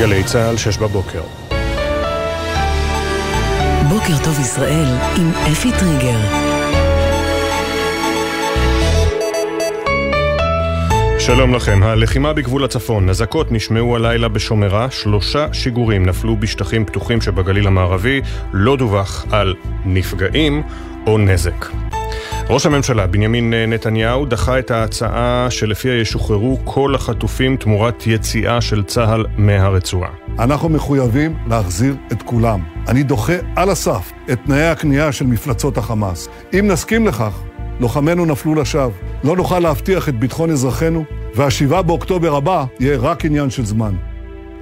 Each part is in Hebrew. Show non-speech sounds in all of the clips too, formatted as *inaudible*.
גלי צה"ל, שש בבוקר. בוקר טוב ישראל עם אפי טריגר. שלום לכם, הלחימה בגבול הצפון, אזעקות נשמעו הלילה בשומרה, שלושה שיגורים נפלו בשטחים פתוחים שבגליל המערבי, לא דווח על נפגעים או נזק. ראש הממשלה בנימין נתניהו דחה את ההצעה שלפיה ישוחררו כל החטופים תמורת יציאה של צה"ל מהרצועה. אנחנו מחויבים להחזיר את כולם. אני דוחה על הסף את תנאי הכניעה של מפלצות החמאס. אם נסכים לכך, לוחמינו נפלו לשווא. לא נוכל להבטיח את ביטחון אזרחינו, והשבעה באוקטובר הבא יהיה רק עניין של זמן.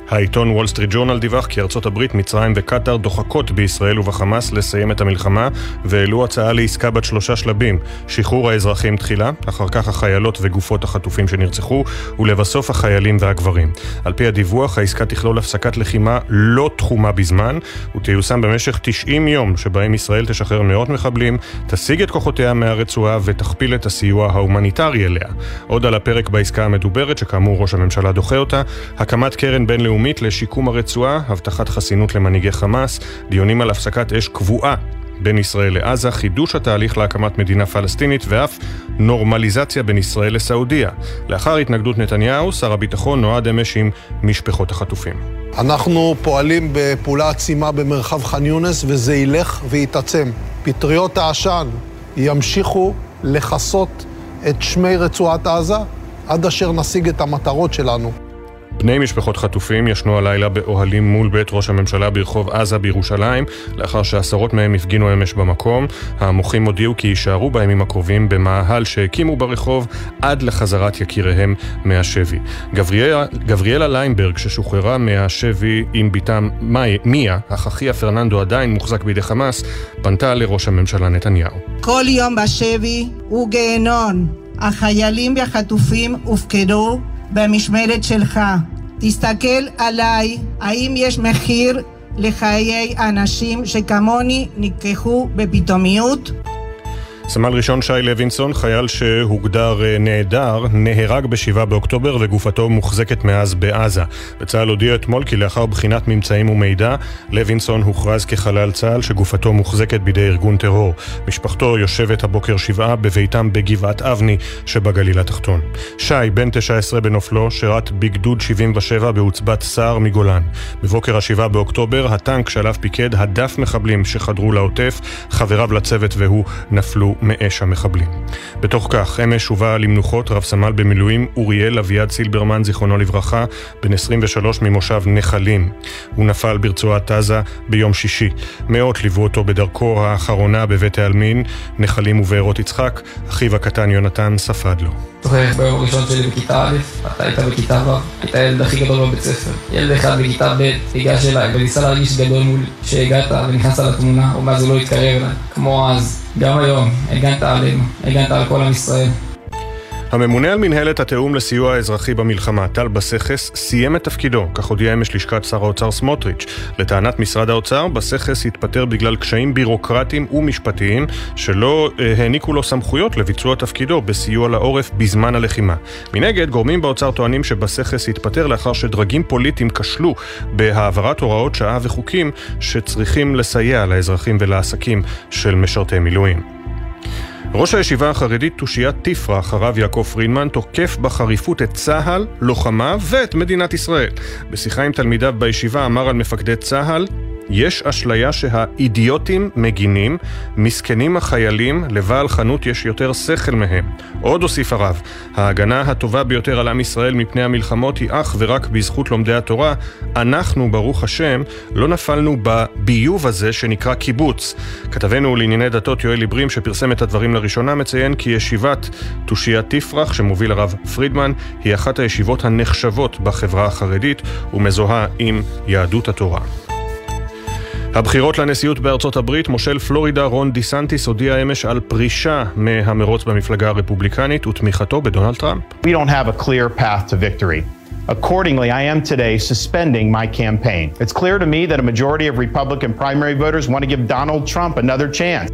העיתון וול סטריט ג'ורנל דיווח כי ארצות הברית, מצרים וקטאר דוחקות בישראל ובחמאס לסיים את המלחמה והעלו הצעה לעסקה בת שלושה שלבים שחרור האזרחים תחילה, אחר כך החיילות וגופות החטופים שנרצחו ולבסוף החיילים והגברים. על פי הדיווח, העסקה תכלול הפסקת לחימה לא תחומה בזמן ותיושם במשך 90 יום שבהם ישראל תשחרר מאות מחבלים, תסיג את כוחותיה מהרצועה ותכפיל את הסיוע ההומניטרי אליה. עוד על הפרק בעסקה המדוברת, שכאמור ראש הממשלה דוחה אותה, הקמת קרן בינלאומית לאומית לשיקום הרצועה, הבטחת חסינות למנהיגי חמאס, דיונים על הפסקת אש קבועה בין ישראל לעזה, חידוש התהליך להקמת מדינה פלסטינית ואף נורמליזציה בין ישראל לסעודיה. לאחר התנגדות נתניהו, שר הביטחון נועד אמש עם משפחות החטופים. אנחנו פועלים בפעולה עצימה במרחב ח'אן יונס וזה ילך ויתעצם. פטריות העשן ימשיכו לכסות את שמי רצועת עזה עד אשר נשיג את המטרות שלנו. בני משפחות חטופים ישנו הלילה באוהלים מול בית ראש הממשלה ברחוב עזה בירושלים, לאחר שעשרות מהם הפגינו אמש במקום. המוחים הודיעו כי יישארו בימים הקרובים במאהל שהקימו ברחוב עד לחזרת יקיריהם מהשבי. גבריאלה, גבריאלה ליינברג, ששוחררה מהשבי עם בתם מיה, אך אחיה פרננדו עדיין מוחזק בידי חמאס, פנתה לראש הממשלה נתניהו. כל יום בשבי הוא גיהנון. החיילים והחטופים הופקדו במשמרת שלך. תסתכל עליי, האם יש מחיר לחיי אנשים שכמוני נלקחו בפתאומיות? סמל ראשון שי לוינסון, חייל שהוגדר אה, נעדר, נהרג ב-7 באוקטובר וגופתו מוחזקת מאז בעזה. וצה"ל הודיע אתמול כי לאחר בחינת ממצאים ומידע, לוינסון הוכרז כחלל צה"ל שגופתו מוחזקת בידי ארגון טרור. משפחתו יושבת הבוקר שבעה בביתם בגבעת אבני שבגליל התחתון. שי, בן 19 בנופלו, שירת בגדוד 77 בעוצבת סער מגולן. בבוקר ה-7 באוקטובר, הטנק שעליו פיקד הדף מחבלים שחדרו לעוטף, חבריו לצוות והוא נפלו מאש המחבלים. בתוך כך, אמש הובא למנוחות רב סמל במילואים אוריאל אביעד סילברמן, זיכרונו לברכה, בן 23 ממושב נחלים. הוא נפל ברצועת עזה ביום שישי. מאות ליוו אותו בדרכו האחרונה בבית העלמין, נחלים ובארות יצחק, אחיו הקטן יונתן ספד לו. זוכר ביום הראשון שלי בכיתה א', אתה היית בכיתה ו', היית הילד הכי גדול בבית ספר. ילד אחד בכיתה ב' ניגש אליי וניסה להרגיש גדול מול שהגעת ונכנסת לתמונה, או מאז הוא לא התקרב אליי. כמו אז, גם היום, הגנת עלינו, הגנת על כל עם ישראל. הממונה על מנהלת התיאום לסיוע האזרחי במלחמה, טל בסכס, סיים את תפקידו, כך הודיע אמש לשכת שר האוצר סמוטריץ'. לטענת משרד האוצר, בסכס התפטר בגלל קשיים בירוקרטיים ומשפטיים שלא אה, העניקו לו סמכויות לביצוע תפקידו בסיוע לעורף בזמן הלחימה. מנגד, גורמים באוצר טוענים שבסכס התפטר לאחר שדרגים פוליטיים כשלו בהעברת הוראות שעה וחוקים שצריכים לסייע לאזרחים ולעסקים של משרתי מילואים. ראש הישיבה החרדית תושיית תפרח, הרב יעקב פרידמן, תוקף בחריפות את צה"ל, לוחמיו ואת מדינת ישראל. בשיחה עם תלמידיו בישיבה אמר על מפקדי צה"ל יש אשליה שהאידיוטים מגינים, מסכנים החיילים, לבעל חנות יש יותר שכל מהם. עוד הוסיף הרב, ההגנה הטובה ביותר על עם ישראל מפני המלחמות היא אך ורק בזכות לומדי התורה. אנחנו, ברוך השם, לא נפלנו בביוב הזה שנקרא קיבוץ. כתבנו לענייני דתות יואל עיברים, שפרסם את הדברים לראשונה, מציין כי ישיבת תושיית תפרח, שמוביל הרב פרידמן, היא אחת הישיבות הנחשבות בחברה החרדית ומזוהה עם יהדות התורה. הבחירות לנשיאות בארצות הברית, מושל פלורידה רון דיסנטיס הודיע אמש על פרישה מהמרוץ במפלגה הרפובליקנית ותמיכתו בדונלד טראמפ. We don't have a clear path to victory. Accordingly, I am today suspending my campaign. It's clear to me that a majority of Republican primary voters want to give Donald Trump another chance.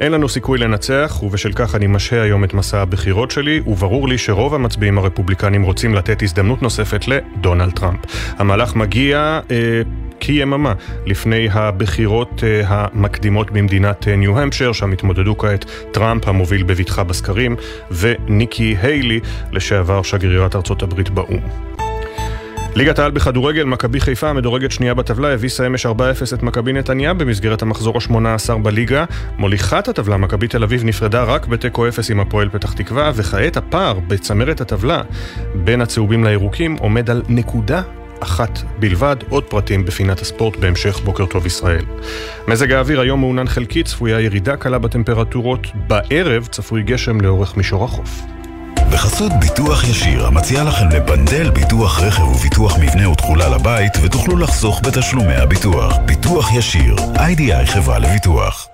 אין לנו סיכוי לנצח, ובשל כך אני משהה היום את מסע הבחירות שלי, וברור לי שרוב המצביעים הרפובליקנים רוצים לתת הזדמנות נוספת לדונלד טראמפ. המהלך מגיע... אה, כיממה לפני הבחירות אה, המקדימות במדינת אה, ניו-המפשר, שם התמודדו כעת טראמפ המוביל בבטחה בסקרים וניקי היילי, לשעבר שגרירת ארצות הברית באו"ם. ליגת העל בכדורגל, מכבי חיפה, מדורגת שנייה בטבלה, הביסה אמש 4-0 את מכבי נתניה במסגרת המחזור ה-18 בליגה. מוליכת הטבלה, מכבי תל אביב, נפרדה רק בתיקו 0 עם הפועל פתח תקווה, וכעת הפער בצמרת הטבלה בין הצהובים לירוקים עומד על נקודה אחת בלבד, עוד פרטים בפינת הספורט בהמשך בוקר טוב ישראל. מזג האוויר היום מעונן חלקי, צפויה ירידה קלה בטמפרטורות, בערב צפוי גשם לאורך מישור החוף. בחסות ביטוח ישיר, המציע לכם לבנדל ביטוח רכב וביטוח מבנה ותכולה לבית, ותוכלו לחסוך בתשלומי הביטוח. ביטוח ישיר, איי-די-איי חברה לביטוח.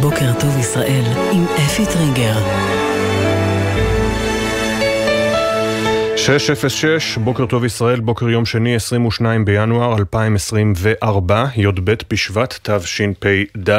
בוקר טוב ישראל עם אפי טריגר. 606, בוקר טוב ישראל, בוקר יום שני, 22 בינואר 2024, י"ב בשבט תשפ"ד.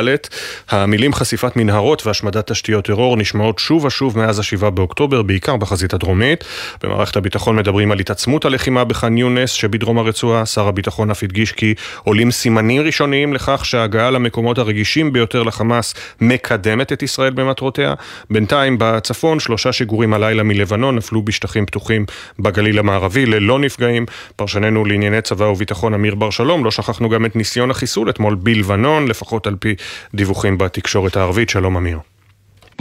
המילים חשיפת מנהרות והשמדת תשתיות טרור נשמעות שוב ושוב מאז ה-7 באוקטובר, בעיקר בחזית הדרומית. במערכת הביטחון מדברים על התעצמות הלחימה בח'אן יונס שבדרום הרצועה. שר הביטחון אף הדגיש כי עולים סימנים ראשוניים לכך שההגעה למקומות הרגישים ביותר לחמאס מקדמת את ישראל במטרותיה. בינתיים בצפון שלושה שיגורים הלילה מלבנון נפלו בשטחים פתוחים בגליל המערבי ללא נפגעים. פרשננו לענייני צבא וביטחון אמיר בר שלום, לא שכחנו גם את ניסיון החיסול אתמול בלבנון, לפחות על פי דיווחים בתקשורת הערבית. שלום אמיר.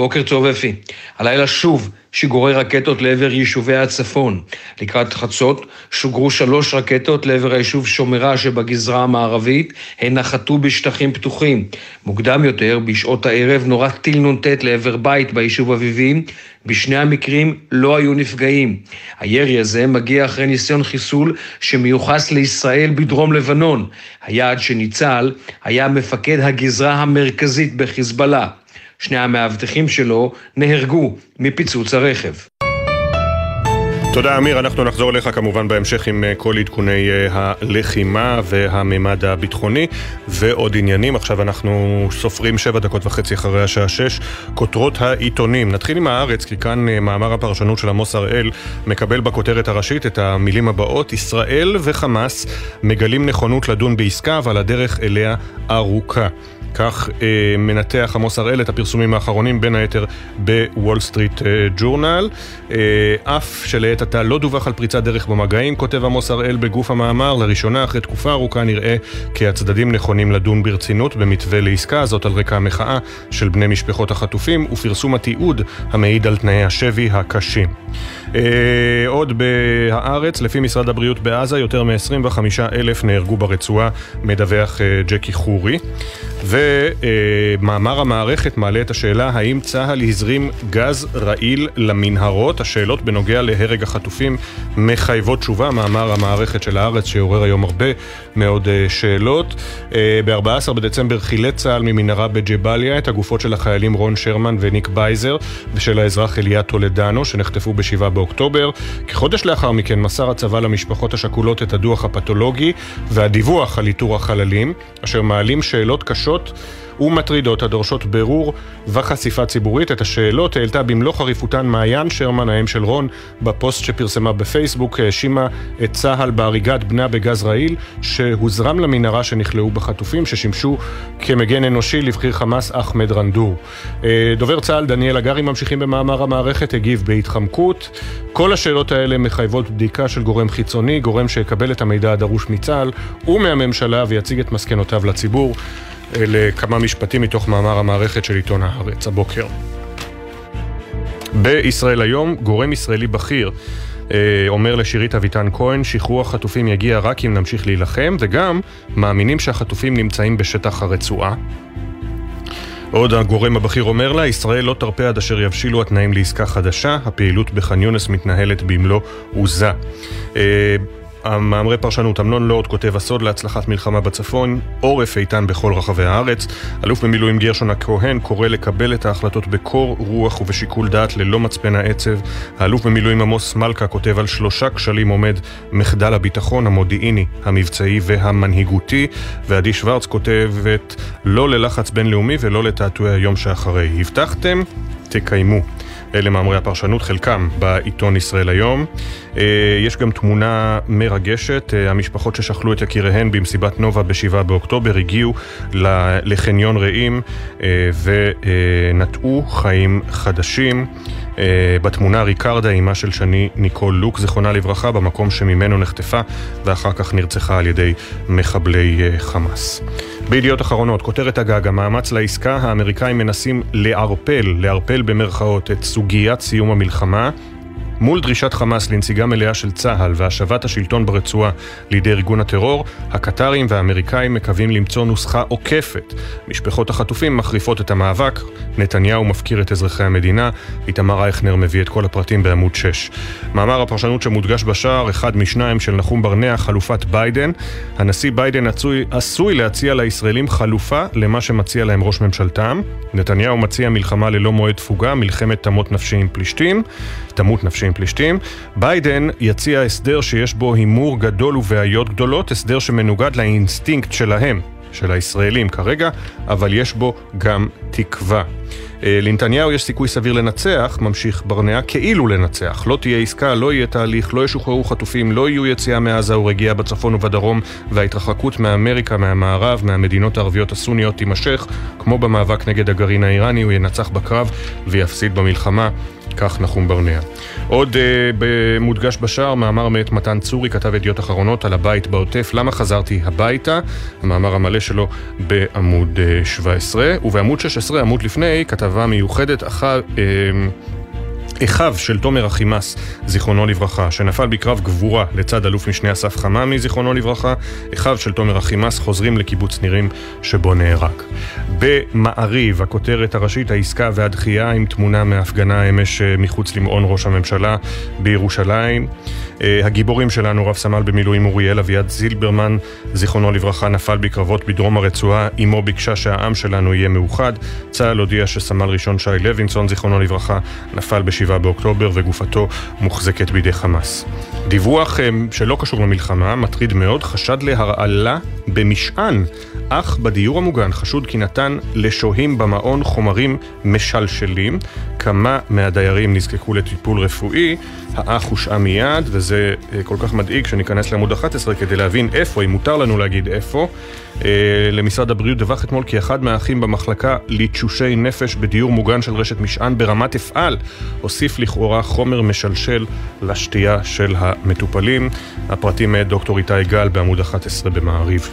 בוקר טוב אפי. הלילה שוב שיגורי רקטות לעבר יישובי הצפון. לקראת חצות שוגרו שלוש רקטות לעבר היישוב שומרה שבגזרה המערבית, הן נחתו בשטחים פתוחים. מוקדם יותר, בשעות הערב, נורה טיל נ"ט לעבר בית ביישוב אביבים. בשני המקרים לא היו נפגעים. הירי הזה מגיע אחרי ניסיון חיסול שמיוחס לישראל בדרום לבנון. היעד שניצל היה מפקד הגזרה המרכזית בחיזבאללה. שני המאבטחים שלו נהרגו מפיצוץ הרכב. תודה אמיר, אנחנו נחזור אליך כמובן בהמשך עם אה, כל עדכוני אה, הלחימה והמימד הביטחוני ועוד עניינים. עכשיו אנחנו סופרים שבע דקות וחצי אחרי השעה שש. כותרות העיתונים. נתחיל עם הארץ, כי כאן אה, מאמר הפרשנות של עמוס הראל מקבל בכותרת הראשית את המילים הבאות: ישראל וחמאס מגלים נכונות לדון בעסקה, אבל הדרך אליה ארוכה. כך אה, מנתח עמוס הראל את הפרסומים האחרונים, בין היתר בוול סטריט אה, ג'ורנל. אה, אף שלעת עתה לא דווח על פריצת דרך במגעים, כותב עמוס הראל בגוף המאמר, לראשונה אחרי תקופה ארוכה נראה כי הצדדים נכונים לדון ברצינות במתווה לעסקה, זאת על רקע המחאה של בני משפחות החטופים ופרסום התיעוד המעיד על תנאי השבי הקשים. אה, עוד בהארץ, לפי משרד הבריאות בעזה, יותר מ-25 אלף נהרגו ברצועה, מדווח אה, ג'קי חורי. ומאמר המערכת מעלה את השאלה האם צה"ל הזרים גז רעיל למנהרות. השאלות בנוגע להרג החטופים מחייבות תשובה. מאמר המערכת של הארץ שעורר היום הרבה מאוד אה, שאלות. אה, ב-14 בדצמבר חילץ צה"ל ממנהרה בג'באליה את הגופות של החיילים רון שרמן וניק בייזר ושל האזרח אליה טולדנו שנחטפו ב-7 באוקטובר. כחודש לאחר מכן מסר הצבא למשפחות השכולות את הדוח הפתולוגי והדיווח על איתור החללים, אשר מעלים שאלות קשות ומטרידות הדורשות ברור וחשיפה ציבורית. את השאלות העלתה במלוא חריפותן מעיין שרמן, האם של רון, בפוסט שפרסמה בפייסבוק, האשימה את צה"ל בהריגת בנה בגז רעיל, שהוזרם למנהרה שנכלאו בחטופים, ששימשו כמגן אנושי לבחיר חמאס אחמד רנדור. אה, דובר צה"ל דניאל הגרי, ממשיכים במאמר המערכת, הגיב בהתחמקות. כל השאלות האלה מחייבות בדיקה של גורם חיצוני, גורם שיקבל את המידע הדרוש מצה"ל ומהממשלה ויציג את מסקנותיו לציבור. אלה כמה משפטים מתוך מאמר המערכת של עיתון הארץ הבוקר. בישראל היום, גורם ישראלי בכיר אה, אומר לשירית אביטן כהן, שחרור החטופים יגיע רק אם נמשיך להילחם, וגם מאמינים שהחטופים נמצאים בשטח הרצועה. עוד הגורם הבכיר אומר לה, ישראל לא תרפה עד אשר יבשילו התנאים לעסקה חדשה, הפעילות בח'אן יונס מתנהלת במלוא עוזה. המאמרי פרשנות, אמנון לורד כותב הסוד להצלחת מלחמה בצפון, עורף איתן בכל רחבי הארץ. אלוף במילואים גרשון הכהן קורא לקבל את ההחלטות בקור רוח ובשיקול דעת ללא מצפן העצב. האלוף במילואים עמוס מלכה כותב על שלושה כשלים עומד מחדל הביטחון המודיעיני, המבצעי והמנהיגותי. ועדי שוורץ כותבת לא ללחץ בינלאומי ולא לתעתועי היום שאחרי. הבטחתם, תקיימו. אלה מאמרי הפרשנות, חלקם בעיתון ישראל היום. אה, יש גם תמונה מרגשת, אה, המשפחות ששכלו את יקיריהן במסיבת נובה ב-7 באוקטובר הגיעו לחניון רעים אה, ונטעו חיים חדשים. בתמונה ריקרדה, אימה של שני ניקול לוק, זיכרונה לברכה, במקום שממנו נחטפה ואחר כך נרצחה על ידי מחבלי חמאס. בידיעות אחרונות, כותרת הגג, המאמץ לעסקה, האמריקאים מנסים לערפל, לערפל במרכאות, את סוגיית סיום המלחמה. מול דרישת חמאס לנסיגה מלאה של צה"ל והשבת השלטון ברצועה לידי ארגון הטרור, הקטרים והאמריקאים מקווים למצוא נוסחה עוקפת. משפחות החטופים מחריפות את המאבק, נתניהו מפקיר את אזרחי המדינה, איתמר אייכנר מביא את כל הפרטים בעמוד 6. מאמר הפרשנות שמודגש בשער, אחד משניים של נחום ברנע, חלופת ביידן. הנשיא ביידן עשוי, עשוי להציע לישראלים חלופה למה שמציע להם ראש ממשלתם. נתניהו מציע מלחמה ללא מועד תפוגה, מלחמת תמות נפשי עם פלישתים. תמות נפשי עם פלישתים. ביידן יציע הסדר שיש בו הימור גדול ובעיות גדולות, הסדר שמנוגד לאינסטינקט שלהם, של הישראלים כרגע, אבל יש בו גם תקווה. אה, לנתניהו יש סיכוי סביר לנצח, ממשיך ברנע, כאילו לנצח. לא תהיה עסקה, לא יהיה תהליך, לא ישוחררו חטופים, לא יהיו יציאה מעזה ורגיעה בצפון ובדרום, וההתרחקות מאמריקה, מהמערב, מהמדינות הערביות הסוניות תימשך, כמו במאבק נגד הגרעין האיראני, הוא ינצח בקרב ויפסיד במלחמה. כך נחום ברנע. עוד uh, מודגש בשער, מאמר מאת מתן צורי, כתב ידיעות אחרונות על הבית בעוטף, למה חזרתי הביתה, המאמר המלא שלו בעמוד uh, 17, ובעמוד 16, עמוד לפני, כתבה מיוחדת, אחר... Uh, אחיו של תומר אחימס, זיכרונו לברכה, שנפל בקרב גבורה לצד אלוף משנה אסף חממי, זיכרונו לברכה, אחיו של תומר אחימס חוזרים לקיבוץ נירים שבו נהרג. במעריב, הכותרת הראשית, העסקה והדחייה עם תמונה מהפגנה אמש אה, מחוץ למעון ראש הממשלה בירושלים. אה, הגיבורים שלנו, רב סמל במילואים אוריאל אביעד זילברמן, זיכרונו לברכה, נפל בקרבות בדרום הרצועה, אמו ביקשה שהעם שלנו יהיה מאוחד. צה"ל הודיע שסמל ראשון שי לוינסון, זיכרונו לברכה, נפל ב-7 באוקטובר וגופתו מוחזקת בידי חמאס. דיווח אה, שלא קשור למלחמה, מטריד מאוד, חשד להרעלה במשען, אך בדיור המוגן חשוד כי נתן לשוהים במעון חומרים משלשלים. כמה מהדיירים נזקקו לטיפול רפואי, האח הושעה מיד, וזה אה, כל כך מדאיג שניכנס לעמוד 11 כדי להבין איפה, אם מותר לנו להגיד איפה. אה, למשרד הבריאות דווח אתמול כי אחד מהאחים במחלקה לתשושי נפש בדיור מוגן של רשת משען ברמת אפעל הוסיף לכאורה חומר משלשל לשתייה של המטופלים. הפרטים מאת דוקטור איתי גל בעמוד 11 במעריב.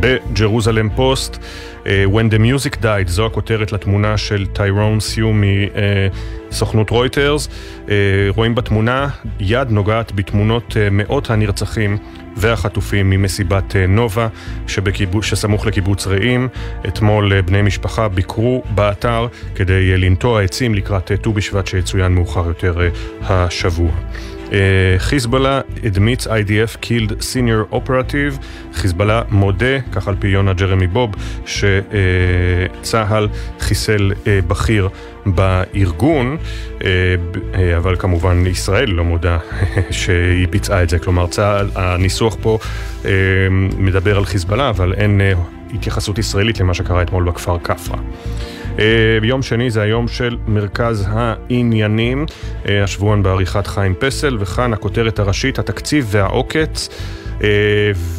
בג'רוזלם פוסט, uh, When the Music Died, זו הכותרת לתמונה של טיירון סיו מסוכנות רויטרס. רואים בתמונה יד נוגעת בתמונות מאות הנרצחים והחטופים ממסיבת נובה שבקיבוץ, שסמוך לקיבוץ רעים. אתמול בני משפחה ביקרו באתר כדי לנטוע עצים לקראת ט"ו בשבט שיצוין מאוחר יותר השבוע. חיזבאללה admits IDF killed senior operative, חיזבאללה מודה, כך על פי יונה ג'רמי בוב, שצה"ל חיסל בכיר בארגון, אבל כמובן ישראל לא מודה *laughs* שהיא ביצעה את זה, כלומר צה"ל, הניסוח פה מדבר על חיזבאללה, אבל אין התייחסות ישראלית למה שקרה אתמול בכפר כפרה. אה, ביום שני זה היום של מרכז העניינים, אה, השבועון בעריכת חיים פסל, וכאן הכותרת הראשית, התקציב והעוקץ. אה,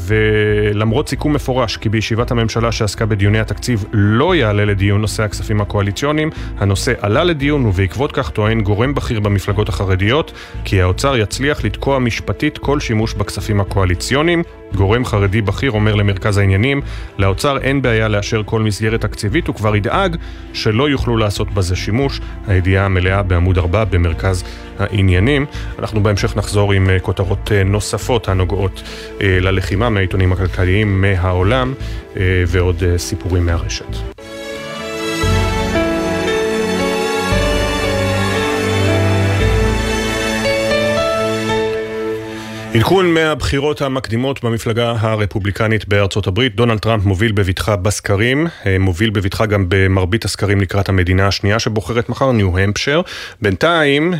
ולמרות סיכום מפורש כי בישיבת הממשלה שעסקה בדיוני התקציב לא יעלה לדיון נושא הכספים הקואליציוניים, הנושא עלה לדיון ובעקבות כך טוען גורם בכיר במפלגות החרדיות כי האוצר יצליח לתקוע משפטית כל שימוש בכספים הקואליציוניים. גורם חרדי בכיר אומר למרכז העניינים, לאוצר אין בעיה לאשר כל מסגרת תקציבית, הוא כבר ידאג שלא יוכלו לעשות בזה שימוש. הידיעה המלאה בעמוד 4 במרכז העניינים. אנחנו בהמשך נחזור עם אה, כותרות אה, נוספות הנוגעות אה, ללחימה מהעיתונים הכלכליים מהעולם ועוד סיפורים מהרשת. עדכון מהבחירות המקדימות במפלגה הרפובליקנית בארצות הברית, דונלד טראמפ מוביל בבטחה בסקרים, אה, מוביל בבטחה גם במרבית הסקרים לקראת המדינה השנייה שבוחרת מחר, ניו-המפשר. בינתיים, אה,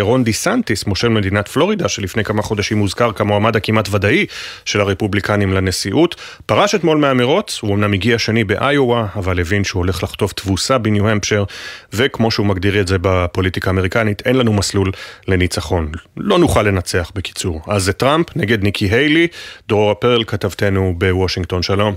רון די סנטיס, מושל מדינת פלורידה, שלפני כמה חודשים הוזכר כמועמד הכמעט ודאי של הרפובליקנים לנשיאות, פרש אתמול מהמרוץ, הוא אמנם הגיע שני באיואה, אבל הבין שהוא הולך לחטוף תבוסה בניו-המפשר, וכמו שהוא מגדיר את זה בפוליטיקה האמריקנית, אין לנו מסלול לניצחון. לא נוכל לנצח בקיצור. זה טראמפ נגד ניקי היילי, דרורה פרל כתבתנו בוושינגטון, שלום.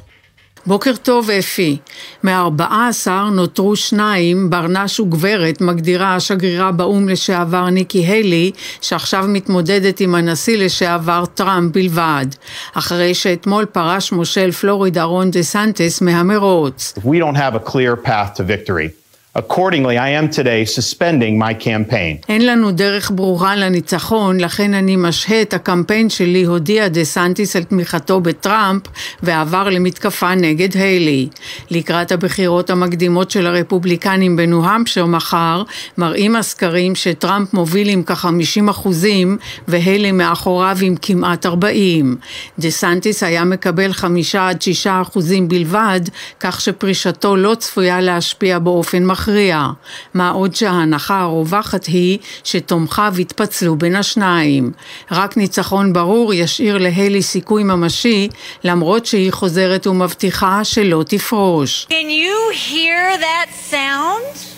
בוקר טוב אפי. מארבעה עשר נותרו שניים, ברנש וגברת, מגדירה השגרירה באו"ם לשעבר ניקי היילי, שעכשיו מתמודדת עם הנשיא לשעבר טראמפ בלבד. אחרי שאתמול פרש מושל פלורידה רון דה סנטס מהמרוץ. We don't have a clear path to victory. Accordingly, I am today suspending my campaign. אין לנו דרך ברורה לניצחון, לכן אני משהה את הקמפיין שלי, הודיע דה סנטיס על תמיכתו בטראמפ, ועבר למתקפה נגד היילי. לקראת הבחירות המקדימות של הרפובליקנים בניו-המפשר מחר, מראים הסקרים שטראמפ מוביל עם כ-50 אחוזים, והיילי מאחוריו עם כמעט 40. דה סנטיס היה מקבל 5 עד 6 אחוזים בלבד, כך שפרישתו לא צפויה להשפיע באופן מכריע. מכריע, מה עוד שההנחה הרווחת היא שתומכיו יתפצלו בין השניים. רק ניצחון ברור ישאיר להיילי סיכוי ממשי, למרות שהיא חוזרת ומבטיחה שלא תפרוש. Can you hear that sound?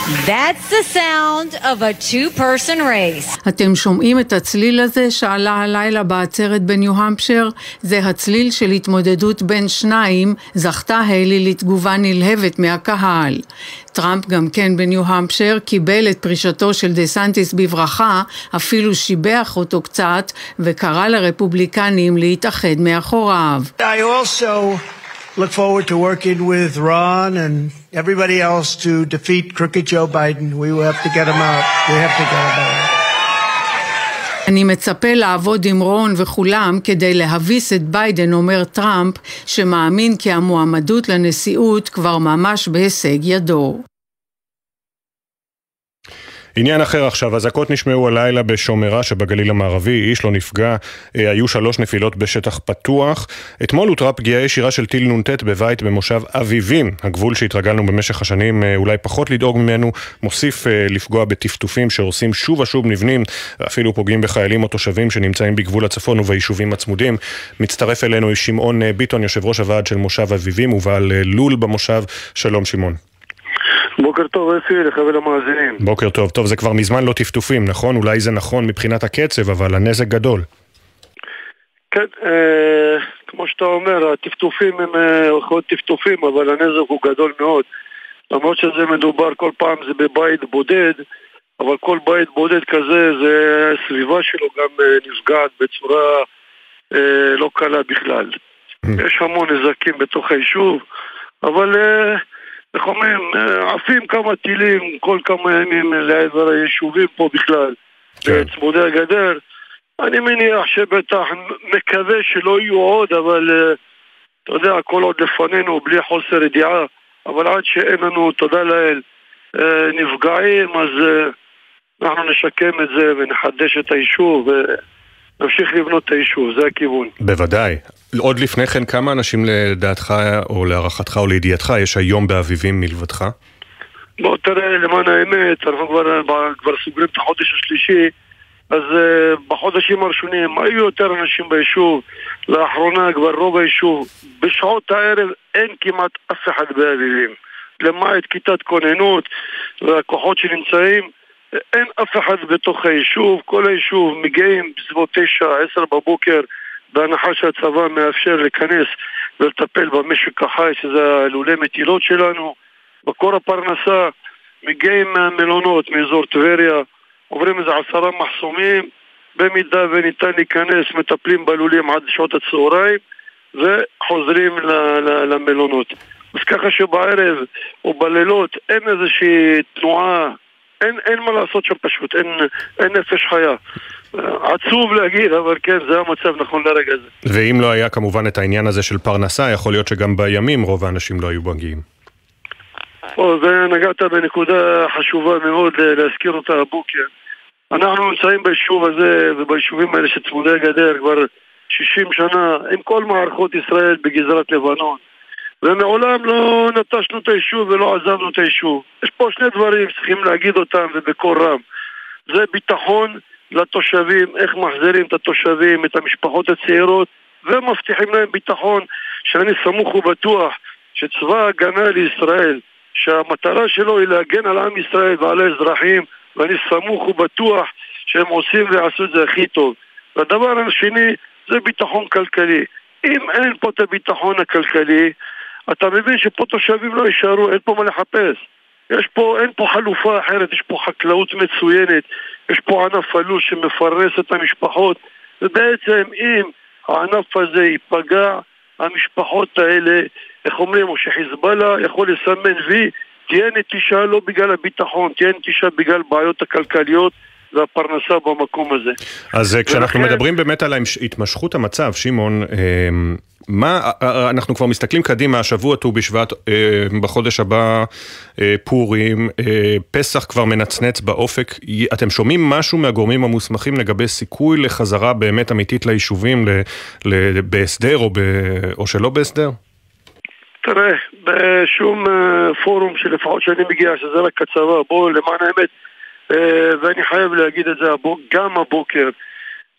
That's the sound of a two-person race. אתם שומעים את הצליל הזה שעלה הלילה בעצרת בניו-המפשר? זה הצליל של התמודדות בין שניים, זכתה היילי לתגובה נלהבת מהקהל. טראמפ גם כן בניו-המפשר קיבל את פרישתו של דה סנטיס בברכה, אפילו שיבח אותו קצת, וקרא לרפובליקנים להתאחד מאחוריו. I also look forward to working with Ron and everybody else to defeat crooked Joe Biden. We will have to get him out. We have to get him out. אני מצפה לעבוד עם רון וכולם כדי להביס את ביידן, אומר טראמפ, שמאמין כי המועמדות לנשיאות כבר ממש בהישג ידו. עניין אחר עכשיו, אזעקות נשמעו הלילה בשומרה שבגליל המערבי, איש לא נפגע, אה, היו שלוש נפילות בשטח פתוח. אתמול הותרה פגיעה ישירה של טיל נ"ט בבית במושב אביבים, הגבול שהתרגלנו במשך השנים אה, אולי פחות לדאוג ממנו, מוסיף אה, לפגוע בטפטופים שהורסים שוב ושוב מבנים, אפילו פוגעים בחיילים או תושבים שנמצאים בגבול הצפון וביישובים הצמודים. מצטרף אלינו שמעון ביטון, יושב ראש הוועד של מושב אביבים ובעל לול במושב. שלום שמעון. בוקר טוב אפי, לך ולמאזינים. בוקר טוב. טוב, זה כבר מזמן לא טפטופים, נכון? אולי זה נכון מבחינת הקצב, אבל הנזק גדול. כן, אה, כמו שאתה אומר, הטפטופים הם אה, יכול להיות טפטופים, אבל הנזק הוא גדול מאוד. למרות שזה מדובר כל פעם זה בבית בודד, אבל כל בית בודד כזה, זה הסביבה שלו גם אה, נפגעת בצורה אה, לא קלה בכלל. יש המון נזקים בתוך היישוב, אבל... אה, איך אומרים, אה, עפים כמה טילים כל כמה ימים לעבר היישובים פה בכלל, כן. בצמודי הגדר. אני מניח שבטח, מקווה שלא יהיו עוד, אבל uh, אתה יודע, הכל עוד לפנינו, בלי חוסר ידיעה, אבל עד שאין לנו, תודה לאל, uh, נפגעים, אז אנחנו נשקם את זה ונחדש את היישוב. ונמשיך לבנות את היישוב, זה הכיוון. בוודאי. עוד לפני כן, כמה אנשים לדעתך, או להערכתך, או לידיעתך, יש היום באביבים מלבדך? בוא תראה, למען האמת, אנחנו כבר, כבר סוגרים את החודש השלישי, אז uh, בחודשים הראשונים היו יותר אנשים ביישוב, לאחרונה כבר רוב היישוב, בשעות הערב אין כמעט אף אחד באביבים. למעט כיתת כוננות והכוחות שנמצאים, אין אף אחד בתוך היישוב, כל היישוב מגיעים בסביבות תשע, עשר בבוקר בהנחה שהצבא מאפשר להיכנס ולטפל במשק החי, שזה הלולי מטילות שלנו, מקור הפרנסה, מגיעים מהמלונות, מאזור טבריה, עוברים איזה עשרה מחסומים, במידה וניתן להיכנס, מטפלים בלולים עד שעות הצהריים וחוזרים למלונות. אז ככה שבערב או בלילות אין איזושהי תנועה, אין, אין מה לעשות שם פשוט, אין, אין נפש חיה. עצוב להגיד, אבל כן, זה המצב נכון לרגע זה. ואם לא היה כמובן את העניין הזה של פרנסה, יכול להיות שגם בימים רוב האנשים לא היו מגיעים. ונגעת בנקודה חשובה מאוד להזכיר אותה הבוקר. אנחנו נמצאים ביישוב הזה וביישובים האלה שצמודי גדר כבר 60 שנה עם כל מערכות ישראל בגזרת לבנון ומעולם לא נטשנו את היישוב ולא עזבנו את היישוב. יש פה שני דברים שצריכים להגיד אותם ובקול רם. זה ביטחון לתושבים, איך מחזירים את התושבים, את המשפחות הצעירות ומבטיחים להם ביטחון שאני סמוך ובטוח שצבא ההגנה לישראל, שהמטרה שלו היא להגן על עם ישראל ועל האזרחים ואני סמוך ובטוח שהם עושים ויעשו את זה הכי טוב. והדבר השני זה ביטחון כלכלי. אם אין פה את הביטחון הכלכלי, אתה מבין שפה תושבים לא יישארו, אין פה מה לחפש. יש פה, אין פה חלופה אחרת, יש פה חקלאות מצוינת, יש פה ענף עלול שמפרנס את המשפחות, ובעצם אם הענף הזה ייפגע, המשפחות האלה, איך אומרים, או שחיזבאללה יכול לסמן וי, תהיה נטישה לא בגלל הביטחון, תהיה נטישה בגלל בעיות הכלכליות והפרנסה במקום הזה. אז אה, כשאנחנו ולכן... מדברים באמת על התמשכות המצב, שמעון, אה, מה, אה, אנחנו כבר מסתכלים קדימה, השבוע ט"ו בשבט, בחודש הבא פורים, פסח כבר מנצנץ באופק, אתם שומעים משהו מהגורמים המוסמכים לגבי סיכוי לחזרה באמת אמיתית ליישובים, בהסדר או, ב, או שלא בהסדר? תראה, בשום פורום שלפחות שאני מגיע, שזה רק הצבא, בואו למען האמת אה, ואני חייב להגיד את זה גם הבוקר.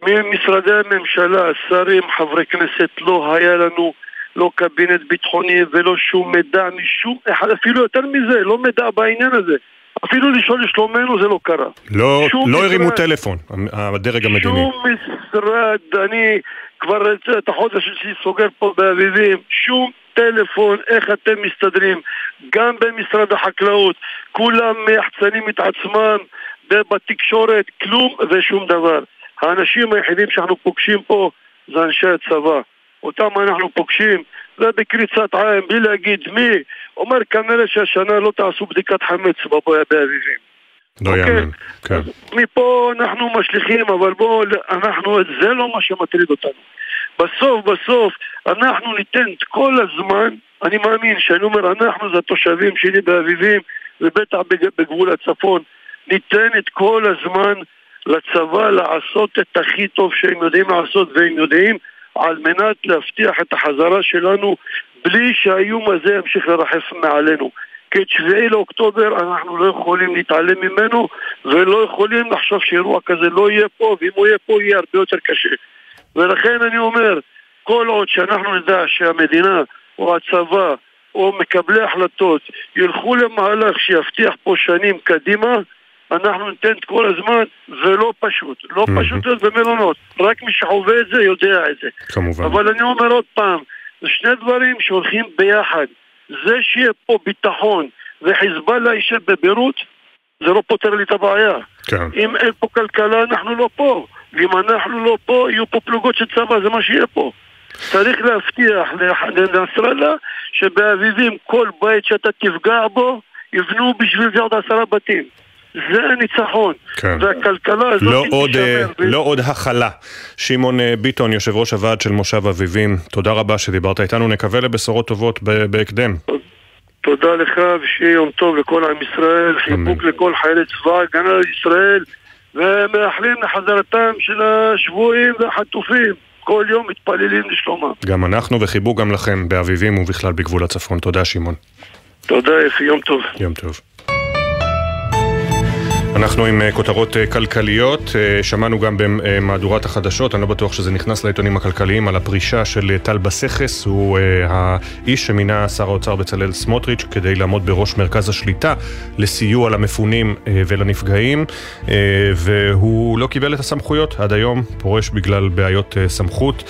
ממשרדי הממשלה, שרים, חברי כנסת, לא היה לנו לא קבינט ביטחוני ולא שום מידע משום אחד, אפילו יותר מזה, לא מידע בעניין הזה. אפילו לשאול לשלומנו זה לא קרה. לא, לא הרימו טלפון, הדרג המדיני. שום משרד, אני כבר את החודש שלי סוגר פה באביבים, שום טלפון, איך אתם מסתדרים, גם במשרד החקלאות, כולם מייחצנים את עצמם בתקשורת, כלום ושום דבר. האנשים היחידים שאנחנו פוגשים פה זה אנשי הצבא. אותם אנחנו פוגשים, זה בקריצת עין, בלי להגיד מי. אומר כנראה שהשנה לא תעשו בדיקת חמץ באביבים. לא אוקיי? יאמן, כן. מפה אנחנו משליכים, אבל בואו, אנחנו, זה לא מה שמטריד אותנו. בסוף, בסוף, אנחנו ניתן את כל הזמן, אני מאמין שאני אומר, אנחנו זה התושבים שלי באביבים, ובטח בגבול הצפון. ניתן את כל הזמן לצבא לעשות את הכי טוב שהם יודעים לעשות והם יודעים על מנת להבטיח את החזרה שלנו בלי שהאיום הזה ימשיך לרחף מעלינו. כי את שביעי לאוקטובר אנחנו לא יכולים להתעלם ממנו ולא יכולים לחשוב שאירוע כזה לא יהיה פה ואם הוא יהיה פה יהיה הרבה יותר קשה. ולכן אני אומר, כל עוד שאנחנו נדע שהמדינה או הצבא או מקבלי החלטות ילכו למהלך שיבטיח פה שנים קדימה, אנחנו ניתן את כל הזמן, ולא פשוט. לא פשוט להיות במלונות. רק מי שחווה את זה יודע את זה. כמובן. אבל אני אומר עוד פעם, זה שני דברים שהולכים ביחד. זה שיהיה פה ביטחון וחיזבאללה יישב בביירות, זה לא פותר לי את הבעיה. כן. אם אין פה כלכלה, אנחנו לא פה. ואם אנחנו לא פה, יהיו פה פלוגות של צבא, זה מה שיהיה פה. צריך להבטיח לנסראללה שבאביבים כל בית שאתה תפגע בו, יבנו בשביל זה עוד עשרה בתים. זה הניצחון. כן. והכלכלה הזאת לא עוד, אה, ב... לא עוד הכלה. שמעון אה, ביטון, יושב ראש הוועד של מושב אביבים, תודה רבה שדיברת איתנו, נקווה לבשורות טובות בהקדם. תודה לך ושיהיה יום טוב לכל עם ישראל, חיבוק לכל חיילי צבא ההגנה לישראל ומאחלים לחזרתם של השבויים והחטופים. כל יום מתפללים לשלומם. גם אנחנו וחיבוק גם לכם באביבים ובכלל בגבול הצפון. תודה שמעון. תודה יפי, יום טוב. יום טוב. אנחנו עם אה, כותרות אה, כלכליות, אה, שמענו גם במהדורת החדשות, אני לא בטוח שזה נכנס לעיתונים הכלכליים, על הפרישה של טל בסכס, הוא האיש שמינה שר האוצר בצלאל סמוטריץ' כדי לעמוד בראש מרכז השליטה לסיוע למפונים ולנפגעים, והוא לא קיבל את הסמכויות עד היום, פורש בגלל בעיות סמכות,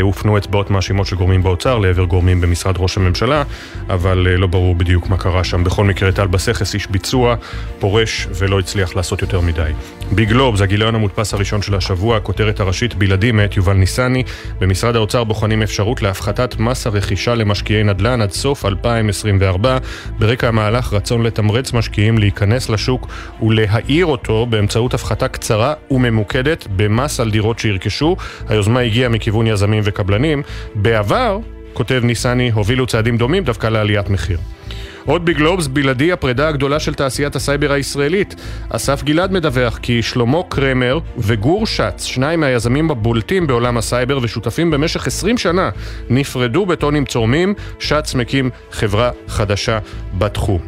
הופנו אצבעות מאשימות של גורמים באוצר לעבר גורמים במשרד ראש הממשלה, אבל לא ברור בדיוק מה קרה שם. בכל מקרה, טל בסכס, איש ביצוע, פורש ולא הצליח מצליח לעשות יותר מדי. ביג זה הגיליון המודפס הראשון של השבוע, הכותרת הראשית בלעדי מאת יובל ניסני. במשרד האוצר בוחנים אפשרות להפחתת מס הרכישה למשקיעי נדל"ן עד סוף 2024. ברקע המהלך רצון לתמרץ משקיעים להיכנס לשוק ולהאיר אותו באמצעות הפחתה קצרה וממוקדת במס על דירות שירכשו. היוזמה הגיעה מכיוון יזמים וקבלנים. בעבר כותב ניסני, הובילו צעדים דומים דווקא לעליית מחיר. עוד בגלובס, בלעדי הפרידה הגדולה של תעשיית הסייבר הישראלית. אסף גלעד מדווח כי שלמה קרמר וגור שץ, שניים מהיזמים הבולטים בעולם הסייבר ושותפים במשך 20 שנה, נפרדו בטונים צורמים, שץ מקים חברה חדשה בתחום.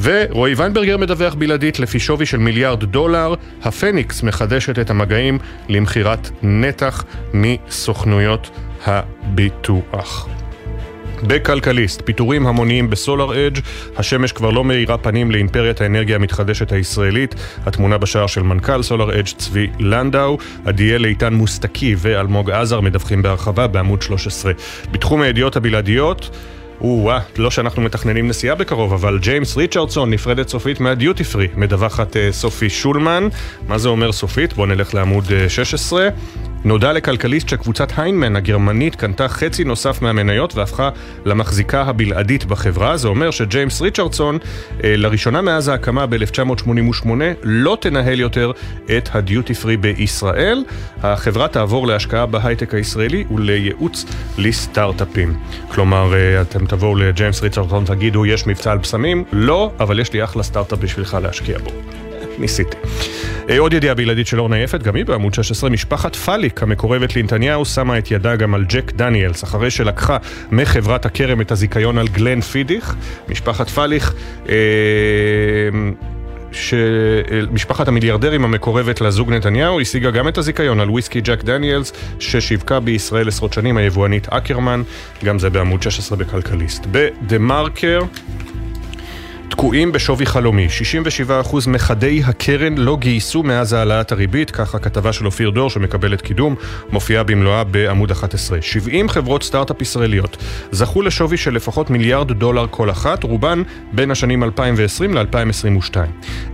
ורועי ויינברגר מדווח בלעדית לפי שווי של מיליארד דולר, הפניקס מחדשת את המגעים למכירת נתח מסוכנויות הביטוח. בכלכליסט, פיטורים המוניים בסולאר אדג', השמש כבר לא מאירה פנים לאימפריית האנרגיה המתחדשת הישראלית, התמונה בשער של מנכ"ל סולאר אדג' צבי לנדאו, עדיאל איתן מוסטקי ואלמוג עזר מדווחים בהרחבה בעמוד 13. בתחום הידיעות הבלעדיות, או-אה, לא שאנחנו מתכננים נסיעה בקרוב, אבל ג'יימס ריצ'רדסון נפרדת סופית מהדיוטי פרי, מדווחת uh, סופי שולמן. מה זה אומר סופית? בואו נלך לעמוד uh, 16. נודע לכלכליסט שקבוצת היינמן הגרמנית קנתה חצי נוסף מהמניות והפכה למחזיקה הבלעדית בחברה. זה אומר שג'יימס ריצ'רדסון, אה, לראשונה מאז ההקמה ב-1988, לא תנהל יותר את הדיוטי פרי בישראל. החברה תעבור להשקעה בהייטק הישראלי ולייעוץ לסטארט-אפים. כלומר, אה, אתם תבואו לג'יימס ריצ'רדסון ותגידו, יש מבצע על בשמים? לא, אבל יש לי אחלה סטארט-אפ בשבילך להשקיע בו. ניסיתי. אה, עוד ידיעה בלעדית של אורנה יפת, גם היא בעמוד 16, משפחת פאליק המקורבת לנתניהו שמה את ידה גם על ג'ק דניאלס, אחרי שלקחה מחברת הכרם את הזיכיון על גלן פידיך. משפחת פאליך אה, שמשפחת המיליארדרים המקורבת לזוג נתניהו השיגה גם את הזיכיון על וויסקי ג'ק דניאלס ששיווקה בישראל עשרות שנים היבואנית אקרמן, גם זה בעמוד 16 בכלכליסט. בדה מרקר תקועים בשווי חלומי. 67% מחדי הקרן לא גייסו מאז העלאת הריבית, ככה כתבה של אופיר דור שמקבלת קידום, מופיעה במלואה בעמוד 11. 70 חברות סטארט-אפ ישראליות זכו לשווי של לפחות מיליארד דולר כל אחת, רובן בין השנים 2020 ל-2022.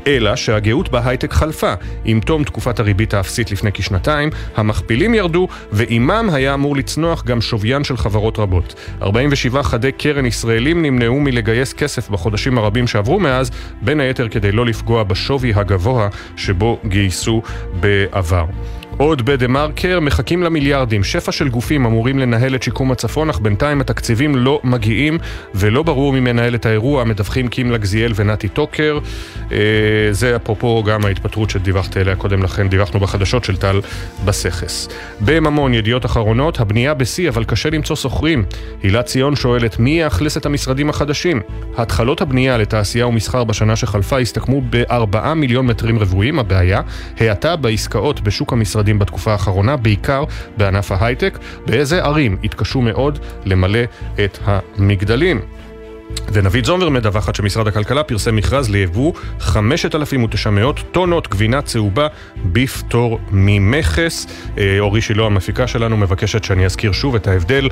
אלא שהגאות בהייטק חלפה. עם תום תקופת הריבית האפסית לפני כשנתיים, המכפילים ירדו, ועימם היה אמור לצנוח גם שוויין של חברות רבות. 47 חדי קרן ישראלים נמנעו מלגייס כסף בחודשים הרבים שעברו מאז, בין היתר כדי לא לפגוע בשווי הגבוה שבו גייסו בעבר. עוד בדה מרקר, מחכים למיליארדים. שפע של גופים אמורים לנהל את שיקום הצפון, אך בינתיים התקציבים לא מגיעים, ולא ברור מי מנהל את האירוע, מדווחים קים לגזיאל ונתי טוקר. אה, זה אפרופו גם ההתפטרות שדיווחת אליה קודם לכן, דיווחנו בחדשות של טל בסכס. בממון, ידיעות אחרונות, הבנייה בשיא, אבל קשה למצוא שוכרים. הילה ציון שואלת, מי יאכלס את המשרדים החדשים? התחלות הבנייה לתעשייה ומסחר בשנה שחלפה הסתכמו ב-4 מיליון מטרים רבועים, הבעיה, המשרדים בתקופה האחרונה, בעיקר בענף ההייטק, באיזה ערים התקשו מאוד למלא את המגדלים. ונבית זומר מדווחת שמשרד הכלכלה פרסם מכרז ליבוא 5,900 טונות גבינה צהובה בפטור ממכס. אה, אורי שילה המפיקה שלנו מבקשת שאני אזכיר שוב את ההבדל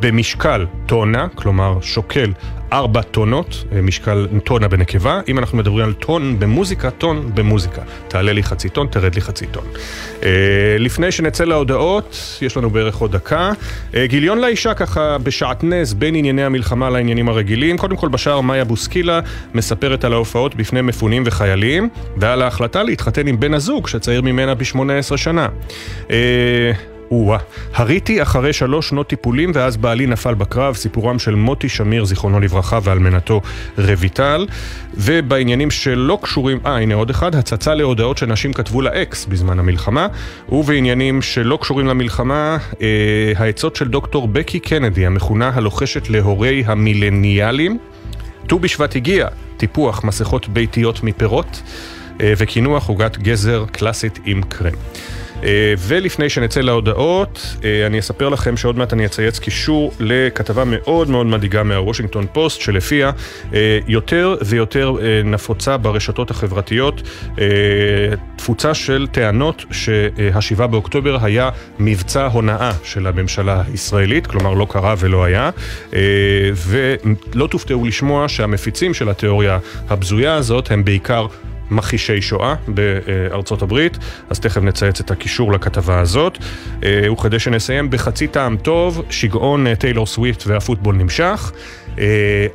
במשקל טונה, כלומר שוקל ארבע טונות, אה, משקל טונה בנקבה. אם אנחנו מדברים על טון במוזיקה, טון במוזיקה. תעלה לי חצי טון, תרד לי חצי טון. אה, לפני שנצא להודעות, יש לנו בערך עוד דקה. אה, גיליון לאישה ככה בשעטנז בין ענייני המלחמה לעניינים הרגילים. קודם כל בשער מאיה בוסקילה מספרת על ההופעות בפני מפונים וחיילים, ועל ההחלטה להתחתן עם בן הזוג שצעיר ממנה ב-18 שנה. או-אה. הריתי אחרי שלוש שנות טיפולים ואז בעלי נפל בקרב, סיפורם של מוטי שמיר, זיכרונו לברכה, ואלמנתו רויטל. ובעניינים שלא קשורים, אה, הנה עוד אחד, הצצה להודעות שנשים כתבו לאקס בזמן המלחמה. ובעניינים שלא קשורים למלחמה, אה, העצות של דוקטור בקי קנדי, המכונה הלוחשת להורי המילניאלים. ט"ו בשבט הגיע, טיפוח מסכות ביתיות מפירות. אה, וקינוח עוגת גזר קלאסית עם קרם. אה, ולפני שנצא להודעות, אה, אני אספר לכם שעוד מעט אני אצייץ קישור לכתבה מאוד מאוד מדאיגה מהוושינגטון פוסט, שלפיה אה, יותר ויותר נפוצה ברשתות החברתיות תפוצה של טענות שהשבעה באוקטובר היה מבצע הונאה של הממשלה הישראלית, כלומר לא קרה ולא היה, ולא תופתעו לשמוע שהמפיצים של התיאוריה הבזויה הזאת הם בעיקר מכחישי שואה בארצות הברית, אז תכף נצייץ את הקישור לכתבה הזאת. וכדי שנסיים בחצי טעם טוב, שגעון טיילור סוויפט והפוטבול נמשך. אה,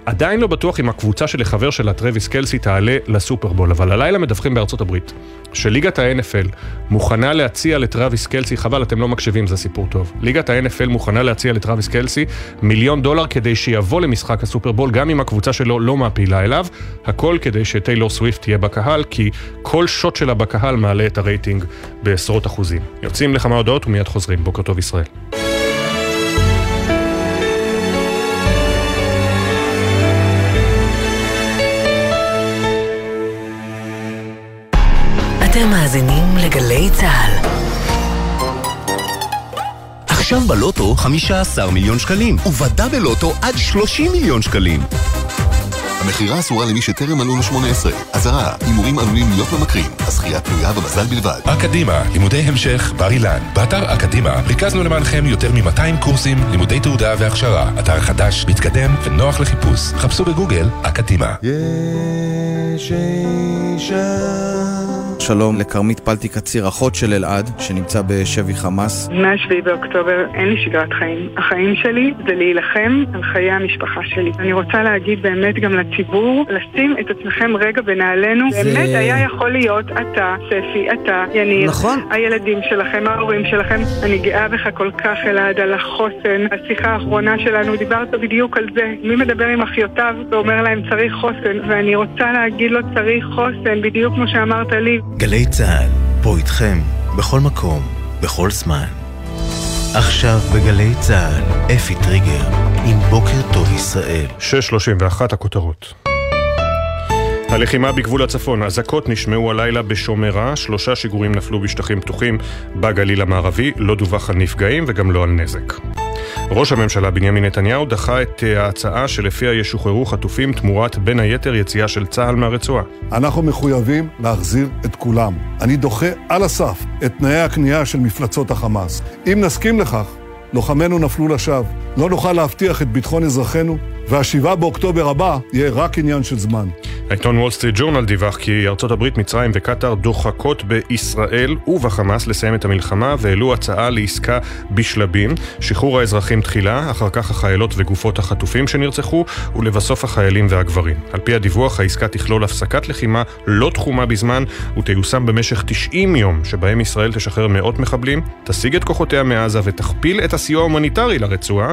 עדיין לא בטוח אם הקבוצה של החבר שלה, טרוויס קלסי, תעלה לסופרבול, אבל הלילה מדווחים בארצות הברית שליגת ה-NFL מוכנה להציע לטרוויס קלסי, חבל, אתם לא מקשיבים, זה סיפור טוב. ליגת ה-NFL מוכנה להציע לטרוויס קלסי מיליון דולר כדי שיבוא למשחק הסופרבול, גם אם הקבוצה שלו לא מעפילה אליו, הכל כדי שטיילור סוויפט תהיה בקהל, כי כל שוט שלה בקהל מעלה את הרייטינג בעשרות אחוזים. יוצאים לכמה הודעות ומיד חוזרים. בוקר טוב ישראל. עכשיו בלוטו 15 מיליון שקלים, ובדאבל לוטו עד 30 מיליון שקלים. המכירה אסורה למי שטרם מלאו לו 18. אזהרה, הימורים עלולים להיות ממכרים. הזכייה תלויה במזל בלבד. אקדימה, לימודי המשך, בר אילן. באתר אקדימה ריכזנו למענכם יותר מ-200 קורסים, לימודי תעודה והכשרה. אתר חדש, מתקדם ונוח לחיפוש. חפשו בגוגל אקדימה. יש שלום לכרמית פלטי קציר, אחות של אלעד, שנמצא בשבי חמאס. מ-7 באוקטובר אין לי שגרת חיים. החיים שלי זה להילחם על חיי המשפחה שלי. אני רוצה להגיד באמת גם לציבור, לשים את עצמכם רגע בנעלינו. זה... באמת היה יכול להיות אתה, ספי, אתה, יניר. נכון. הילדים שלכם, ההורים שלכם. אני גאה בך כל כך, אלעד, על החוסן. השיחה האחרונה שלנו, דיברת בדיוק על זה. מי מדבר עם אחיותיו ואומר להם צריך חוסן, ואני רוצה להגיד לו צריך חוסן, בדיוק כמו שאמרת לי. גלי צה"ל, פה איתכם, בכל מקום, בכל זמן. עכשיו בגלי צה"ל, אפי טריגר, עם בוקר טוב ישראל. 6.31 הכותרות. הלחימה בגבול הצפון, אזעקות נשמעו הלילה בשומרה, שלושה שיגורים נפלו בשטחים פתוחים בגליל המערבי, לא דווח על נפגעים וגם לא על נזק. ראש הממשלה בנימין נתניהו דחה את ההצעה שלפיה ישוחררו חטופים תמורת בין היתר יציאה של צה"ל מהרצועה. אנחנו מחויבים להחזיר את כולם. אני דוחה על הסף את תנאי הכניעה של מפלצות החמאס. אם נסכים לכך, לוחמינו נפלו לשווא. לא נוכל להבטיח את ביטחון אזרחינו, והשבעה באוקטובר הבא יהיה רק עניין של זמן. העיתון וול סטריט ג'ורנל דיווח כי ארצות הברית, מצרים וקטאר דוחקות בישראל ובחמאס לסיים את המלחמה והעלו הצעה לעסקה בשלבים, שחרור האזרחים תחילה, אחר כך החיילות וגופות החטופים שנרצחו, ולבסוף החיילים והגברים. על פי הדיווח, העסקה תכלול הפסקת לחימה לא תחומה בזמן ותיושם במשך 90 יום, שבהם ישראל תשחרר מאות מחבלים, תסיג את כוחותיה מעזה ותכפיל את הסיוע ההומניטרי לרצועה.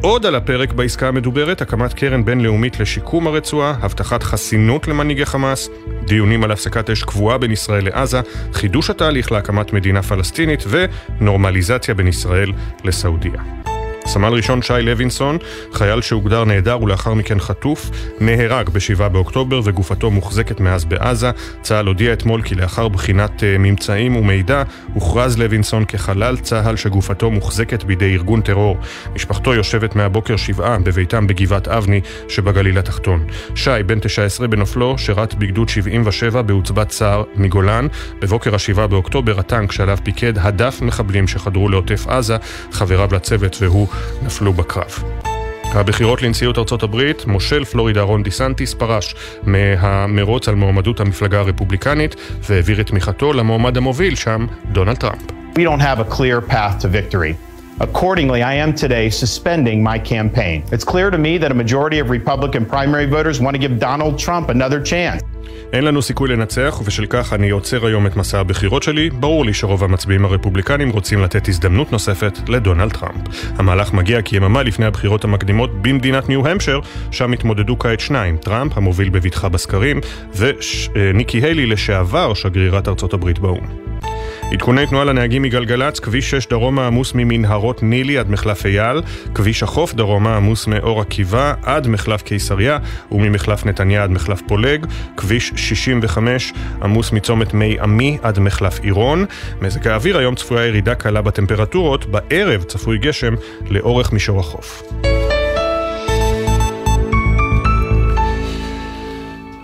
עוד על הפרק בעסקה המדוברת, הקמת קרן בינלאומית לשיקום הרצועה, הבטחת חסינות למנהיגי חמאס, דיונים על הפסקת אש קבועה בין ישראל לעזה, חידוש התהליך להקמת מדינה פלסטינית ונורמליזציה בין ישראל לסעודיה. סמל ראשון שי לוינסון, חייל שהוגדר נעדר ולאחר מכן חטוף, נהרג ב-7 באוקטובר וגופתו מוחזקת מאז בעזה. צה"ל הודיע אתמול כי לאחר בחינת uh, ממצאים ומידע, הוכרז לוינסון כחלל צה"ל שגופתו מוחזקת בידי ארגון טרור. משפחתו יושבת מהבוקר שבעה בביתם בגבעת אבני שבגליל התחתון. שי, בן 19 בנופלו, שירת בגדוד 77 בעוצבת סער מגולן. בבוקר ה-7 באוקטובר הטנק שעליו פיקד הדף מחבלים שחדרו לעוטף עזה, חבריו לצוות והוא נפלו בקרב. הבחירות לנשיאות ארצות הברית, מושל פלורידה רון דיסנטיס פרש מהמרוץ על מועמדות המפלגה הרפובליקנית והעביר את תמיכתו למועמד המוביל שם, דונלד טראמפ. We don't have a clear path to victory. Accordingly, I am today suspending my campaign. It's clear to me that a majority of Republican primary voters want to give Donald Trump another chance. אין לנו סיכוי לנצח, ובשל כך אני עוצר היום את מסע הבחירות שלי. ברור לי שרוב המצביעים הרפובליקנים רוצים לתת הזדמנות נוספת לדונלד טראמפ. המהלך מגיע כי יממה לפני הבחירות המקדימות במדינת ניו-המפשר, שם התמודדו כעת שניים, טראמפ, המוביל בבטחה בסקרים, וניקי היילי, לשעבר שגרירת ארצות הברית באו"ם. עדכוני תנועה לנהגים מגלגלצ, כביש 6 דרומה עמוס ממנהרות נילי עד מחלף אייל, כביש החוף דרומה עמוס מאור עקיבא עד מחלף קיסריה וממחלף נתניה עד מחלף פולג, כביש 65 עמוס מצומת מי עמי עד מחלף עירון. מזג האוויר היום צפויה ירידה קלה בטמפרטורות, בערב צפוי גשם לאורך מישור החוף.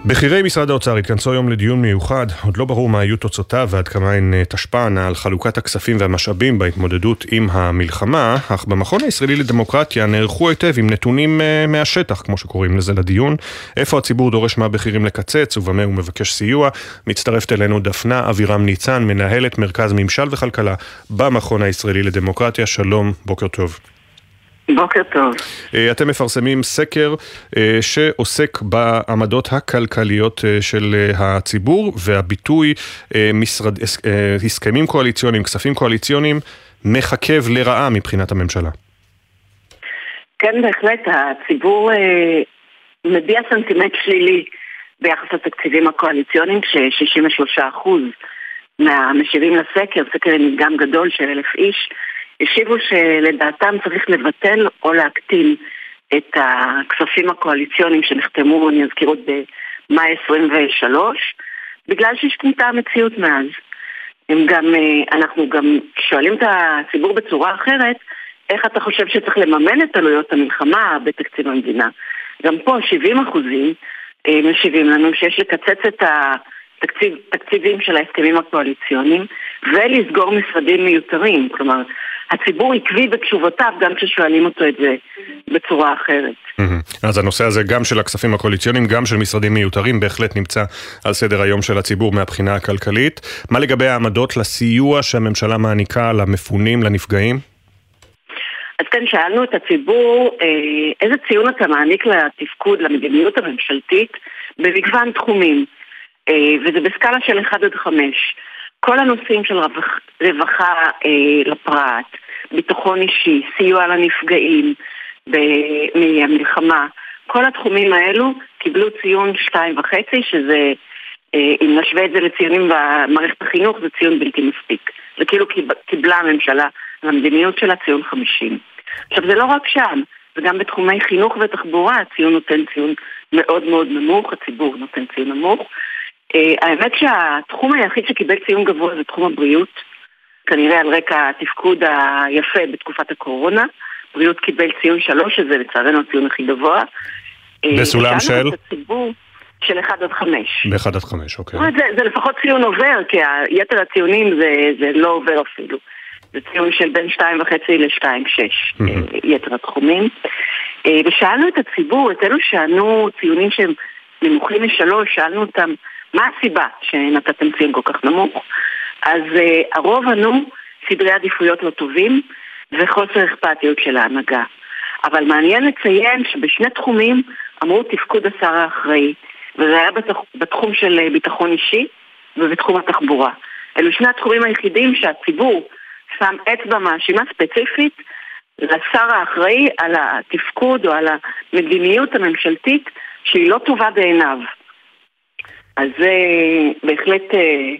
בכירי משרד האוצר התכנסו היום לדיון מיוחד, עוד לא ברור מה יהיו תוצאותיו ועד כמה הן אה, תשפענה על חלוקת הכספים והמשאבים בהתמודדות עם המלחמה, אך במכון הישראלי לדמוקרטיה נערכו היטב עם נתונים אה, מהשטח, כמו שקוראים לזה לדיון, איפה הציבור דורש מהבכירים לקצץ ובמה הוא מבקש סיוע. מצטרפת אלינו דפנה אבירם ניצן, מנהלת מרכז ממשל וכלכלה במכון הישראלי לדמוקרטיה, שלום, בוקר טוב. בוקר טוב. אה, אתם מפרסמים סקר אה, שעוסק בעמדות הכלכליות אה, של הציבור והביטוי משרד, הסכמים קואליציוניים, כספים קואליציוניים, מחכב לרעה מבחינת הממשלה. כן, בהחלט, הציבור מביע סנטימנט שלילי ביחס לתקציבים הקואליציוניים, כש-63% מהמשיבים לסקר, סקר עם מדגם גדול של אלף איש, השיבו שלדעתם צריך לבטל או להקטין את הכספים הקואליציוניים שנחתמו, אני אזכיר עוד במאי 23, בגלל שהשתנתה המציאות מאז. הם גם, אה, אנחנו גם שואלים את הציבור בצורה אחרת, איך אתה חושב שצריך לממן את עלויות המלחמה בתקציב המדינה? גם פה 70 אחוזים אה, משיבים לנו שיש לקצץ את התקציבים של ההסכמים הקואליציוניים ולסגור משרדים מיותרים. כלומר, הציבור עקבי בתשובותיו גם כששואלים אותו את זה בצורה אחרת. אז הנושא הזה גם של הכספים הקואליציוניים, גם של משרדים מיותרים, בהחלט נמצא על סדר היום של הציבור מהבחינה הכלכלית. מה לגבי העמדות לסיוע שהממשלה מעניקה למפונים, לנפגעים? אז כן, שאלנו את הציבור אה, איזה ציון אתה מעניק לתפקוד, למדיניות הממשלתית, במגוון תחומים, אה, וזה בסקאלה של 1 עד 5. כל הנושאים של רווח, רווחה אה, לפרט, ביטחון אישי, סיוע לנפגעים מהמלחמה, כל התחומים האלו קיבלו ציון שתיים וחצי, שזה, אה, אם נשווה את זה לציונים במערכת החינוך, זה ציון בלתי מספיק. זה כאילו קיבלה הממשלה למדיניות שלה ציון חמישים. עכשיו זה לא רק שם, זה גם בתחומי חינוך ותחבורה, הציון נותן ציון מאוד מאוד נמוך, הציבור נותן ציון נמוך. אה, האמת שהתחום היחיד שקיבל ציון גבוה זה תחום הבריאות, כנראה על רקע התפקוד היפה בתקופת הקורונה. בריאות קיבל ציון שלוש, שזה לצערנו הציון הכי גבוה. אה, בסולם של? של 1 עד 5. ב-1 עד 5, אוקיי. זה, זה לפחות ציון עובר, כי יתר הציונים זה, זה לא עובר אפילו. זה ציון של בין 2.5 ל-2.6, mm-hmm. יתר התחומים. ושאלנו את הציבור, את אלו שענו ציונים שהם נמוכים משלוש, שאלנו אותם מה הסיבה שנתתם ציון כל כך נמוך? אז uh, הרוב ענו סדרי עדיפויות לא טובים וחוסר אכפתיות של ההנהגה. אבל מעניין לציין שבשני תחומים אמרו תפקוד השר האחראי, וזה היה בתח... בתחום של אה, ביטחון אישי ובתחום התחבורה. אלו שני התחומים היחידים שהציבור שם אצבע מאשימה ספציפית לשר האחראי על התפקוד או על המדיניות הממשלתית שהיא לא טובה בעיניו. אז זה בהחלט אה,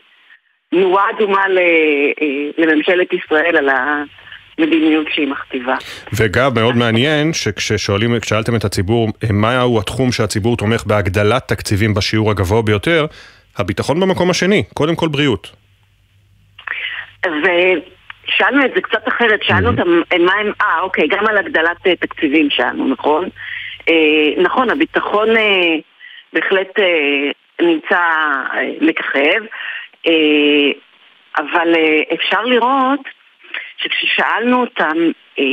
נורה אדומה אה, לממשלת ישראל על המדיניות שהיא מכתיבה. וגם מאוד מעניין שכששואלים, כשאלתם את הציבור אה, מהו התחום שהציבור תומך בהגדלת תקציבים בשיעור הגבוה ביותר, הביטחון במקום השני, קודם כל בריאות. ושאלנו את זה קצת אחרת, שאלנו אותם מה הם, אה אוקיי, גם על הגדלת תקציבים שאלנו, נכון? אה, נכון, הביטחון אה, בהחלט אה, נמצא אה, מככב, אה, אבל אה, אפשר לראות שכששאלנו אותם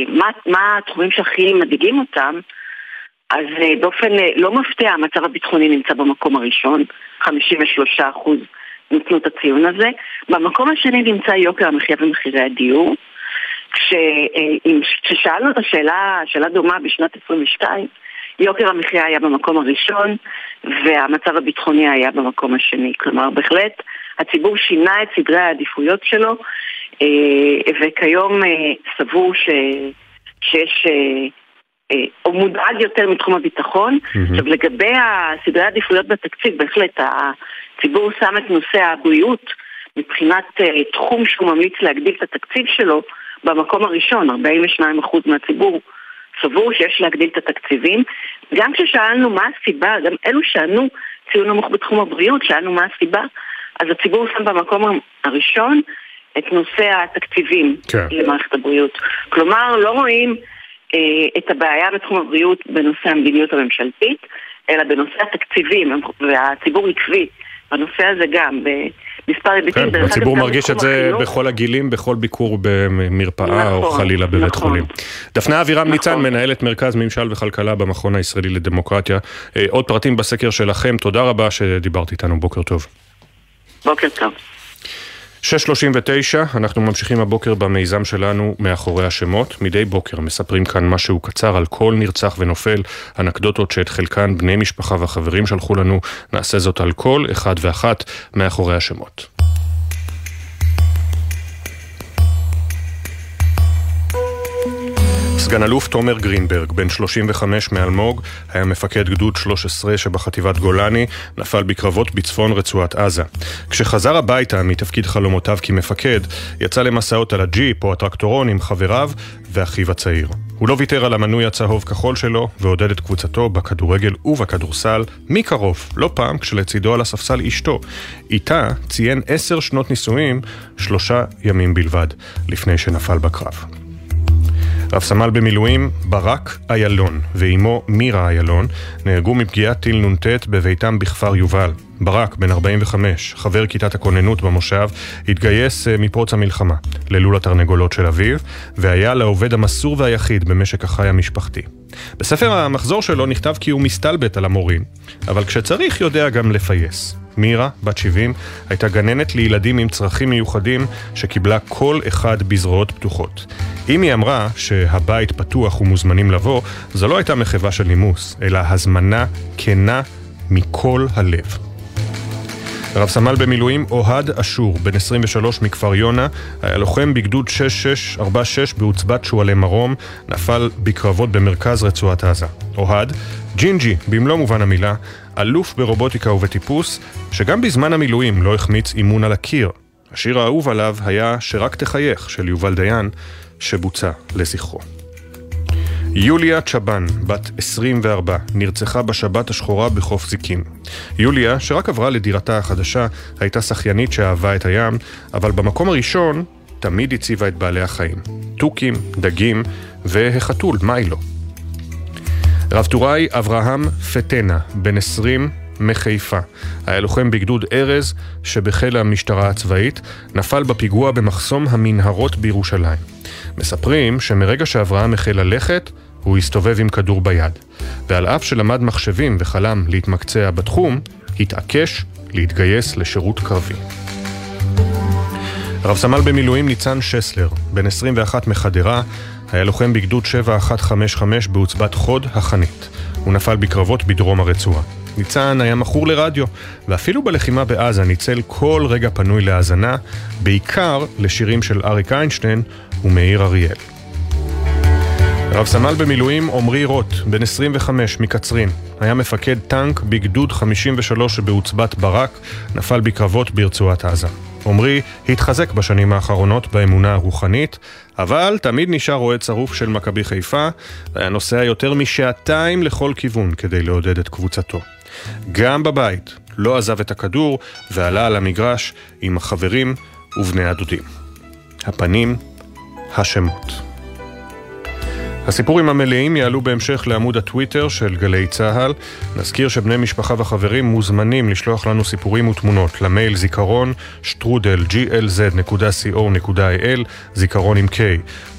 מה, מה התחומים שהכי מדאיגים אותם, אז באופן לא מפתיע המצב הביטחוני נמצא במקום הראשון, 53% נתנו את הציון הזה. במקום השני נמצא יוקר המחיה ומחירי הדיור. כששאלנו את השאלה, שאלה דומה בשנת 22, יוקר המחיה היה במקום הראשון והמצב הביטחוני היה במקום השני. כלומר, בהחלט הציבור שינה את סדרי העדיפויות שלו אה, וכיום אה, סבור ש... שיש... אה, או מודאג יותר מתחום הביטחון. עכשיו, לגבי סדרי העדיפויות בתקציב, בהחלט הציבור שם את נושא הבריאות מבחינת תחום שהוא ממליץ להגדיל את התקציב שלו במקום הראשון, 42% מהציבור סבור שיש להגדיל את התקציבים. גם כששאלנו מה הסיבה, גם אלו שענו ציון נמוך בתחום הבריאות, שאלנו מה הסיבה, אז הציבור שם במקום הראשון את נושא התקציבים כן. למערכת הבריאות. כלומר, לא רואים אה, את הבעיה בתחום הבריאות בנושא המדיניות הממשלתית, אלא בנושא התקציבים, והציבור עקבי בנושא הזה גם, במספר היבטים. כן, הציבור מרגיש את זה החינוך. בכל הגילים, בכל ביקור במרפאה נכון, או חלילה בבית נכון. חולים. דפנה אבירם נכון. ניצן, מנהלת מרכז ממשל וכלכלה במכון הישראלי לדמוקרטיה. אה, עוד פרטים בסקר שלכם, תודה רבה שדיברת איתנו, בוקר טוב. בוקר טוב. 6.39, אנחנו ממשיכים הבוקר במיזם שלנו מאחורי השמות. מדי בוקר מספרים כאן משהו קצר על כל נרצח ונופל, אנקדוטות שאת חלקן בני משפחה והחברים שלחו לנו. נעשה זאת על כל אחד ואחת מאחורי השמות. סגן אלוף תומר גרינברג, בן 35 מאלמוג, היה מפקד גדוד 13 שבחטיבת גולני, נפל בקרבות בצפון רצועת עזה. כשחזר הביתה מתפקיד חלומותיו כמפקד, יצא למסעות על הג'יפ או הטרקטורון עם חבריו ואחיו הצעיר. הוא לא ויתר על המנוי הצהוב-כחול שלו, ועודד את קבוצתו בכדורגל ובכדורסל מקרוב, לא פעם כשלצידו על הספסל אשתו. איתה ציין עשר שנות נישואים, שלושה ימים בלבד, לפני שנפל בקרב. רב סמל במילואים ברק איילון ואימו מירה איילון נהרגו מפגיעת טיל נ"ט בביתם בכפר יובל. ברק, בן 45, חבר כיתת הכוננות במושב, התגייס אה, מפרוץ המלחמה ללול התרנגולות של אביו, והיה לעובד המסור והיחיד במשק החי המשפחתי. בספר המחזור שלו נכתב כי הוא מסתלבט על המורים, אבל כשצריך יודע גם לפייס. מירה, בת 70, הייתה גננת לילדים עם צרכים מיוחדים שקיבלה כל אחד בזרועות פתוחות. אם היא אמרה שהבית פתוח ומוזמנים לבוא, זו לא הייתה מחווה של נימוס, אלא הזמנה כנה מכל הלב. רב סמל במילואים אוהד אשור, בן 23 מכפר יונה, היה לוחם בגדוד 6646 בעוצבת שועלי מרום, נפל בקרבות במרכז רצועת עזה. אוהד, ג'ינג'י במלוא מובן המילה, אלוף ברובוטיקה ובטיפוס, שגם בזמן המילואים לא החמיץ אימון על הקיר. השיר האהוב עליו היה "שרק תחייך" של יובל דיין, שבוצע לזכרו. יוליה צ'בן, בת 24, נרצחה בשבת השחורה בחוף זיקים. יוליה, שרק עברה לדירתה החדשה, הייתה שחיינית שאהבה את הים, אבל במקום הראשון תמיד הציבה את בעלי החיים. תוכים, דגים והחתול, מיילו. רב טוראי אברהם פטנה, בן 20, מחיפה. היה לוחם בגדוד ארז שבחיל המשטרה הצבאית, נפל בפיגוע במחסום המנהרות בירושלים. מספרים שמרגע שאברהם החל ללכת, הוא הסתובב עם כדור ביד. ועל אף שלמד מחשבים וחלם להתמקצע בתחום, התעקש להתגייס לשירות קרבי. רב סמל במילואים ניצן שסלר, בן 21 מחדרה, היה לוחם בגדוד 7155 בעוצבת חוד החנית. הוא נפל בקרבות בדרום הרצועה. ניצן היה מכור לרדיו, ואפילו בלחימה בעזה ניצל כל רגע פנוי להאזנה, בעיקר לשירים של אריק איינשטיין ומאיר אריאל. רב סמל במילואים עמרי רוט, בן 25 מקצרין, היה מפקד טנק בגדוד 53 שבעוצבת ברק, נפל בקרבות ברצועת עזה. עמרי התחזק בשנים האחרונות באמונה הרוחנית, אבל תמיד נשאר אוהד שרוף של מכבי חיפה, והיה נוסע יותר משעתיים לכל כיוון כדי לעודד את קבוצתו. גם בבית לא עזב את הכדור ועלה על המגרש עם החברים ובני הדודים. הפנים, השמות. הסיפורים המלאים יעלו בהמשך לעמוד הטוויטר של גלי צה"ל. נזכיר שבני משפחה וחברים מוזמנים לשלוח לנו סיפורים ותמונות למייל זיכרון שטרודל glz.co.il זיכרון עם K.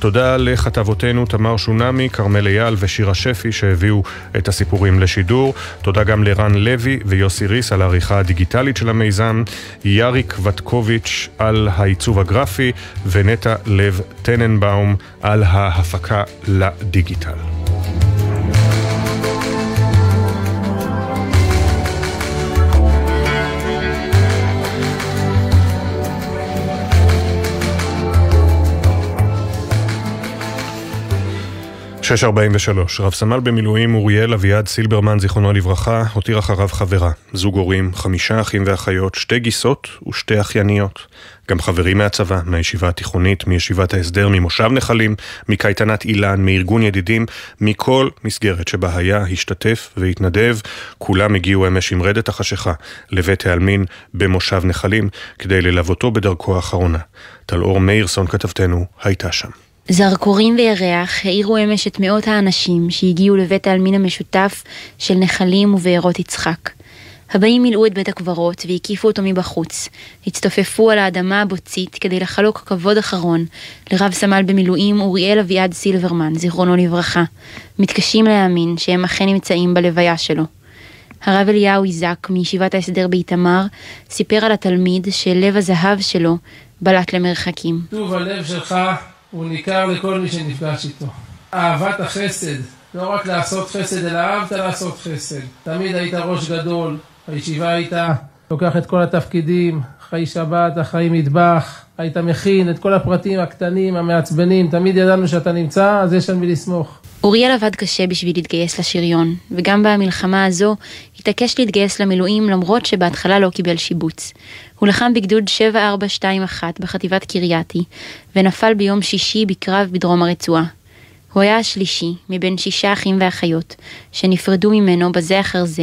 תודה לכתבותינו תמר שונמי, כרמל אייל ושירה שפי שהביאו את הסיפורים לשידור. תודה גם לרן לוי ויוסי ריס על העריכה הדיגיטלית של המיזם, יאריק וטקוביץ' על העיצוב הגרפי ונטע לב טננבאום על ההפקה לדיגיטל. שש ארבעים ושלוש, רב סמל במילואים אוריאל אביעד סילברמן, זיכרונו לברכה, הותיר אחריו חברה, זוג הורים, חמישה אחים ואחיות, שתי גיסות ושתי אחייניות. גם חברים מהצבא, מהישיבה התיכונית, מישיבת ההסדר, ממושב נחלים, מקייטנת אילן, מארגון ידידים, מכל מסגרת שבה היה, השתתף והתנדב, כולם הגיעו אמש עם רדת החשיכה לבית העלמין במושב נחלים, כדי ללוותו בדרכו האחרונה. טל אור מאירסון כתבתנו הייתה שם. זרקורים וירח האירו אמש את מאות האנשים שהגיעו לבית העלמין המשותף של נחלים ובארות יצחק. הבאים מילאו את בית הקברות והקיפו אותו מבחוץ. הצטופפו על האדמה הבוצית כדי לחלוק כבוד אחרון לרב סמל במילואים אוריאל אביעד סילברמן, זיכרונו לברכה. מתקשים להאמין שהם אכן נמצאים בלוויה שלו. הרב אליהו איזק מישיבת ההסדר באיתמר סיפר על התלמיד שלב הזהב שלו בלט למרחקים. טוב הלב שלך הוא ניכר לכל מי שנפגש איתו. אהבת החסד, לא רק לעשות חסד, אלא אהבת לעשות חסד. תמיד היית ראש גדול, הישיבה הייתה לוקח את כל התפקידים, חיי שבת, אחראי מטבח, היית מכין את כל הפרטים הקטנים, המעצבנים, תמיד ידענו שאתה נמצא, אז יש על מי לסמוך. אוריאל עבד קשה בשביל להתגייס לשריון, וגם במלחמה הזו התעקש להתגייס למילואים למרות שבהתחלה לא קיבל שיבוץ. הוא לחם בגדוד 7421 בחטיבת קרייתי, ונפל ביום שישי בקרב בדרום הרצועה. הוא היה השלישי מבין שישה אחים ואחיות, שנפרדו ממנו בזה אחר זה,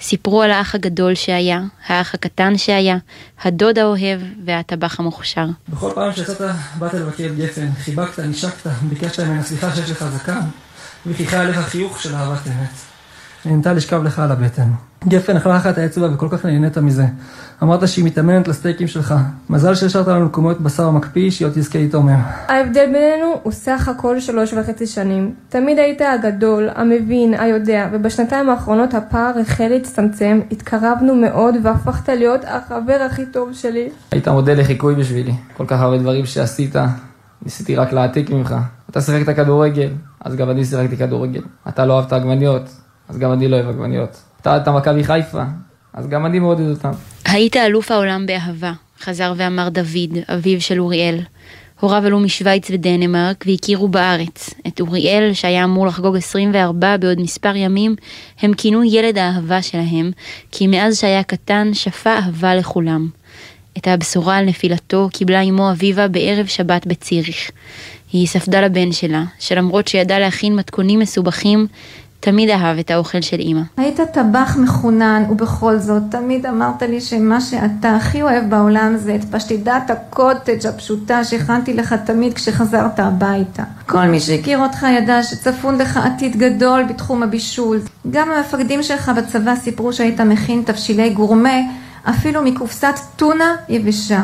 סיפרו על האח הגדול שהיה, האח הקטן שהיה, הדוד האוהב והטבח המוכשר. בכל פעם שיצאת, באת לבקר גפן, חיבקת, נשקת, ביקשת ממנה סליחה שיש לך זקן, וחיכה עליך חיוך של אהבת אמת. נהנתה לשכב לך על הבטן. גפן אכלה לך את האצבע וכל כך נהנית מזה. אמרת שהיא מתאמנת לסטייקים שלך. מזל שהשארת לנו כמויות בשר מקפיא שהיא עוד תזכה להתעומם. ההבדל בינינו הוא סך הכל שלוש וחצי שנים. תמיד היית הגדול, המבין, היודע, ובשנתיים האחרונות הפער החל להצטמצם, התקרבנו מאוד והפכת להיות החבר הכי טוב שלי. היית מודל לחיקוי בשבילי. כל כך הרבה דברים שעשית, ניסיתי רק להעתיק ממך. אתה שיחקת כדורגל, אז גם אני שיחקתי כדורגל. אתה לא אהבת עגבניות, אז גם אני לא אוהב עגבניות. אתה אוהדת מכבי חיפה, אז גם אני מעודד אותם. היית אלוף העולם באהבה, חזר ואמר דוד, אביו של אוריאל. הוריו עלו משוויץ ודנמרק והכירו בארץ. את אוריאל, שהיה אמור לחגוג 24 בעוד מספר ימים, הם כינו ילד האהבה שלהם, כי מאז שהיה קטן שפע אהבה לכולם. את הבשורה על נפילתו קיבלה אמו אביבה בערב שבת בציריך. היא ספדה לבן שלה, שלמרות שידע להכין מתכונים מסובכים, תמיד אהב את האוכל של אימא. היית טבח מחונן, ובכל זאת, תמיד אמרת לי שמה שאתה הכי אוהב בעולם זה את פשטידת הקוטג' הפשוטה שהכנתי לך תמיד כשחזרת הביתה. כל מי שהכיר אותך ידע שצפון לך עתיד גדול בתחום הבישול. גם המפקדים שלך בצבא סיפרו שהיית מכין תבשילי גורמה, אפילו מקופסת טונה יבשה.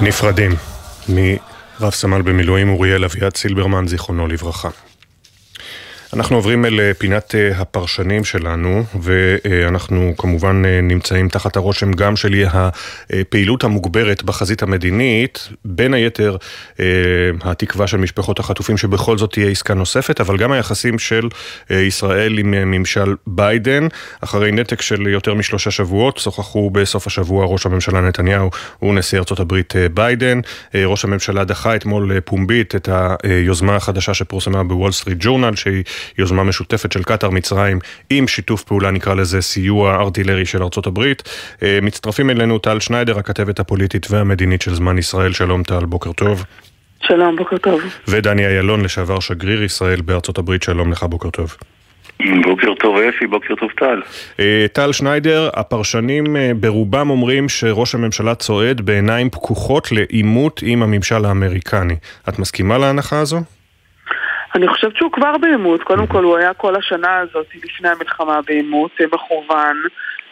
נפרדים מרב סמל במילואים אוריאל אביעד סילברמן, זיכרונו לברכה. אנחנו עוברים אל אה, פינת אה, הפרשנים שלנו, ואנחנו כמובן אה, נמצאים תחת הרושם גם של הפעילות המוגברת בחזית המדינית, בין היתר התקווה של משפחות החטופים שבכל זאת תהיה עסקה נוספת, אבל גם היחסים של ישראל עם ממשל ביידן, אחרי נתק של יותר משלושה שבועות, שוחחו בסוף השבוע ראש הממשלה נתניהו ונשיא הברית ביידן. ראש הממשלה דחה אתמול פומבית את היוזמה החדשה שפורסמה בוול סטריט ג'ורנל, שהיא יוזמה משותפת של קטאר מצרים עם שיתוף פעולה נקרא לזה סיוע ארטילרי של ארצות הברית. אה, מצטרפים אלינו טל שניידר, הכתבת הפוליטית והמדינית של זמן ישראל. שלום טל, בוקר טוב. שלום, בוקר טוב. ודני אילון, לשעבר שגריר ישראל בארצות הברית, שלום לך, בוקר טוב. בוקר טוב אפי, בוקר טוב טל. אה, טל שניידר, הפרשנים אה, ברובם אומרים שראש הממשלה צועד בעיניים פקוחות לעימות עם הממשל האמריקני. את מסכימה להנחה הזו? אני חושבת שהוא כבר בעימות, קודם כל הוא היה כל השנה הזאת לפני המלחמה בעימות אה, מכוון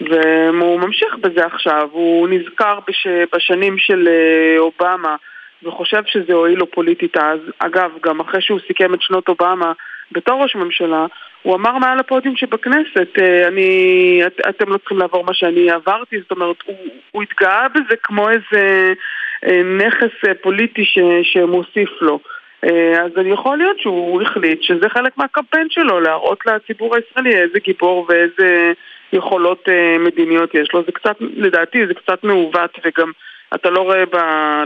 והוא ממשיך בזה עכשיו, הוא נזכר בש... בשנים של אה, אובמה וחושב שזה הועיל לו פוליטית אז. אגב, גם אחרי שהוא סיכם את שנות אובמה בתור ראש ממשלה, הוא אמר מעל הפודיום שבכנסת, אה, אני, את, אתם לא צריכים לעבור מה שאני עברתי, זאת אומרת, הוא, הוא התגאה בזה כמו איזה נכס פוליטי ש, שמוסיף לו. אה, אז יכול להיות שהוא החליט שזה חלק מהקמפיין שלו, להראות לציבור הישראלי איזה גיבור ואיזה יכולות אה, מדיניות יש לו. זה קצת, לדעתי זה קצת מעוות וגם אתה לא רואה, ב,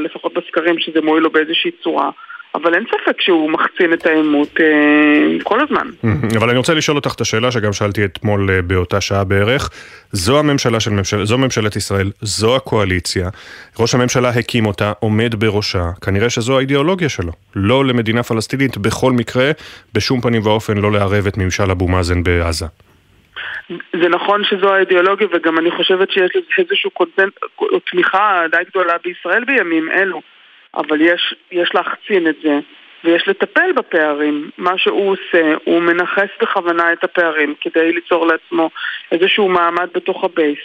לפחות בסקרים, שזה מועיל לו באיזושהי צורה. אבל אין ספק שהוא מחצין את העימות אה, כל הזמן. *laughs* אבל אני רוצה לשאול אותך את השאלה שגם שאלתי אתמול אה, באותה שעה בערך. זו הממשלה של ממשל... זו ממשלת ישראל, זו הקואליציה, ראש הממשלה הקים אותה, עומד בראשה, כנראה שזו האידיאולוגיה שלו. לא למדינה פלסטינית, בכל מקרה, בשום פנים ואופן לא לערב את ממשל אבו מאזן בעזה. זה נכון שזו האידיאולוגיה, וגם אני חושבת שיש לזה איזושהי content, תמיכה די גדולה בישראל בימים אלו, אבל יש, יש להחצין את זה, ויש לטפל בפערים. מה שהוא עושה, הוא מנכס בכוונה את הפערים כדי ליצור לעצמו איזשהו מעמד בתוך הבייס.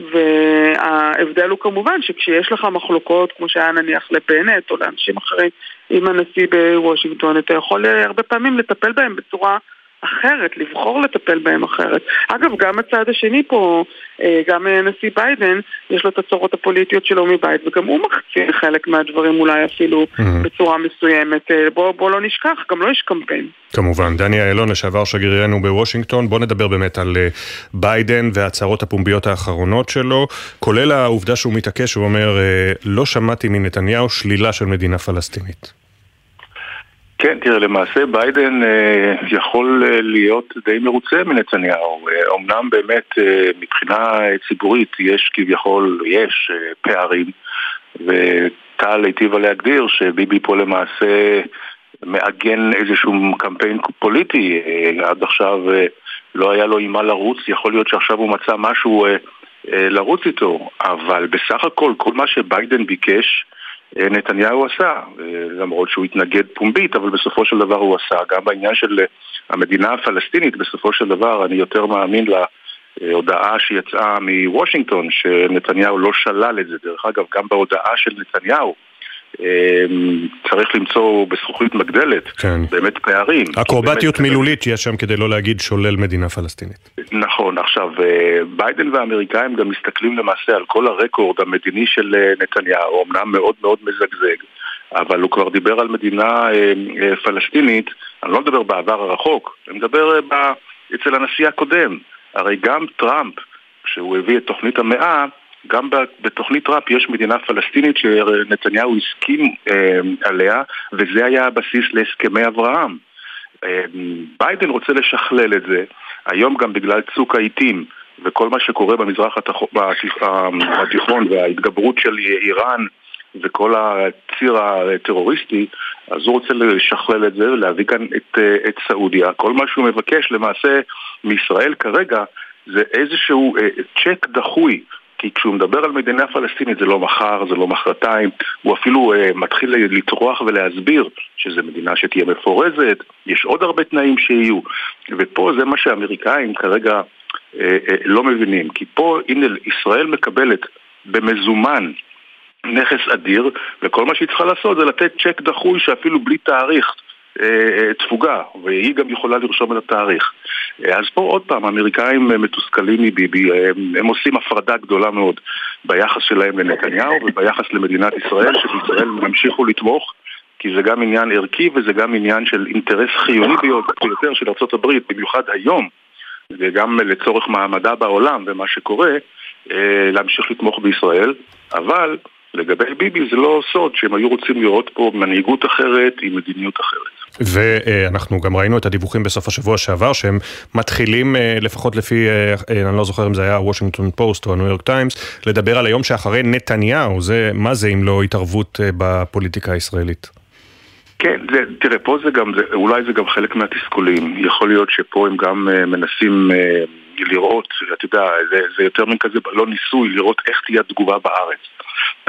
וההבדל הוא כמובן שכשיש לך מחלוקות, כמו שהיה נניח לבנט או לאנשים אחרים עם הנשיא בוושינגטון, אתה יכול הרבה פעמים לטפל בהם בצורה אחרת, לבחור לטפל בהם אחרת. אגב, גם הצד השני פה, אה, גם הנשיא ביידן, יש לו את הצרות הפוליטיות שלו מבית, וגם הוא מחצין חלק מהדברים אולי אפילו mm-hmm. בצורה מסוימת. אה, בוא, בוא לא נשכח, גם לו לא יש קמפיין. כמובן. דני אילון, לשעבר שגרירנו בוושינגטון, בוא נדבר באמת על אה, ביידן וההצהרות הפומביות האחרונות שלו, כולל העובדה שהוא מתעקש, הוא אומר, לא שמעתי מנתניהו שלילה של מדינה פלסטינית. כן, תראה, למעשה ביידן אה, יכול אה, להיות די מרוצה מנתניהו. אה, אמנם באמת אה, מבחינה ציבורית יש כביכול, יש אה, פערים, וטל היטיבה להגדיר שביבי פה למעשה מעגן איזשהו קמפיין פוליטי. אה, עד עכשיו אה, לא היה לו עם מה לרוץ, יכול להיות שעכשיו הוא מצא משהו אה, אה, לרוץ איתו, אבל בסך הכל כל מה שביידן ביקש אה, נתניהו עשה, אה, למרות שהוא התנגד פומבית, אבל בסופו של דבר הוא עשה. גם בעניין של אה, המדינה הפלסטינית, בסופו של דבר אני יותר מאמין להודעה שיצאה מוושינגטון, שנתניהו לא שלל את זה. דרך אגב, גם בהודעה של נתניהו, צריך למצוא בזכוכית מגדלת כן. באמת פערים. אקרובטיות באמת... מילולית יש שם כדי לא להגיד שולל מדינה פלסטינית. נכון, עכשיו אה, ביידן והאמריקאים גם מסתכלים למעשה על כל הרקורד המדיני של אה, נתניהו, אמנם מאוד מאוד מזגזג, אבל הוא כבר דיבר על מדינה אה, פלסטינית, אני לא מדבר בעבר הרחוק, אני מדבר אצל הנשיא הקודם. הרי גם טראמפ, כשהוא הביא את תוכנית המאה, גם בתוכנית טראמפ יש מדינה פלסטינית שנתניהו הסכים אה, עליה, וזה היה הבסיס להסכמי אברהם. אה, ביידן רוצה לשכלל את זה, היום גם בגלל צוק העיתים וכל מה שקורה במזרח התיכון וההתגברות של איראן וכל הציר הטרוריסטי, אז הוא רוצה לשכלל את זה ולהביא כאן את, אה, את סעודיה. כל מה שהוא מבקש למעשה מישראל כרגע זה איזשהו צ'ק דחוי כי כשהוא מדבר על מדינה פלסטינית זה לא מחר, זה לא מחרתיים, הוא אפילו uh, מתחיל לטרוח ולהסביר שזו מדינה שתהיה מפורזת, יש עוד הרבה תנאים שיהיו. ופה זה מה שהאמריקאים כרגע uh, uh, לא מבינים, כי פה, הנה, ישראל מקבלת במזומן נכס אדיר, וכל מה שהיא צריכה לעשות זה לתת צ'ק דחוי שאפילו בלי תאריך תפוגה, והיא גם יכולה לרשום את התאריך. אה, אז פה עוד פעם, האמריקאים מתוסכלים מביבי, הם, הם עושים הפרדה גדולה מאוד ביחס שלהם לנתניהו וביחס למדינת ישראל, שבישראל ימשיכו לתמוך, כי זה גם עניין ערכי וזה גם עניין של אינטרס חיוני ביותר של ארה"ב, במיוחד היום, וגם לצורך מעמדה בעולם ומה שקורה, להמשיך לתמוך בישראל, אבל לגבי ביבי זה לא סוד שהם היו רוצים לראות פה מנהיגות אחרת עם מדיניות אחרת. ואנחנו גם ראינו את הדיווחים בסוף השבוע שעבר, שהם מתחילים, אה, לפחות לפי, אה, אה, אני לא זוכר אם זה היה וושינגטון פוסט או הניו יורק טיימס, לדבר על היום שאחרי נתניהו, זה, מה זה אם לא התערבות בפוליטיקה הישראלית? כן, זה, תראה, פה זה גם, זה, אולי זה גם חלק מהתסכולים. יכול להיות שפה הם גם uh, מנסים uh, לראות, אתה יודע, זה, זה יותר מכזה, לא ניסוי, לראות איך תהיה התגובה בארץ.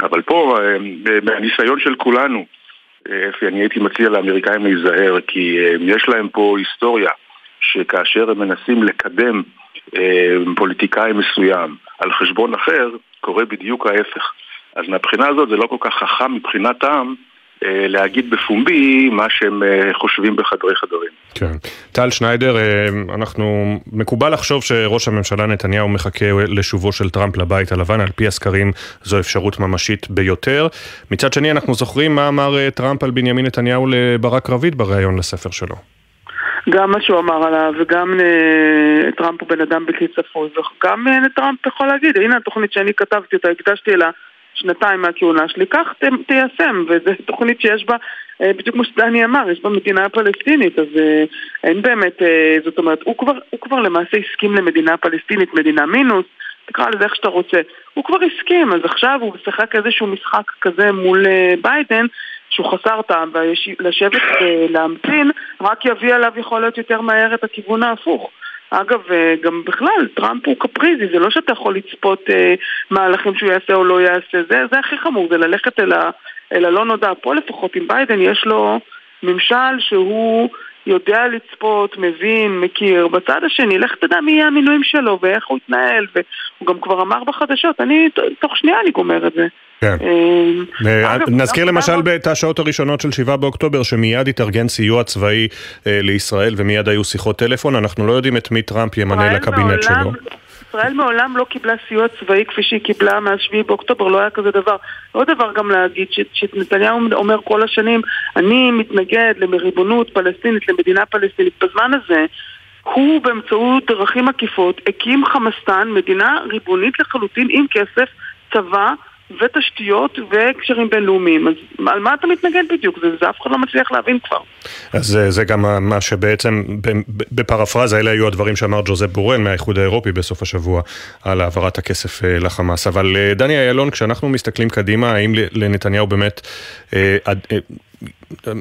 אבל פה, uh, מהניסיון של כולנו, אפי, אני הייתי מציע לאמריקאים להיזהר, כי אה, יש להם פה היסטוריה שכאשר הם מנסים לקדם אה, פוליטיקאי מסוים על חשבון אחר, קורה בדיוק ההפך. אז מהבחינה הזאת זה לא כל כך חכם מבחינתם אה, להגיד בפומבי מה שהם אה, חושבים בחדרי חדרים. כן. טל שניידר, אה, אנחנו, מקובל לחשוב שראש הממשלה נתניהו מחכה לשובו של טראמפ לבית הלבן, על פי הסקרים זו אפשרות ממשית ביותר. מצד שני, אנחנו זוכרים מה אמר טראמפ על בנימין נתניהו לברק רביד בריאיון לספר שלו. גם מה שהוא אמר עליו, וגם טראמפ הוא בן אדם בלתי צפוי, וגם טראמפ יכול להגיד, הנה התוכנית שאני כתבתי אותה, הקדשתי לה שנתיים מהכהונה שלי, כך ת, תיישם, וזו תוכנית שיש בה, אה, בדיוק כמו שדני אמר, יש בה מדינה פלסטינית, אז אה, אין באמת, אה, זאת אומרת, הוא כבר, הוא כבר למעשה הסכים למדינה פלסטינית, מדינה מינוס, תקרא לזה איך שאתה רוצה, הוא כבר הסכים, אז עכשיו הוא משחק איזשהו משחק כזה מול ביידן, שהוא חסר טעם, ולשבת ולהמתין רק יביא עליו יכול להיות יותר מהר את הכיוון ההפוך. אגב, אה, גם בכלל, טראמפ הוא קפריזי, זה לא שאתה יכול לצפות אה, מהלכים שהוא יעשה או לא יעשה, זה, זה הכי חמור, זה ללכת אל, ה, אל הלא נודע. פה לפחות עם ביידן יש לו ממשל שהוא יודע לצפות, מבין, מכיר. בצד השני, לך תדע מי יהיה המינויים שלו ואיך הוא יתנהל, והוא גם כבר אמר בחדשות, אני, תוך שנייה אני גומר את זה. כן. אה, נזכיר למשל את השעות הראשונות של 7 באוקטובר, שמיד התארגן סיוע צבאי אה, לישראל ומיד היו שיחות טלפון, אנחנו לא יודעים את מי טראמפ ימנה לקבינט שלו. ישראל מעולם לא קיבלה סיוע צבאי כפי שהיא קיבלה מאז 7 באוקטובר, לא היה כזה דבר. עוד דבר גם להגיד, שנתניהו אומר כל השנים, אני מתנגד לריבונות פלסטינית, למדינה פלסטינית. בזמן הזה, הוא באמצעות דרכים עקיפות הקים חמאסטן, מדינה ריבונית לחלוטין עם כסף, צבא, ותשתיות וקשרים בינלאומיים. אז על מה אתה מתנגד בדיוק? זה, זה אף אחד לא מצליח להבין כבר. אז זה גם מה שבעצם, בפרפרזה, אלה היו הדברים שאמר ג'וזפ בורן מהאיחוד האירופי בסוף השבוע על העברת הכסף אה, לחמאס. אבל אה, דני אילון, כשאנחנו מסתכלים קדימה, האם לנתניהו באמת אה,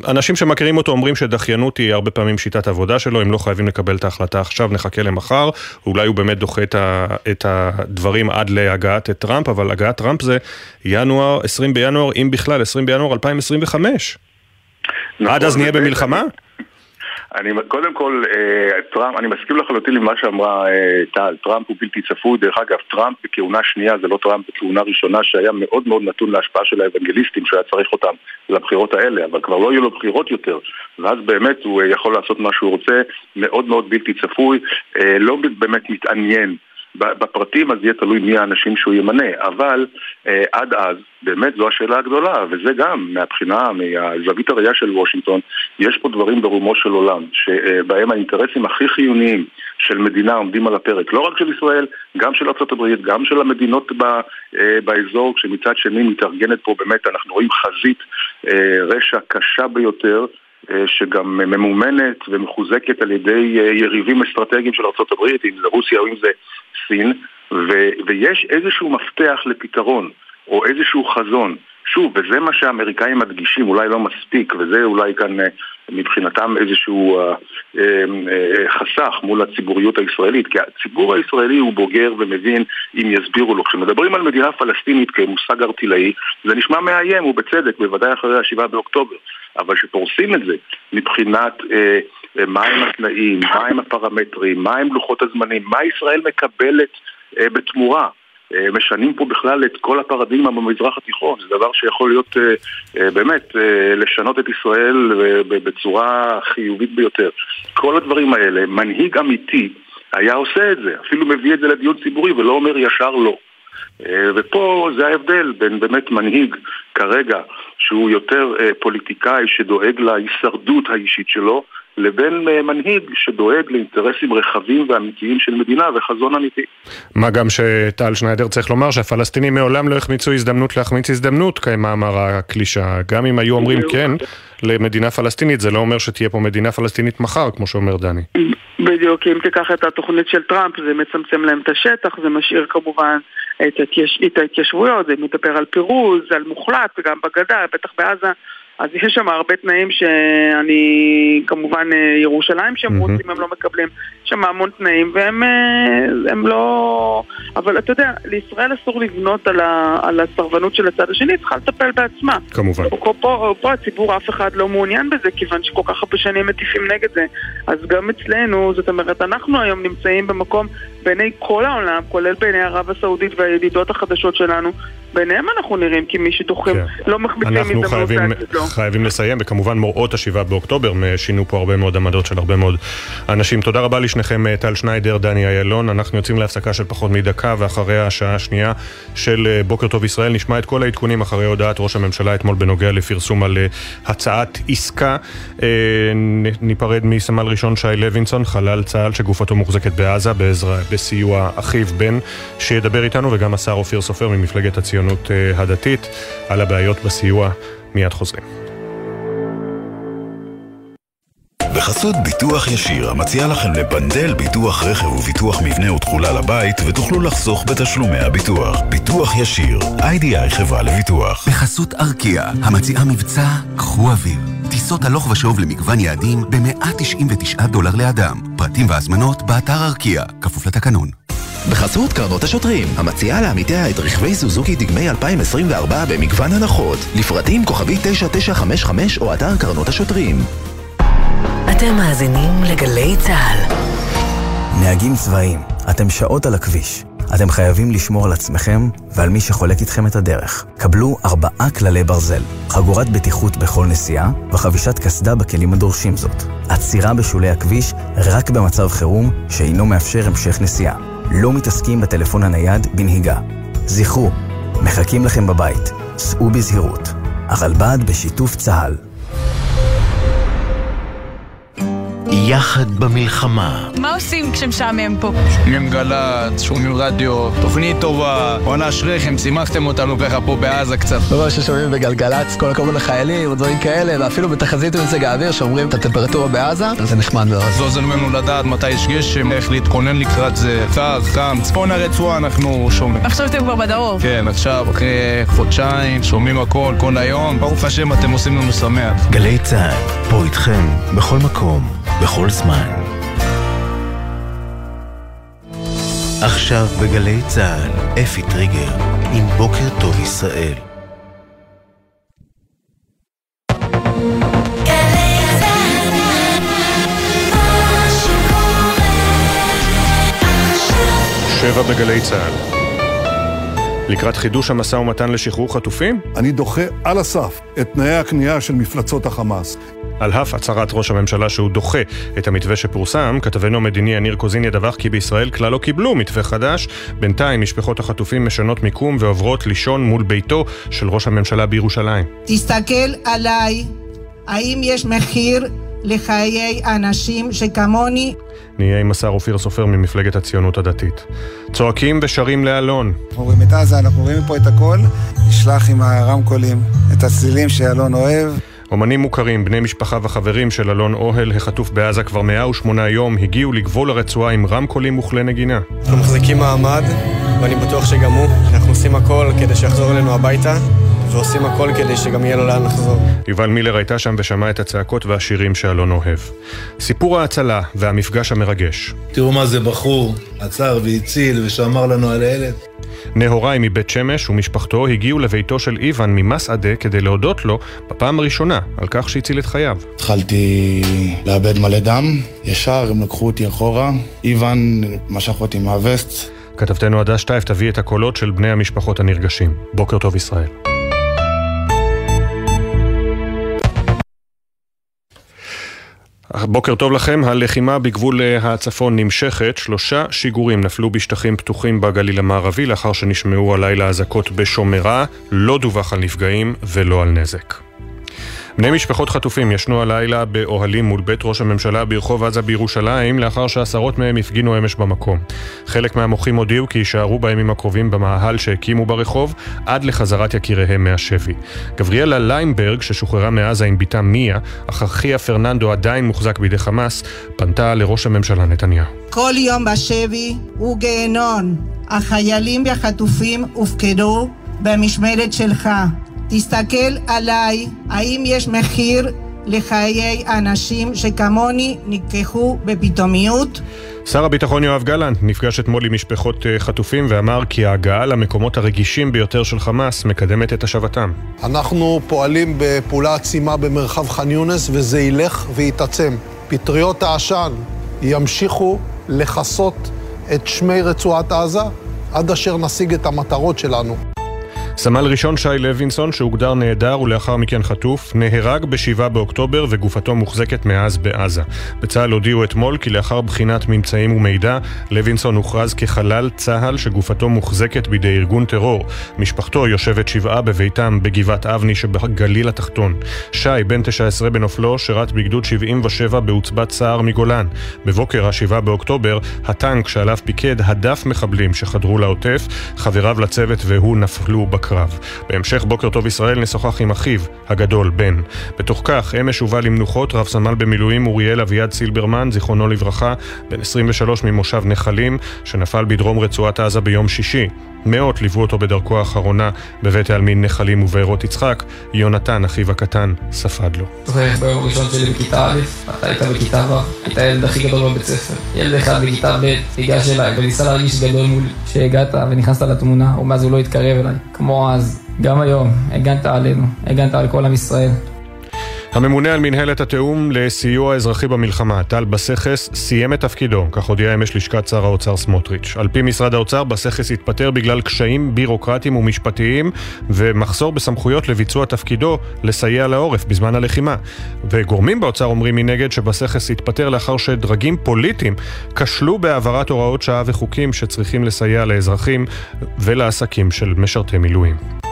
אנשים שמכירים אותו אומרים שדחיינות היא הרבה פעמים שיטת עבודה שלו, הם לא חייבים לקבל את ההחלטה עכשיו, נחכה למחר, אולי הוא באמת דוחה את, ה, את הדברים עד להגעת טראמפ, אבל הגעת טראמפ זה ינואר, 20 בינואר, אם בכלל, 20 בינואר 2025. נכון, עד אז נהיה במלחמה? אני, קודם כל, אה, טראמפ, אני מסכים לחלוטין עם מה שאמרה אה, טל, טראמפ הוא בלתי צפוי, דרך אגב, טראמפ בכהונה שנייה, זה לא טראמפ בכהונה ראשונה שהיה מאוד מאוד נתון להשפעה של האוונגליסטים שהיה צריך אותם לבחירות האלה, אבל כבר לא יהיו לו בחירות יותר, ואז באמת הוא אה, יכול לעשות מה שהוא רוצה, מאוד מאוד בלתי צפוי, לא באמת מתעניין בפרטים אז יהיה תלוי מי האנשים שהוא ימנה, אבל אה, עד אז באמת זו השאלה הגדולה, וזה גם מהבחינה, מהזווית הראייה של וושינגטון, יש פה דברים ברומו של עולם, שבהם האינטרסים הכי חיוניים של מדינה עומדים על הפרק, לא רק של ישראל, גם של ארה"ב, גם של המדינות ב, אה, באזור, כשמצד שני מתארגנת פה באמת, אנחנו רואים חזית אה, רשע קשה ביותר אה, שגם ממומנת ומחוזקת על ידי אה, יריבים אסטרטגיים של ארה"ב, אם זה רוסיה או אם זה סין, ו- ויש איזשהו מפתח לפתרון, או איזשהו חזון. שוב, וזה מה שהאמריקאים מדגישים, אולי לא מספיק, וזה אולי כאן אה, מבחינתם איזשהו אה, אה, חסך מול הציבוריות הישראלית, כי הציבור הישראלי הוא בוגר ומבין אם יסבירו לו. כשמדברים על מדינה פלסטינית כמושג ארטילאי, זה נשמע מאיים, ובצדק, בוודאי אחרי ה-7 באוקטובר. אבל כשפורסים את זה מבחינת אה, אה, מהם התנאים, מהם הפרמטרים, מהם לוחות הזמנים, מה ישראל מקבלת אה, בתמורה. אה, משנים פה בכלל את כל הפרדיגמה במזרח התיכון, זה דבר שיכול להיות אה, באמת לשנות את ישראל בצורה חיובית ביותר. כל הדברים האלה, מנהיג אמיתי היה עושה את זה, אפילו מביא את זה לדיון ציבורי ולא אומר ישר לא. ופה זה ההבדל בין באמת מנהיג כרגע שהוא יותר פוליטיקאי שדואג להישרדות האישית שלו לבין אה, מנהיג שדואג לאינטרסים רחבים ואמיתיים של מדינה וחזון אמיתי. מה גם שטל שניידר צריך לומר שהפלסטינים מעולם לא החמיצו הזדמנות להחמיץ הזדמנות, כמאמר הקלישה. גם אם היו אומרים כן למדינה פלסטינית, זה לא אומר שתהיה פה מדינה פלסטינית מחר, כמו שאומר דני. בדיוק, אם תיקח את התוכנית של טראמפ, זה מצמצם להם את השטח, זה משאיר כמובן את, ההתייש... את ההתיישבויות, זה מדבר על פירוז, על מוחלט, וגם בגדה, בטח בעזה. אז יש שם הרבה תנאים שאני, כמובן אה, ירושלים שהם mm-hmm. רוצים, הם לא מקבלים, יש שם המון תנאים והם אה, הם לא... אבל אתה יודע, לישראל אסור לבנות על, ה, על הסרבנות של הצד השני, היא צריכה לטפל בעצמה. כמובן. פה, פה, פה הציבור אף אחד לא מעוניין בזה, כיוון שכל כך הרבה שנים מטיפים נגד זה. אז גם אצלנו, זאת אומרת, אנחנו היום נמצאים במקום בעיני כל העולם, כולל בעיני ערב הסעודית והידידות החדשות שלנו, בעיניהם אנחנו נראים כמי שדוחים, כן. לא מחמיצים הזדמנות להגיד לא. חייבים לסיים, וכמובן מוראות השבעה באוקטובר שינו פה הרבה מאוד עמדות של הרבה מאוד אנשים. תודה רבה לשניכם, אה, טל שניידר, דני איילון. אנחנו יוצאים להפסקה של פחות מדקה, ואחרי השעה השנייה של אה, בוקר טוב ישראל נשמע את כל העדכונים אחרי הודעת ראש הממשלה אתמול בנוגע לפרסום על אה, הצעת עסקה. ניפרד מסמל ראשון שי לוינסון, חלל צה"ל שגופתו מוחזקת בעזה בעזרה, בסיוע אחיו בן, שידבר איתנו, וגם השר אופיר סופר ממפלגת הציונות הדתית על הבעיות בסיוע. מיד חוזרים. בחסות ביטוח ישיר, המציע לכם לבנדל ביטוח רכב וביטוח מבנה ותכולה לבית, ותוכלו לחסוך בתשלומי הביטוח. ביטוח ישיר, איי-די-איי חברה לביטוח. בחסות ארקיע, המציעה מבצע קחו אוויר. טיסות הלוך ושוב למגוון יעדים ב-199 דולר לאדם. פרטים והזמנות באתר ארקיע, כפוף לתקנון. בחסות קרנות השוטרים, המציעה לעמיתיה את רכבי סוזוקי דגמי 2024 במגוון הנחות. לפרטים כוכבי 9955 או אתר קרנות השוטרים. אתם מאזינים לגלי צה"ל. נהגים צבאיים, אתם שעות על הכביש. אתם חייבים לשמור על עצמכם ועל מי שחולק איתכם את הדרך. קבלו ארבעה כללי ברזל, חגורת בטיחות בכל נסיעה וחבישת קסדה בכלים הדורשים זאת. עצירה בשולי הכביש רק במצב חירום שאינו מאפשר המשך נסיעה. לא מתעסקים בטלפון הנייד בנהיגה. זכרו, מחכים לכם בבית. סעו בזהירות. הרלב"ד בשיתוף צה"ל. יחד במלחמה. מה עושים כשמשעמם פה? שומעים גל"צ, שומעים רדיו, תוכנית טובה, בואנה אשריכם, שימחתם אותנו ככה פה בעזה קצת. לא מה ששומעים בגלגלצ, כל הכבוד לחיילים ודברים כאלה, ואפילו בתחזית במזג האוויר שאומרים את הטמפרטורה בעזה, זה נחמד מאוד. זה עוזר לנו לדעת מתי יש גשם, איך להתכונן לקראת זה, קר, חם, צפון הרצועה אנחנו שומעים. עכשיו אתם כבר בדרום. כן, עכשיו, אחרי חודשיים, שומעים הכל, כל היום, ברוך השם אתם עושים לנו שמח. גלי צה"ל, פה איתכם, בכל מקום, בכל זמן. עכשיו בגלי צה"ל, אפי טריגר, עם בוקר טוב ישראל. שבע בגלי צה"ל. לקראת חידוש המשא ומתן לשחרור חטופים? אני דוחה על הסף את תנאי הכניעה של מפלצות החמאס. על אף הצהרת ראש הממשלה שהוא דוחה את המתווה שפורסם, כתבנו המדיני יניר קוזין ידווח כי בישראל כלל לא קיבלו מתווה חדש. בינתיים משפחות החטופים משנות מיקום ועוברות לישון מול ביתו של ראש הממשלה בירושלים. תסתכל עליי, האם יש מחיר לחיי אנשים שכמוני? נהיה עם השר אופיר סופר ממפלגת הציונות הדתית. צועקים ושרים לאלון. אנחנו רואים את עזה, אנחנו רואים פה את הכל, נשלח עם הרמקולים את הצלילים שאלון אוהב. אומנים מוכרים, בני משפחה וחברים של אלון אוהל, החטוף בעזה כבר 108 יום, הגיעו לגבול הרצועה עם רמקולים וכלי נגינה. אנחנו מחזיקים מעמד, ואני בטוח שגם הוא. אנחנו עושים הכל כדי שיחזור אלינו הביתה. ועושים הכל כדי שגם יהיה לו לאן לחזור. יובל מילר הייתה שם ושמעה את הצעקות והשירים שאלון אוהב. סיפור ההצלה והמפגש המרגש. תראו מה זה בחור עצר והציל ושמר לנו על הילד. נהוראי מבית שמש ומשפחתו הגיעו לביתו של איוון ממסעדה כדי להודות לו בפעם הראשונה על כך שהציל את חייו. התחלתי לאבד מלא דם, ישר הם לקחו אותי אחורה, איוון משך אותי מהווסט. כתבתנו עדה שטייף תביא את הקולות של בני המשפחות הנרגשים. בוקר טוב ישראל. בוקר טוב לכם, הלחימה בגבול הצפון נמשכת, שלושה שיגורים נפלו בשטחים פתוחים בגליל המערבי לאחר שנשמעו הלילה אזעקות בשומרה, לא דווח על נפגעים ולא על נזק. בני משפחות חטופים ישנו הלילה באוהלים מול בית ראש הממשלה ברחוב עזה בירושלים לאחר שעשרות מהם הפגינו אמש במקום. חלק מהמוחים הודיעו כי יישארו בימים הקרובים במאהל שהקימו ברחוב עד לחזרת יקיריהם מהשבי. גבריאלה ליינברג, ששוחררה מעזה עם בתה מיה, אך אחיה פרננדו עדיין מוחזק בידי חמאס, פנתה לראש הממשלה נתניהו. כל יום בשבי הוא גיהנון. החיילים והחטופים הופקדו במשמרת שלך. תסתכל עליי, האם יש מחיר לחיי אנשים שכמוני נלקחו בפתאומיות? שר הביטחון יואב גלנט נפגש אתמול עם משפחות חטופים ואמר כי ההגעה למקומות הרגישים ביותר של חמאס מקדמת את השבתם. אנחנו פועלים בפעולה עצימה במרחב ח'אן יונס וזה ילך ויתעצם. פטריות העשן ימשיכו לכסות את שמי רצועת עזה עד אשר נשיג את המטרות שלנו. סמל ראשון שי לוינסון, שהוגדר נעדר ולאחר מכן חטוף, נהרג ב-7 באוקטובר וגופתו מוחזקת מאז בעזה. בצה"ל הודיעו אתמול כי לאחר בחינת ממצאים ומידע, לוינסון הוכרז כחלל צה"ל שגופתו מוחזקת בידי ארגון טרור. משפחתו יושבת שבעה בביתם בגבעת אבני שבגליל התחתון. שי, בן 19 בנופלו, שירת בגדוד 77 בעוצבת סער מגולן. בבוקר ה-7 באוקטובר, הטנק שעליו פיקד הדף מחבלים שחדרו לעוטף, חבריו לצוות והוא נפלו בקרב. הקרב. בהמשך בוקר טוב ישראל נשוחח עם אחיו, הגדול, בן. בתוך כך, אמש הובא למנוחות רב סמל במילואים אוריאל אביעד סילברמן, זיכרונו לברכה, בן 23 ממושב נחלים, שנפל בדרום רצועת עזה ביום שישי. מאות ליוו אותו בדרכו האחרונה בבית העלמין נחלים ובארות יצחק. יונתן, אחיו הקטן, ספד לו. זוכר ביום הראשון שלי בכיתה א', אתה היית בכיתה ו', היית הילד הכי גדול בבית ספר. ילד אחד בכיתה ב' ניגש אליי וניסה להרגיש גדול מולי. כשהגעת ונכנסת לתמונה, ומאז הוא לא התקרב אליי. כמו אז, גם היום, הגנת עלינו, הגנת על כל עם ישראל. הממונה על מנהלת התיאום לסיוע אזרחי במלחמה, טל בסכס, סיים את תפקידו, כך הודיע אמש לשכת שר האוצר סמוטריץ'. על פי משרד האוצר, בסכס התפטר בגלל קשיים בירוקרטיים ומשפטיים ומחסור בסמכויות לביצוע תפקידו לסייע לעורף בזמן הלחימה. וגורמים באוצר אומרים מנגד שבסכס התפטר לאחר שדרגים פוליטיים כשלו בהעברת הוראות שעה וחוקים שצריכים לסייע לאזרחים ולעסקים של משרתי מילואים.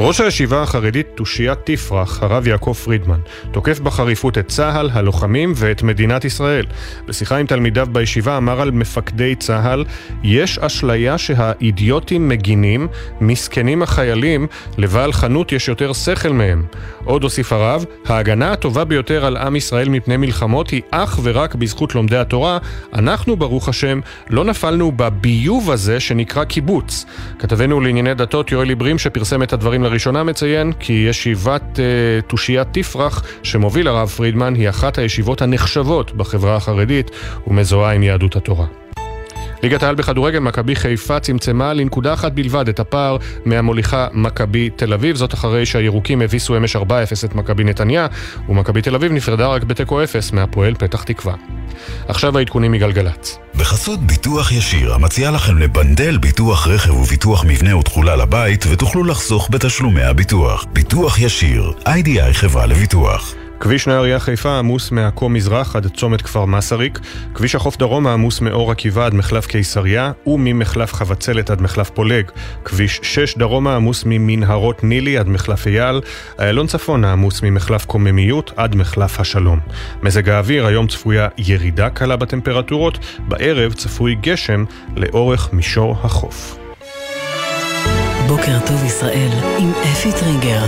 ראש הישיבה החרדית תושיית תפרח, הרב יעקב פרידמן, תוקף בחריפות את צה"ל, הלוחמים ואת מדינת ישראל. בשיחה עם תלמידיו בישיבה אמר על מפקדי צה"ל, יש אשליה שהאידיוטים מגינים, מסכנים החיילים, לבעל חנות יש יותר שכל מהם. עוד הוסיף הרב, ההגנה הטובה ביותר על עם ישראל מפני מלחמות היא אך ורק בזכות לומדי התורה. אנחנו, ברוך השם, לא נפלנו בביוב הזה שנקרא קיבוץ. כתבנו לענייני דתות יואל עיברים שפרסם את הדברים לראשונה מציין כי ישיבת uh, תושיית תפרח שמוביל הרב פרידמן היא אחת הישיבות הנחשבות בחברה החרדית ומזוהה עם יהדות התורה. ליגת העל בכדורגל, מכבי חיפה צמצמה לנקודה אחת בלבד את הפער מהמוליכה מכבי תל אביב, זאת אחרי שהירוקים הביסו אמש 4-0 את מכבי נתניה, ומכבי תל אביב נפרדה רק בתיקו 0 מהפועל פתח תקווה. עכשיו העדכונים מגלגלצ. בחסות ביטוח ישיר, המציע לכם לבנדל ביטוח רכב וביטוח מבנה ותכולה לבית, ותוכלו לחסוך בתשלומי הביטוח. ביטוח ישיר, איי-די-איי חברה לביטוח. כביש נהריה חיפה עמוס מעכו מזרח עד צומת כפר מסריק, כביש החוף דרומה עמוס מאור עקיבא עד מחלף קיסריה וממחלף חבצלת עד מחלף פולג, כביש 6 דרומה עמוס ממנהרות נילי עד מחלף אייל, איילון צפונה עמוס ממחלף קוממיות עד מחלף השלום. מזג האוויר, היום צפויה ירידה קלה בטמפרטורות, בערב צפוי גשם לאורך מישור החוף. בוקר טוב ישראל עם אפי טריגר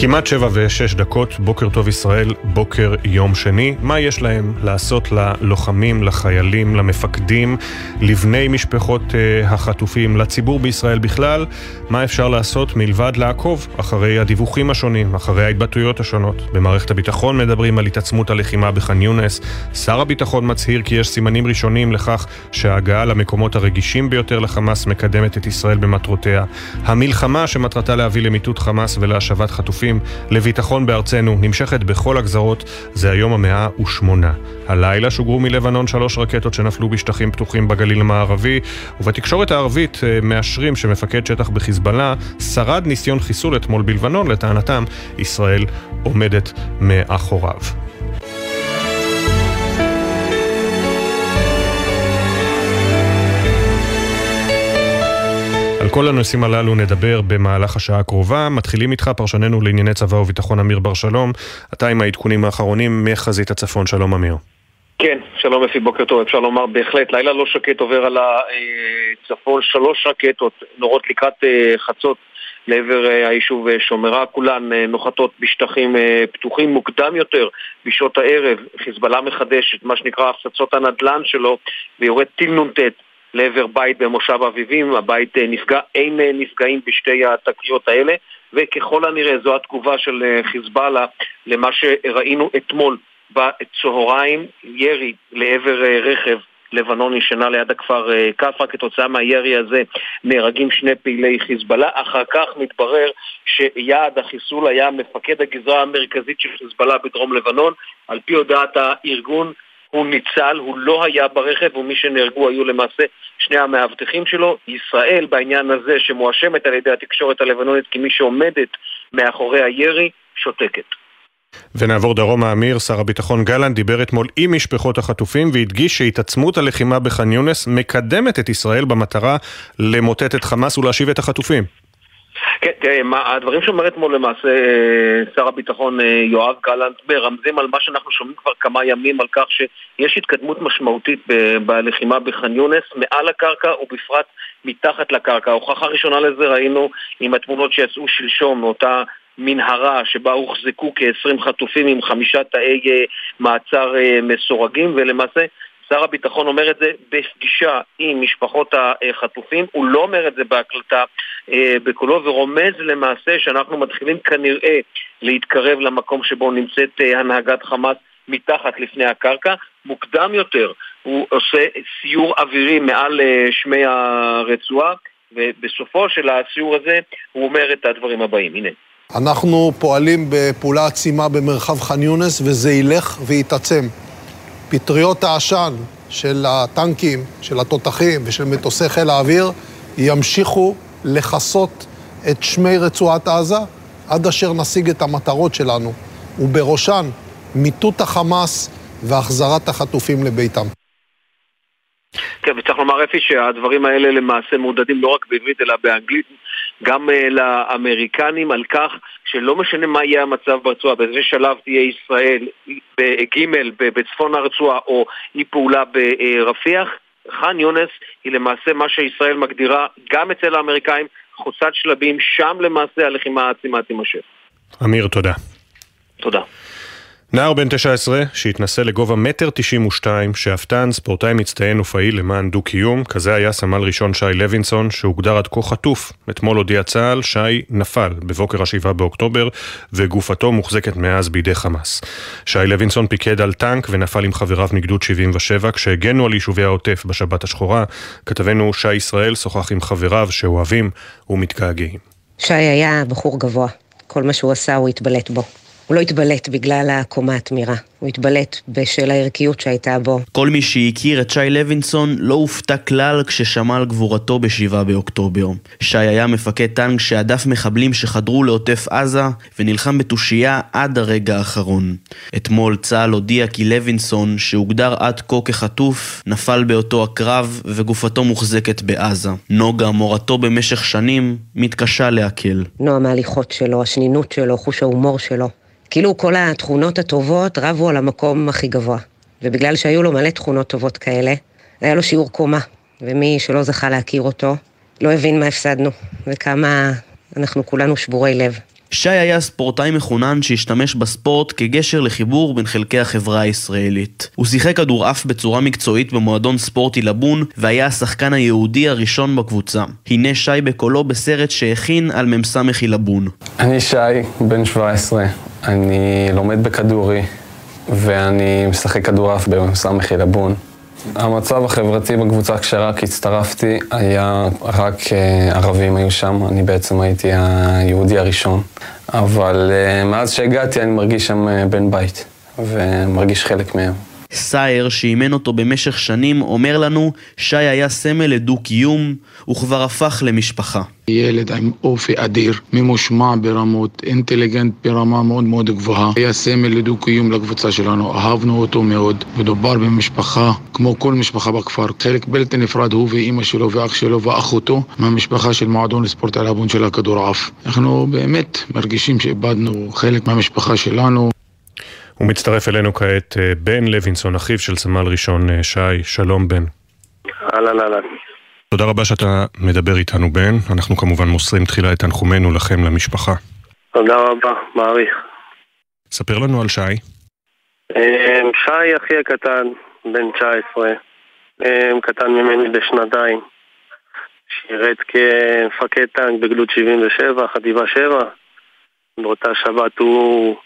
כמעט שבע ושש דקות, בוקר טוב ישראל, בוקר יום שני. מה יש להם לעשות ללוחמים, לחיילים, למפקדים, לבני משפחות uh, החטופים, לציבור בישראל בכלל? מה אפשר לעשות מלבד לעקוב אחרי הדיווחים השונים, אחרי ההתבטאויות השונות? במערכת הביטחון מדברים על התעצמות הלחימה בח'אן יונס. שר הביטחון מצהיר כי יש סימנים ראשונים לכך שההגעה למקומות הרגישים ביותר לחמאס מקדמת את ישראל במטרותיה. המלחמה שמטרתה להביא למיטוט חמאס ולהשבת חטופים לביטחון בארצנו נמשכת בכל הגזרות, זה היום המאה ושמונה. הלילה שוגרו מלבנון שלוש רקטות שנפלו בשטחים פתוחים בגליל המערבי, ובתקשורת הערבית מאשרים שמפקד שטח בחיזבאללה שרד ניסיון חיסול אתמול בלבנון, לטענתם ישראל עומדת מאחוריו. כל הנושאים הללו נדבר במהלך השעה הקרובה. מתחילים איתך פרשננו לענייני צבא וביטחון אמיר בר שלום. אתה עם העדכונים האחרונים מחזית הצפון. שלום אמיר. כן, שלום אפי, בוקר טוב. אפשר לומר בהחלט, לילה לא שקט עובר על הצפון, שלוש רקטות נורות לקראת חצות לעבר היישוב שומרה, כולן נוחתות בשטחים פתוחים מוקדם יותר בשעות הערב. חיזבאללה מחדש את מה שנקרא הפצצות הנדל"ן שלו ויורד טיל נ"ט לעבר בית במושב אביבים, הבית נפגע, אין נפגעים בשתי התקריות האלה וככל הנראה זו התגובה של חיזבאללה למה שראינו אתמול בצהריים, ירי לעבר רכב לבנוני שנע ליד הכפר כפר, כתוצאה מהירי הזה נהרגים שני פעילי חיזבאללה, אחר כך מתברר שיעד החיסול היה מפקד הגזרה המרכזית של חיזבאללה בדרום לבנון, על פי הודעת הארגון הוא ניצל, הוא לא היה ברכב ומי שנהרגו היו למעשה שני המאבטחים שלו. ישראל בעניין הזה שמואשמת על ידי התקשורת הלבנונית כמי שעומדת מאחורי הירי, שותקת. ונעבור דרומה אמיר, שר הביטחון גלנט דיבר אתמול עם משפחות החטופים והדגיש שהתעצמות הלחימה בח'אן יונס מקדמת את ישראל במטרה למוטט את חמאס ולהשיב את החטופים. כן, תראה, מה, הדברים שאומר אתמול למעשה שר הביטחון יואב גלנט מרמזים על מה שאנחנו שומעים כבר כמה ימים על כך שיש התקדמות משמעותית בלחימה בח'אן יונס מעל הקרקע ובפרט מתחת לקרקע. ההוכחה הראשונה לזה ראינו עם התמונות שיצאו שלשום מאותה מנהרה שבה הוחזקו כ-20 חטופים עם חמישה תאי מעצר מסורגים ולמעשה שר הביטחון אומר את זה בפגישה עם משפחות החטופים, הוא לא אומר את זה בהקלטה אה, בקולו ורומז למעשה שאנחנו מתחילים כנראה להתקרב למקום שבו נמצאת אה, הנהגת חמאס מתחת לפני הקרקע. מוקדם יותר הוא עושה סיור אווירי מעל אה, שמי הרצועה ובסופו של הסיור הזה הוא אומר את הדברים הבאים, הנה. אנחנו פועלים בפעולה עצימה במרחב ח'אן יונס וזה ילך ויתעצם. פטריות העשן של הטנקים, של התותחים ושל מטוסי חיל האוויר ימשיכו לכסות את שמי רצועת עזה עד אשר נשיג את המטרות שלנו, ובראשן מיטוט החמאס והחזרת החטופים לביתם. כן, וצריך לומר אפי שהדברים האלה למעשה מעודדים לא רק בעברית אלא באנגלית, גם uh, לאמריקנים על כך שלא משנה מה יהיה המצב ברצועה, באיזה שלב תהיה ישראל בג' בצפון הרצועה או אי פעולה ברפיח, ח'אן יונס היא למעשה מה שישראל מגדירה גם אצל האמריקאים חוצת שלבים, שם למעשה הלחימה העצימה תימשך. אמיר, תודה. תודה. נער בן 19 שהתנסה לגובה מטר 92, שאפתן, ספורטאי מצטיין ופעיל למען דו-קיום, כזה היה סמל ראשון שי לוינסון, שהוגדר עד כה חטוף. אתמול הודיע צה"ל, שי נפל בבוקר ה-7 באוקטובר, וגופתו מוחזקת מאז בידי חמאס. שי לוינסון פיקד על טנק ונפל עם חבריו מגדוד 77 כשהגנו על יישובי העוטף בשבת השחורה. כתבנו שי ישראל שוחח עם חבריו שאוהבים ומתגעגעים. שי היה בחור גבוה. כל מה שהוא עשה הוא התבלט בו. הוא לא התבלט בגלל הקומה התמירה, הוא התבלט בשל הערכיות שהייתה בו. כל מי שהכיר את שי לוינסון לא הופתע כלל כששמע על גבורתו ב-7 באוקטובר. שי היה מפקד טנק שהדף מחבלים שחדרו לעוטף עזה ונלחם בתושייה עד הרגע האחרון. אתמול צה"ל הודיע כי לוינסון, שהוגדר עד כה כחטוף, נפל באותו הקרב וגופתו מוחזקת בעזה. נוגה, מורתו במשך שנים, מתקשה לעכל. נועם ההליכות שלו, השנינות שלו, חוש ההומור שלו. כאילו כל התכונות הטובות רבו על המקום הכי גבוה. ובגלל שהיו לו מלא תכונות טובות כאלה, היה לו שיעור קומה. ומי שלא זכה להכיר אותו, לא הבין מה הפסדנו, וכמה אנחנו כולנו שבורי לב. שי היה ספורטאי מחונן שהשתמש בספורט כגשר לחיבור בין חלקי החברה הישראלית. הוא שיחק כדורעף בצורה מקצועית במועדון ספורט עילבון, והיה השחקן היהודי הראשון בקבוצה. הנה שי בקולו בסרט שהכין על מ"ס עילבון. אני שי, בן 17. אני לומד בכדורי, ואני משחק כדורעף במ"ס עילבון. המצב החברתי בקבוצה כשרק הצטרפתי היה רק uh, ערבים היו שם, אני בעצם הייתי היהודי הראשון. אבל uh, מאז שהגעתי אני מרגיש שם uh, בן בית, ומרגיש חלק מהם. סייר, שאימן אותו במשך שנים, אומר לנו שי היה סמל לדו-קיום, וכבר הפך למשפחה. ילד עם אופי אדיר, ממושמע ברמות, אינטליגנט ברמה מאוד מאוד גבוהה. היה סמל לדו-קיום לקבוצה שלנו, אהבנו אותו מאוד. מדובר במשפחה, כמו כל משפחה בכפר. חלק בלתי נפרד הוא ואימא שלו ואח שלו ואחותו מהמשפחה של מועדון לספורט אלבון של הכדורעף. אנחנו באמת מרגישים שאיבדנו חלק מהמשפחה שלנו. הוא מצטרף אלינו כעת אה, בן לוינסון, אחיו של סמל ראשון אה, שי. שלום בן. אהלן אהלן. תודה רבה שאתה מדבר איתנו בן. אנחנו כמובן מוסרים תחילה את תנחומינו לכם, למשפחה. תודה רבה, מעריך. ספר לנו על שי. אה, שי אחי הקטן, בן 19, קטן ממני בשנתיים. שירת כמפקד טנק בגדוד 77, חטיבה 7. באותה שבת הוא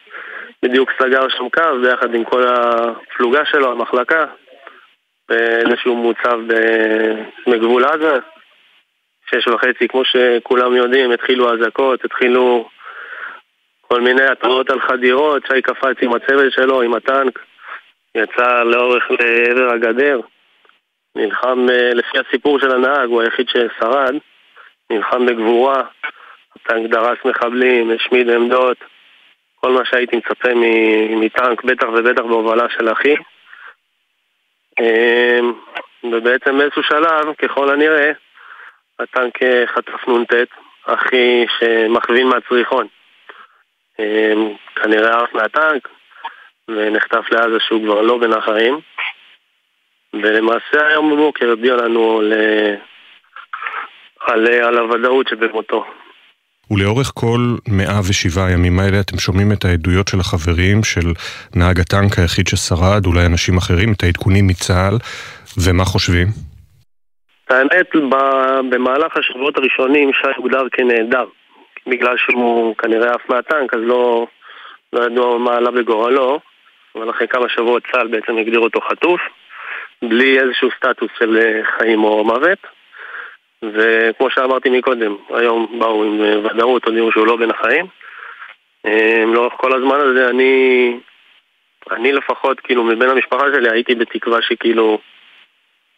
בדיוק סגר שם קו ביחד עם כל הפלוגה שלו, המחלקה, באיזשהו מוצב בגבול עזה. שש וחצי, כמו שכולם יודעים, התחילו אזעקות, התחילו כל מיני התראות על חדירות, שי קפץ עם הצוות שלו, עם הטנק, יצא לאורך לעבר הגדר, נלחם, אה, לפי הסיפור של הנהג, הוא היחיד ששרד, נלחם בגבורה, הטנק דרס מחבלים, השמיד עמדות, כל מה שהייתי מצפה מטנק, בטח ובטח בהובלה של אחי. אמ, ובעצם באיזשהו שלב, ככל הנראה, הטנק חטף נ"ט, אחי שמכווין מהצריחון. אמ, כנראה עף מהטנק, ונחטף לעזה שהוא כבר לא בין החיים. ולמעשה היום בבוקר הודיע לנו על, על, על הוודאות שבמותו. ולאורך כל 107 הימים האלה אתם שומעים את העדויות של החברים, של נהג הטנק היחיד ששרד, אולי אנשים אחרים, את העדכונים מצה"ל, ומה חושבים? האמת, במהלך השבועות הראשונים שי הוגדר כנעדר. בגלל שהוא כנראה עף מהטנק, אז לא, לא ידוע מה עלה בגורלו, אבל אחרי כמה שבועות צה"ל בעצם הגדיר אותו חטוף, בלי איזשהו סטטוס של אה, חיים או מוות. וכמו שאמרתי מקודם, היום באו עם אה, ודאות, הודיעו שהוא לא בין החיים. אה, לאורך כל הזמן הזה אני, אני לפחות, כאילו, מבין המשפחה שלי הייתי בתקווה שכאילו,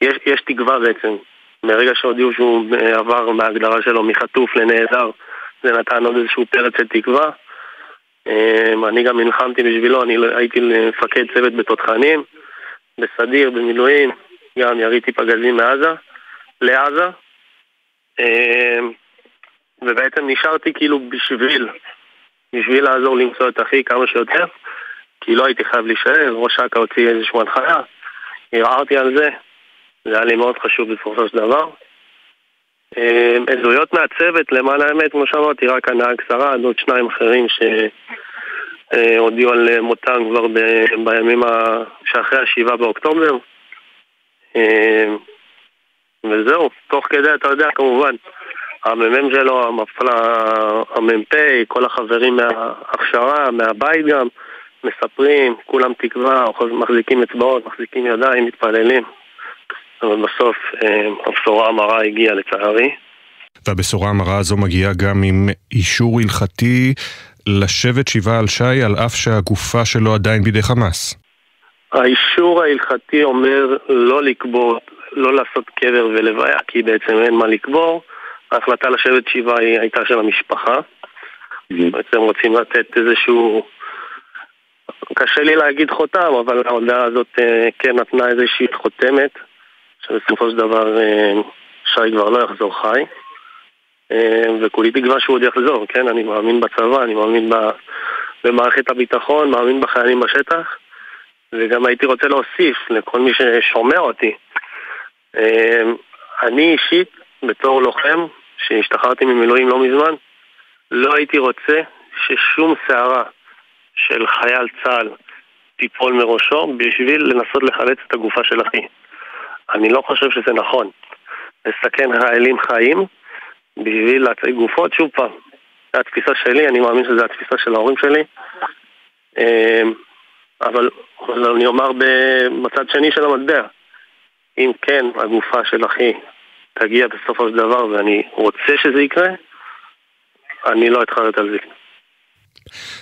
יש, יש תקווה בעצם. מרגע שהודיעו שהוא עבר מההגדרה שלו מחטוף לנעדר, זה נתן עוד איזשהו פרץ של תקווה. אני גם נלחמתי בשבילו, אני הייתי מפקד צוות בתותחנים, בסדיר, במילואים, גם יריתי פגזים מעזה, לעזה, ובעצם נשארתי כאילו בשביל, בשביל לעזור למצוא את אחי כמה שיותר, כי לא הייתי חייב להישאר, ראש אכ"א הוציא איזושהי הנחיה, ערערתי על זה, זה היה לי מאוד חשוב בסופו של דבר. אמ, עדויות מהצוות, למען האמת, כמו שאמרתי, רק הנהג שרד, עוד שניים אחרים שהודיעו על מותם כבר ב... בימים ה... שאחרי השבעה באוקטובר. וזהו, תוך כדי, אתה יודע, כמובן, המ"מ שלו, המפלה, המ"פ, כל החברים מההכשרה, מהבית גם, מספרים, כולם תקווה, מחזיקים אצבעות, מחזיקים ידיים, מתפללים. אבל בסוף אה, הבשורה המרה הגיעה לצערי. והבשורה המרה הזו מגיעה גם עם אישור הלכתי לשבת שבעה על שי, על אף שהגופה שלו עדיין בידי חמאס. האישור ההלכתי אומר לא לקבור, לא לעשות קבר ולוויה, כי בעצם אין מה לקבור. ההחלטה לשבת שבעה היא הייתה של המשפחה. בעצם רוצים לתת איזשהו... קשה לי להגיד חותם, אבל ההודעה הזאת אה, כן נתנה איזושהי חותמת שבסופו של דבר אה, שי כבר לא יחזור חי. אה, וכולי תקווה שהוא עוד יחזור, כן? אני מאמין בצבא, אני מאמין במערכת הביטחון, מאמין בחיילים בשטח, וגם הייתי רוצה להוסיף לכל מי ששומע אותי. אה, אני אישית, בתור לוחם, שהשתחררתי ממילואים לא מזמן, לא הייתי רוצה ששום שערה של חייל צה"ל תיפול מראשו בשביל לנסות לחלץ את הגופה של אחי. אני לא חושב שזה נכון לסכן חיילים חיים בשביל להציג גופות. שוב פעם, זו התפיסה שלי, אני מאמין שזו התפיסה של ההורים שלי. אמ, אבל אני אומר בצד שני של המטבע, אם כן הגופה של אחי תגיע בסופו של דבר ואני רוצה שזה יקרה, אני לא אתחרט על זה.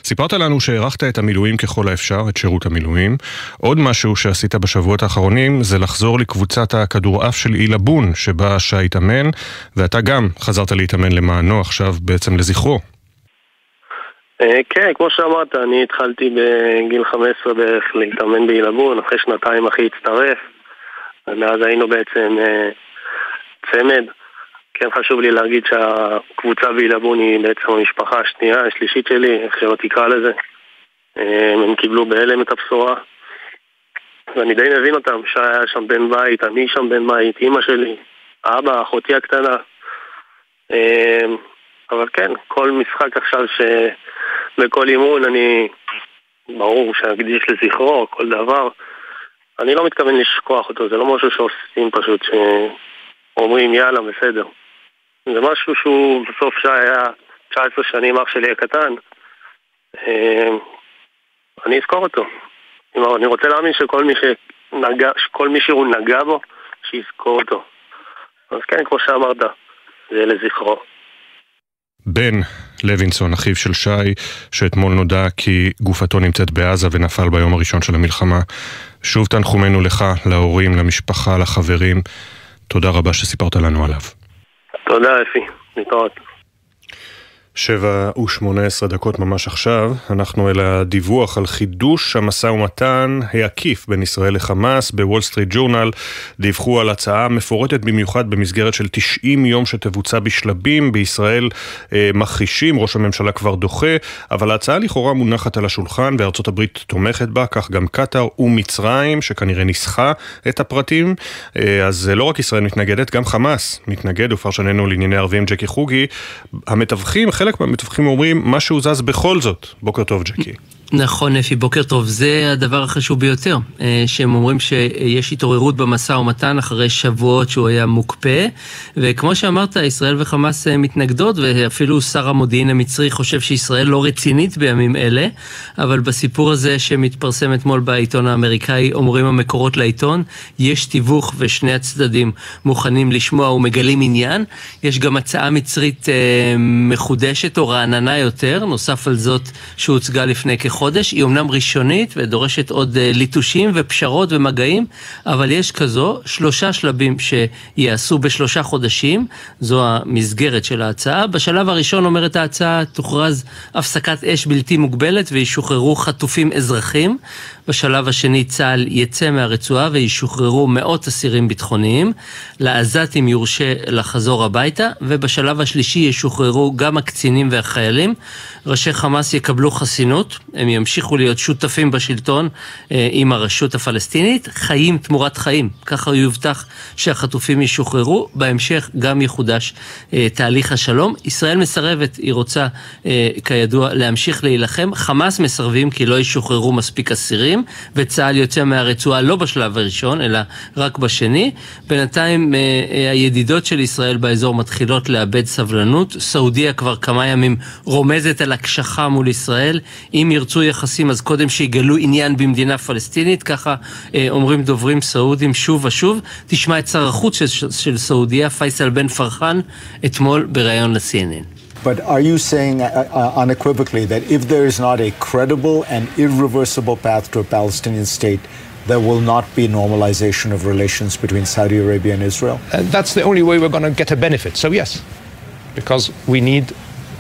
סיפרת לנו שהארכת את המילואים ככל האפשר, את שירות המילואים. עוד משהו שעשית בשבועות האחרונים זה לחזור לקבוצת הכדורעף של אילה בון, שבה שי התאמן, ואתה גם חזרת להתאמן למענו עכשיו בעצם לזכרו. אה, כן, כמו שאמרת, אני התחלתי בגיל 15 בערך להתאמן בעילבון, אחרי שנתיים אחי הצטרף, ומאז היינו בעצם אה, צמד. כן חשוב לי להגיד שהקבוצה בעילבון היא בעצם המשפחה השנייה, השלישית שלי, איך שלא תקרא לזה. הם קיבלו בהלם את הבשורה. ואני די מבין אותם, שי היה שם בן בית, אני שם בן בית, אימא שלי, אבא, אחותי הקטנה. אבל כן, כל משחק עכשיו ש... בכל אימון אני... ברור שאקדיש לזכרו, כל דבר. אני לא מתכוון לשכוח אותו, זה לא משהו שעושים פשוט, שאומרים יאללה, בסדר. זה משהו שהוא בסוף שהיה 19 שנים אח שלי הקטן. אמ, אני אזכור אותו. אני רוצה להאמין שכל מי, שנגע, שכל מי שהוא נגע בו, שיזכור אותו. אז כן, כמו שאמרת, זה לזכרו. בן לוינסון, אחיו של שי, שאתמול נודע כי גופתו נמצאת בעזה ונפל ביום הראשון של המלחמה. שוב תנחומינו לך, להורים, למשפחה, לחברים. תודה רבה שסיפרת לנו עליו. תודה אפי, להתראות. שבע ושמונה עשרה דקות ממש עכשיו, אנחנו אל הדיווח על חידוש המשא ומתן העקיף בין ישראל לחמאס. בוול סטריט ג'ורנל דיווחו על הצעה מפורטת במיוחד במסגרת של 90 יום שתבוצע בשלבים. בישראל אה, מכחישים, ראש הממשלה כבר דוחה, אבל ההצעה לכאורה מונחת על השולחן וארצות הברית תומכת בה, כך גם קטאר ומצרים, שכנראה ניסחה את הפרטים. אה, אז לא רק ישראל מתנגדת, גם חמאס מתנגד, ופרשננו לענייני ערבים ג'קי חוגי. המתווכים, חלק מהמתווכים אומרים, משהו זז בכל זאת. בוקר טוב, ג'קי. נכון, אפי, בוקר טוב. זה הדבר החשוב ביותר, אה, שהם אומרים שיש התעוררות במשא ומתן אחרי שבועות שהוא היה מוקפא, וכמו שאמרת, ישראל וחמאס אה, מתנגדות, ואפילו שר המודיעין המצרי חושב שישראל לא רצינית בימים אלה, אבל בסיפור הזה שמתפרסם אתמול בעיתון האמריקאי, אומרים המקורות לעיתון, יש תיווך ושני הצדדים מוכנים לשמוע ומגלים עניין. יש גם הצעה מצרית אה, מחודשת או רעננה יותר, נוסף על זאת שהוצגה לפני כחודש. חודש, היא אומנם ראשונית ודורשת עוד אה, ליטושים ופשרות ומגעים, אבל יש כזו, שלושה שלבים שיעשו בשלושה חודשים, זו המסגרת של ההצעה. בשלב הראשון אומרת ההצעה, תוכרז הפסקת אש בלתי מוגבלת וישוחררו חטופים אזרחים. בשלב השני צה"ל יצא מהרצועה וישוחררו מאות אסירים ביטחוניים. לעזתים יורשה לחזור הביתה, ובשלב השלישי ישוחררו גם הקצינים והחיילים. ראשי חמאס יקבלו חסינות, הם ימשיכו להיות שותפים בשלטון אה, עם הרשות הפלסטינית, חיים תמורת חיים. ככה יובטח שהחטופים ישוחררו, בהמשך גם יחודש אה, תהליך השלום. ישראל מסרבת, היא רוצה, אה, כידוע, להמשיך להילחם. חמאס מסרבים כי לא ישוחררו מספיק אסירים, וצה"ל יוצא מהרצועה לא בשלב הראשון, אלא רק בשני. בינתיים אה, אה, הידידות של ישראל באזור מתחילות לאבד סבלנות. סעודיה כבר כמה ימים רומזת על הקשחה מול ישראל. אם ירצו יחסים אז קודם שיגלו עניין במדינה פלסטינית, ככה אה, אומרים דוברים סעודים שוב ושוב. תשמע את שר החוץ של, של סעודיה, פייסל בן פרחן, אתמול בריאיון ל-CNN. But are you saying uh, uh, unequivocally that if there is not a credible and irreversible path to a Palestinian state, there will not be normalization of relations between Saudi Arabia and Israel? Uh, that's the only way we're going to get a benefit. So, yes, because we need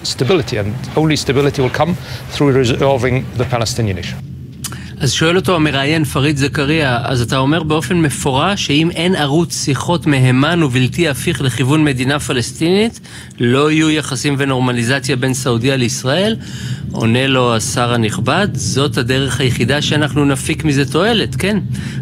stability, and only stability will come through resolving the Palestinian issue. אז שואל אותו המראיין פריד זכריה, אז אתה אומר באופן מפורש שאם אין ערוץ שיחות מהימן ובלתי הפיך לכיוון מדינה פלסטינית, לא יהיו יחסים ונורמליזציה בין סעודיה לישראל? עונה לו השר הנכבד, זאת הדרך היחידה שאנחנו נפיק מזה תועלת, כן,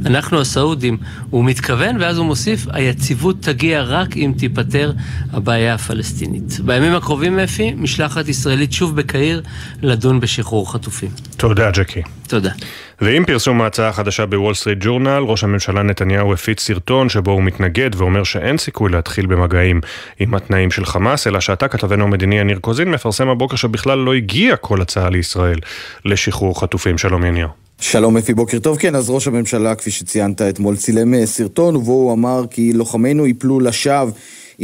אנחנו הסעודים. הוא מתכוון, ואז הוא מוסיף, היציבות תגיע רק אם תיפתר הבעיה הפלסטינית. בימים הקרובים, אפי, משלחת ישראלית שוב בקהיר לדון בשחרור חטופים. תודה, ג'קי. תודה. ועם פרסום ההצעה החדשה בוול סטריט ג'ורנל, ראש הממשלה נתניהו הפיץ סרטון שבו הוא מתנגד ואומר שאין סיכוי להתחיל במגעים עם התנאים של חמאס, אלא שאתה, כתבנו המדיני יניר קוזין, מפרסם הבוקר שבכלל לא הגיע כל הצעה לישראל לשחרור חטופים. שלום יניר. שלום אפי, בוקר טוב. כן, אז ראש הממשלה, כפי שציינת אתמול, צילם סרטון ובו הוא אמר כי לוחמינו נפלו לשווא.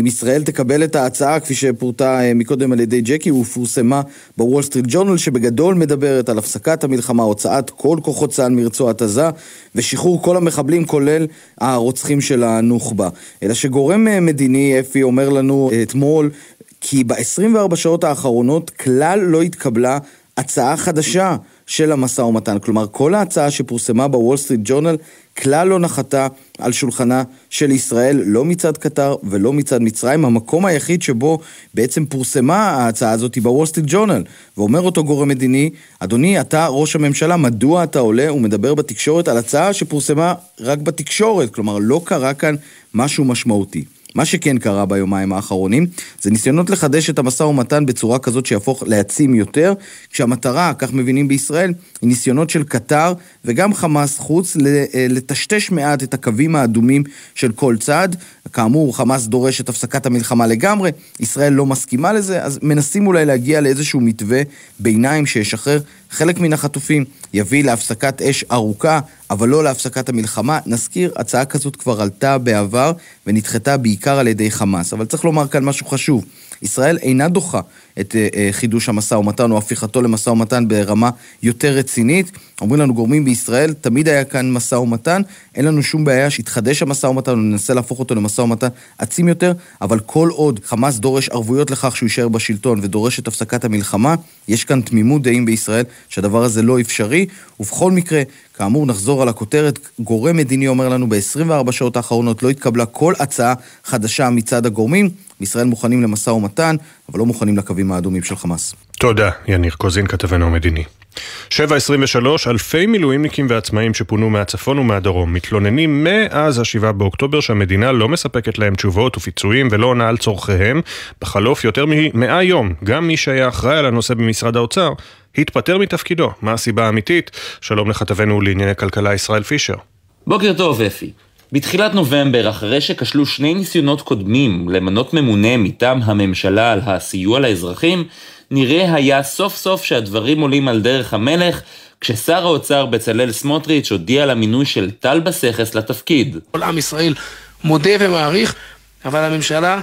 אם ישראל תקבל את ההצעה, כפי שפורטה אה, מקודם על ידי ג'קי, ופורסמה בוול סטריט ג'ורנל, שבגדול מדברת על הפסקת המלחמה, הוצאת כל כוחות צה"ל מרצועת עזה, ושחרור כל המחבלים, כולל הרוצחים של הנוח'בה. אלא שגורם אה, מדיני, אפי, אומר לנו אה, אתמול, כי ב-24 שעות האחרונות כלל לא התקבלה הצעה חדשה של המשא ומתן. כלומר, כל ההצעה שפורסמה בוול סטריט ג'ורנל כלל לא נחתה על שולחנה של ישראל, לא מצד קטר ולא מצד מצרים. המקום היחיד שבו בעצם פורסמה ההצעה הזאת היא בוול סטריט ג'ורנל. ואומר אותו גורם מדיני, אדוני, אתה ראש הממשלה, מדוע אתה עולה ומדבר בתקשורת על הצעה שפורסמה רק בתקשורת? כלומר, לא קרה כאן משהו משמעותי. מה שכן קרה ביומיים האחרונים, זה ניסיונות לחדש את המשא ומתן בצורה כזאת שיהפוך להעצים יותר, כשהמטרה, כך מבינים בישראל, היא ניסיונות של קטר וגם חמאס חוץ לטשטש מעט את הקווים האדומים של כל צד. כאמור, חמאס דורש את הפסקת המלחמה לגמרי, ישראל לא מסכימה לזה, אז מנסים אולי להגיע לאיזשהו מתווה ביניים שישחרר חלק מן החטופים, יביא להפסקת אש ארוכה, אבל לא להפסקת המלחמה. נזכיר, הצעה כזאת כבר עלתה בעבר ונדחתה בעיקר על ידי חמאס. אבל צריך לומר כאן משהו חשוב. ישראל אינה דוחה את uh, חידוש המשא ומתן או הפיכתו למשא ומתן ברמה יותר רצינית. אומרים לנו גורמים בישראל, תמיד היה כאן משא ומתן, אין לנו שום בעיה שיתחדש המשא ומתן, וננסה להפוך אותו למשא ומתן עצים יותר, אבל כל עוד חמאס דורש ערבויות לכך שהוא יישאר בשלטון ודורש את הפסקת המלחמה, יש כאן תמימות דעים בישראל שהדבר הזה לא אפשרי, ובכל מקרה, כאמור, נחזור על הכותרת, גורם מדיני אומר לנו ב-24 שעות האחרונות לא התקבלה כל הצעה חדשה מצד הגורמים, בישראל מוכנים למשא ומתן, אבל לא מוכנים לקווים האדומים של חמאס. תודה, יניר קוזין, כתבנו המדיני. 7.23, אלפי מילואימניקים ועצמאים שפונו מהצפון ומהדרום מתלוננים מאז ה-7 באוקטובר שהמדינה לא מספקת להם תשובות ופיצויים ולא עונה על צורכיהם בחלוף יותר מ-100 יום. גם מי שהיה אחראי על הנושא במשרד האוצר התפטר מתפקידו. מה הסיבה האמיתית? שלום לכתבנו לענייני כלכלה ישראל פישר. בוקר טוב אפי. בתחילת נובמבר, אחרי שכשלו שני ניסיונות קודמים למנות ממונה מטעם הממשלה על הסיוע לאזרחים, נראה היה סוף סוף שהדברים עולים על דרך המלך, כששר האוצר בצלאל סמוטריץ' הודיע על המינוי של טל בסכס לתפקיד. כל עם ישראל מודה ומעריך, אבל הממשלה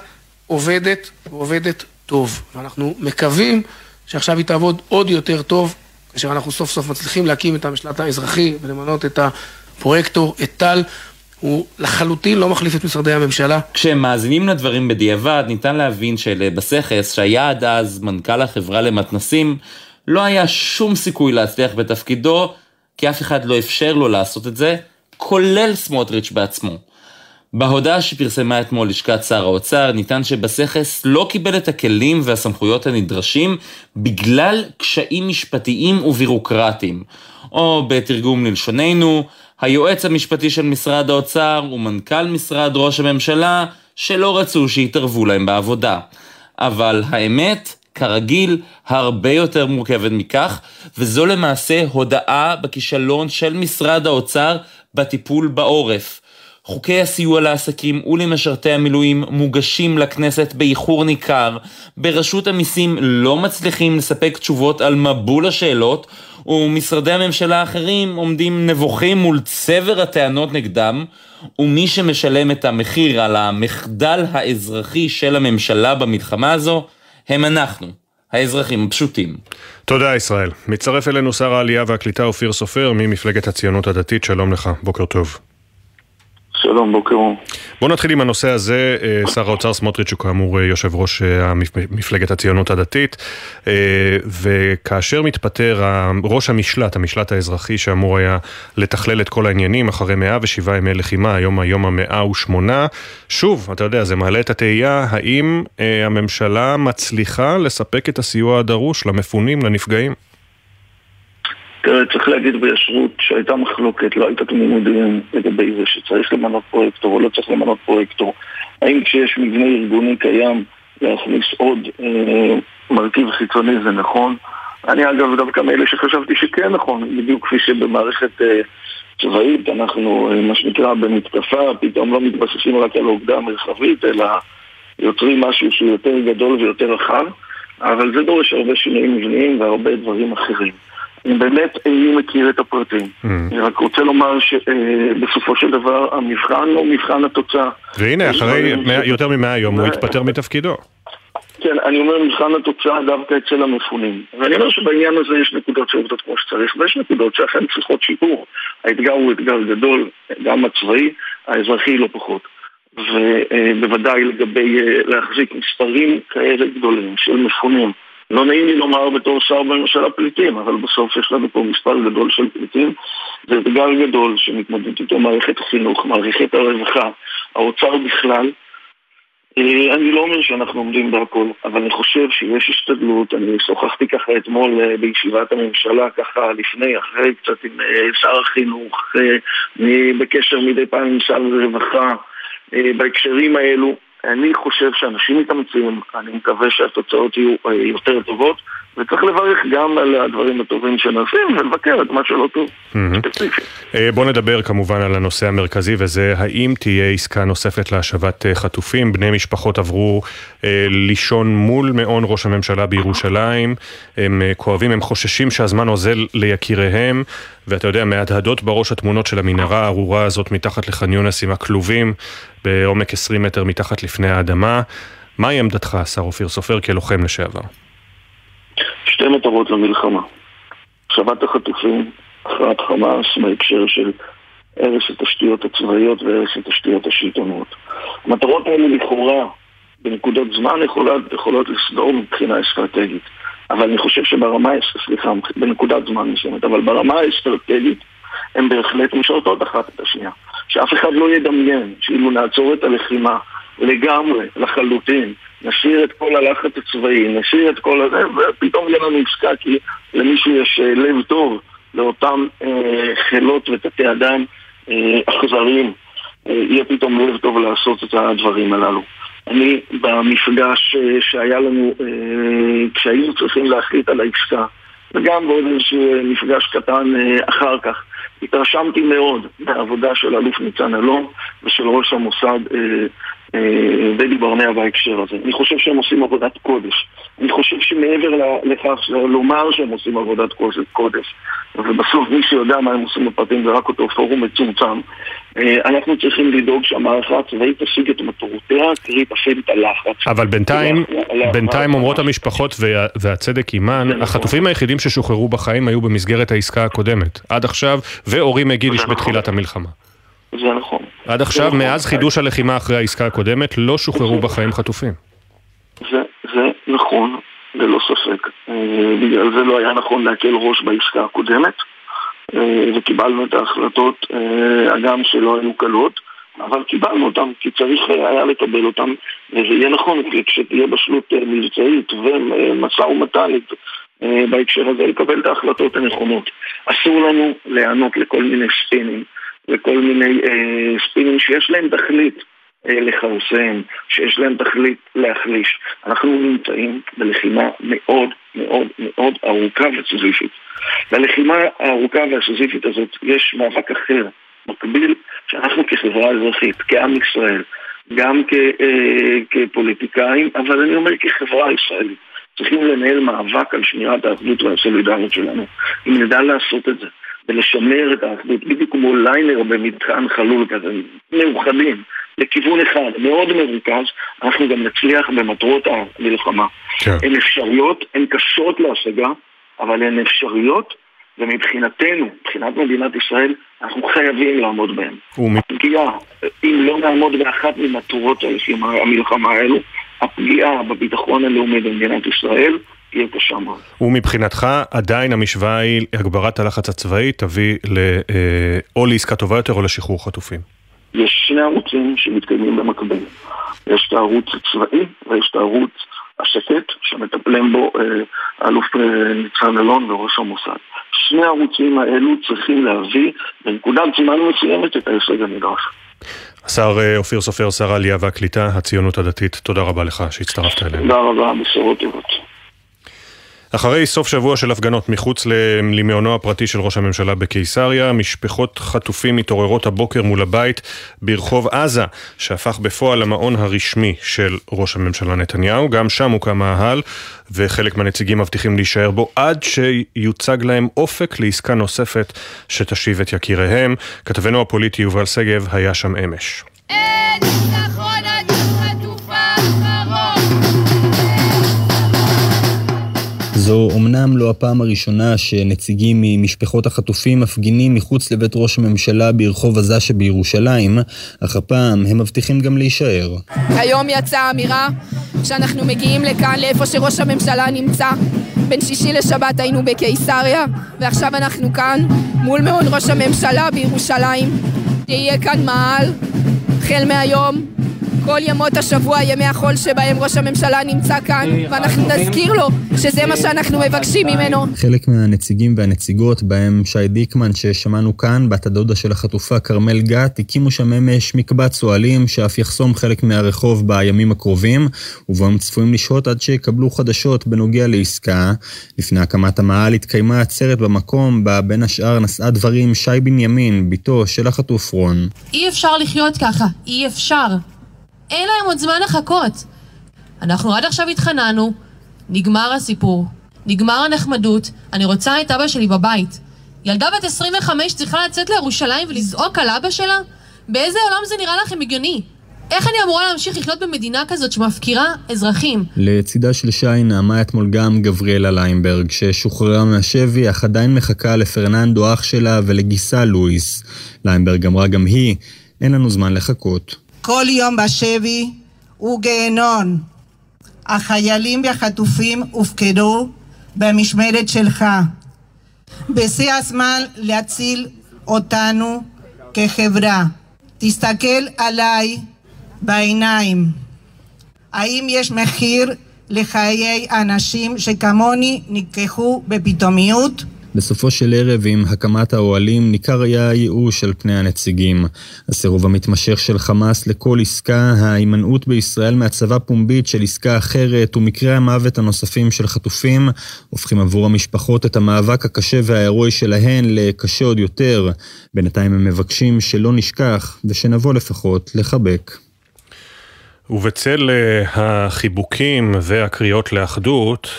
עובדת ועובדת טוב. ואנחנו מקווים שעכשיו היא תעבוד עוד יותר טוב, כאשר אנחנו סוף סוף מצליחים להקים את המשלט האזרחי ולמנות את הפרויקטור, את טל. הוא לחלוטין לא מחליף את משרדי הממשלה. כשהם מאזינים לדברים בדיעבד, ניתן להבין שלבסכס, שהיה עד אז מנכ"ל החברה למתנסים, לא היה שום סיכוי להצליח בתפקידו, כי אף אחד לא אפשר לו לעשות את זה, כולל סמוטריץ' בעצמו. בהודעה שפרסמה אתמול לשכת שר האוצר, ניתן שבסכס לא קיבל את הכלים והסמכויות הנדרשים בגלל קשיים משפטיים ובירוקרטיים. או בתרגום ללשוננו, היועץ המשפטי של משרד האוצר ומנכ"ל משרד ראש הממשלה שלא רצו שיתערבו להם בעבודה. אבל האמת, כרגיל, הרבה יותר מורכבת מכך, וזו למעשה הודאה בכישלון של משרד האוצר בטיפול בעורף. חוקי הסיוע לעסקים ולמשרתי המילואים מוגשים לכנסת באיחור ניכר, ברשות המיסים לא מצליחים לספק תשובות על מבול השאלות, ומשרדי הממשלה האחרים עומדים נבוכים מול צבר הטענות נגדם, ומי שמשלם את המחיר על המחדל האזרחי של הממשלה במלחמה הזו, הם אנחנו, האזרחים הפשוטים. תודה ישראל. מצטרף אלינו שר העלייה והקליטה אופיר סופר ממפלגת הציונות הדתית, שלום לך, בוקר טוב. שלום, בוקר אור. בואו נתחיל עם הנושא הזה. אה, שר האוצר סמוטריץ' הוא כאמור אה, יושב ראש אה, מפלגת הציונות הדתית, וכאשר מתפטר ראש המשלט, המשלט האזרחי שאמור היה לתכלל את כל העניינים אחרי 107 ימי לחימה, היום היום המאה ושמונה, שוב, אתה יודע, זה מעלה את התהייה, האם הממשלה מצליחה לספק את הסיוע הדרוש למפונים, לנפגעים? תראה, צריך להגיד בישרות שהייתה מחלוקת, לא הייתה תמימות דעים לגבי זה שצריך למנות פרויקטור או לא צריך למנות פרויקטור. האם כשיש מבנה ארגוני קיים להכניס עוד אה, מרכיב חיצוני זה נכון? אני אגב דווקא מאלה שחשבתי שכן נכון, בדיוק כפי שבמערכת אה, צבאית אנחנו, אה, מה שנקרא, במתקפה, פתאום לא מתבססים רק על עובדה מרחבית, אלא יוצרים משהו שהוא יותר גדול ויותר רחב, אבל זה דורש הרבה שינויים מבניים והרבה דברים אחרים. אני באמת איני מכיר את הפרטים. Mm. אני רק רוצה לומר שבסופו של דבר המבחן הוא מבחן התוצאה. והנה, אחרי יותר ממאה יום הוא התפטר מתפקידו. כן, אני אומר מבחן התוצאה דווקא אצל המפונים. ואני אומר שבעניין הזה יש נקודות שעובדות כמו שצריך, ויש נקודות שאכן צריכות שיפור. האתגר הוא אתגר גדול, גם הצבאי, האזרחי לא פחות. ובוודאי לגבי אה, להחזיק מספרים כאלה גדולים של מפונים. לא נעים לי לומר בתור שר בממשלה פליטים, אבל בסוף יש לנו פה מספר גדול של פליטים. זה אתגר גדול שמתמודדת איתו מערכת החינוך, מערכת הרווחה, האוצר בכלל. אה, אני לא אומר שאנחנו עומדים בהכל, אבל אני חושב שיש השתדלות. אני שוחחתי ככה אתמול אה, בישיבת הממשלה, ככה לפני, אחרי, קצת עם אה, שר החינוך, בקשר מדי פעם עם שר הרווחה, בהקשרים האלו. אני חושב שאנשים מתאמצים, אני מקווה שהתוצאות יהיו אה, יותר טובות, וצריך לברך גם על הדברים הטובים שנעשים ולבקר את מה שלא טוב. אה, בוא נדבר כמובן על הנושא המרכזי וזה האם תהיה עסקה נוספת להשבת אה, חטופים. בני משפחות עברו לישון מול מעון ראש הממשלה בירושלים, הם כואבים, הם חוששים שהזמן אוזל ליקיריהם, ואתה יודע, מהדהדות בראש התמונות של המנהרה הארורה הזאת מתחת לח'אן יונס עם הכלובים בעומק 20 מטר מתחת לפני האדמה. מהי עמדתך, השר אופיר סופר, כלוחם לשעבר? שתי מטרות למלחמה. השבת החטופים, הכרעת חמאס בהקשר של הרס התשתיות הצבאיות והרס התשתיות השלטונות. המטרות האלה לכאורה בנקודות זמן יכולות, יכולות לסדור מבחינה אסטרטגית. אבל אני חושב שברמה, סליחה, בנקודת זמן מסוימת, אבל ברמה האסטרטגית הן בהחלט משרתות אחת את השנייה. שאף אחד לא ידמיין שאילו נעצור את הלחימה לגמרי, לחלוטין, נשאיר את כל הלחץ הצבאי, נשאיר את כל הזה, ופתאום יהיה לנו עסקה כי למישהו יש אה, לב טוב לאותם אה, חילות ותתי אדם אה, אכזריים. אה, יהיה פתאום לב טוב לעשות את הדברים הללו. אני, במפגש אה, שהיה לנו, אה, כשהיינו צריכים להחליט על העסקה, וגם בעוד איזשהו אה, מפגש קטן אה, אחר כך, התרשמתי מאוד מהעבודה של אלוף ניצן אלון ושל ראש המוסד אה, אה, ברנע בהקשר הזה. אני חושב שהם עושים עבודת קודש. אני חושב שמעבר לכך לומר שהם עושים עבודת קודש, ובסוף מי שיודע מה הם עושים בפרטים זה רק אותו פורום מצומצם, אה, אנחנו צריכים לדאוג שהמערכה הצבאית תשיג את מטרותיה, קרי תפעיל את הלחץ. אבל בינתיים, בינתיים אומרות המשפחות והצדק עימן, נכון. החטופים היחידים ששוחררו בחיים היו במסגרת העסקה הקודמת. עד עכשיו, ואורי מגידיש נכון. בתחילת המלחמה. זה נכון. עד עכשיו, נכון. מאז חידוש הלחימה אחרי העסקה הקודמת, לא שוחררו בחיים חטופים. זה, זה נכון, ללא ספק. אה, בגלל זה לא היה נכון להקל ראש בעסקה הקודמת, אה, וקיבלנו את ההחלטות, הגם אה, שלא היו קלות, אבל קיבלנו אותן, כי צריך היה לקבל אותן, וזה יהיה נכון כשתהיה בשלות מבצעית ומשא ומתן בהקשר הזה לקבל את ההחלטות הנכונות. אסור לנו להיענות לכל מיני ספינים. וכל מיני אה, ספינים שיש להם תכלית אה, לכרסם, שיש להם תכלית להחליש. אנחנו נמצאים בלחימה מאוד מאוד מאוד ארוכה וסזיפית. ללחימה הארוכה והסזיפית הזאת יש מאבק אחר, מקביל, שאנחנו כחברה אזרחית, כעם ישראל, גם כ, אה, כפוליטיקאים, אבל אני אומר כחברה ישראלית. צריכים לנהל מאבק על שמירת האחדות והסולידריות שלנו. אם נדע לעשות את זה, ולשמר את האחדות, בדיוק כמו ליינר במתחם חלול כזה, מאוחדים, לכיוון אחד, מאוד מרוכז, אנחנו גם נצליח במטרות המלחמה. כן. הן אפשריות, הן קשות להשגה, אבל הן אפשריות, ומבחינתנו, מבחינת מדינת ישראל, אנחנו חייבים לעמוד בהן. ומ... הפגיעה, אם לא נעמוד באחת ממטרות המלחמה האלו, הפגיעה בביטחון הלאומי במדינת ישראל תהיה קשה מאוד. ומבחינתך, עדיין המשוואה היא הגברת הלחץ הצבאי תביא ל, אה, או לעסקה טובה יותר או לשחרור חטופים. יש שני ערוצים שמתקיימים במקביל. יש את הערוץ הצבאי ויש את הערוץ השקט, שמטפלים בו אה, אלוף אה, ניצן אלון וראש המוסד. שני הערוצים האלו צריכים להביא בנקודת זמן מסוימת את ההישג הנדרש. השר אופיר סופר, שר העלייה והקליטה, הציונות הדתית, תודה רבה לך שהצטרפת אלינו. תודה רבה, בשורות טובות. אחרי סוף שבוע של הפגנות מחוץ למעונו הפרטי של ראש הממשלה בקיסריה, משפחות חטופים מתעוררות הבוקר מול הבית ברחוב עזה, שהפך בפועל למעון הרשמי של ראש הממשלה נתניהו. גם שם הוקם מאהל, וחלק מהנציגים מבטיחים להישאר בו עד שיוצג להם אופק לעסקה נוספת שתשיב את יקיריהם. כתבנו הפוליטי יובל שגב היה שם אמש. אין! זו אומנם לא הפעם הראשונה שנציגים ממשפחות החטופים מפגינים מחוץ לבית ראש הממשלה ברחוב עזה שבירושלים, אך הפעם הם מבטיחים גם להישאר. היום יצאה אמירה שאנחנו מגיעים לכאן, לאיפה שראש הממשלה נמצא. בין שישי לשבת היינו בקיסריה, ועכשיו אנחנו כאן, מול מעון ראש הממשלה בירושלים. יהיה כאן מאהל, החל מהיום, כל ימות השבוע, ימי החול שבהם ראש הממשלה נמצא כאן, ואנחנו נזכיר לו שזה מה שאנחנו מבקשים ממנו. חלק מהנציגים והנציגות, בהם שי דיקמן ששמענו כאן, בת הדודה של החטופה כרמל גת, הקימו שם אמש מקבץ אוהלים שאף יחסום חלק מהרחוב בימים הקרובים, ובו הם צפויים לשהות עד שיקבלו חדשות בנוגע לעסקה. לפני הקמת המאהל התקיימה עצרת במקום, בה בין השאר נשאה דברים שי בנימין, בתו של החטוף רון. אי אפשר לחיות ככה, אי אפשר. אין להם עוד זמן לחכות. אנחנו עד עכשיו התחננו, נגמר הסיפור. נגמר הנחמדות, אני רוצה את אבא שלי בבית. ילדה בת 25 צריכה לצאת לירושלים ולזעוק על אבא שלה? באיזה עולם זה נראה לכם הגיוני? איך אני אמורה להמשיך לחיות במדינה כזאת שמפקירה אזרחים? לצידה של שי נעמה אתמול גם גבריאלה ליימברג, ששוחררה מהשבי, אך עדיין מחכה לפרננדו אח שלה ולגיסה לואיס. ליימברג אמרה גם היא, אין לנו זמן לחכות. כל יום בשבי הוא גיהנון. החיילים והחטופים הופקדו במשמרת שלך. בשיא הזמן להציל אותנו כחברה. תסתכל עליי בעיניים. האם יש מחיר לחיי אנשים שכמוני נלקחו בפתאומיות? בסופו של ערב עם הקמת האוהלים ניכר היה הייאוש של פני הנציגים. הסירוב המתמשך של חמאס לכל עסקה, ההימנעות בישראל מהצבה פומבית של עסקה אחרת ומקרי המוות הנוספים של חטופים, הופכים עבור המשפחות את המאבק הקשה וההירואי שלהן לקשה עוד יותר. בינתיים הם מבקשים שלא נשכח ושנבוא לפחות לחבק. ובצל החיבוקים והקריאות לאחדות,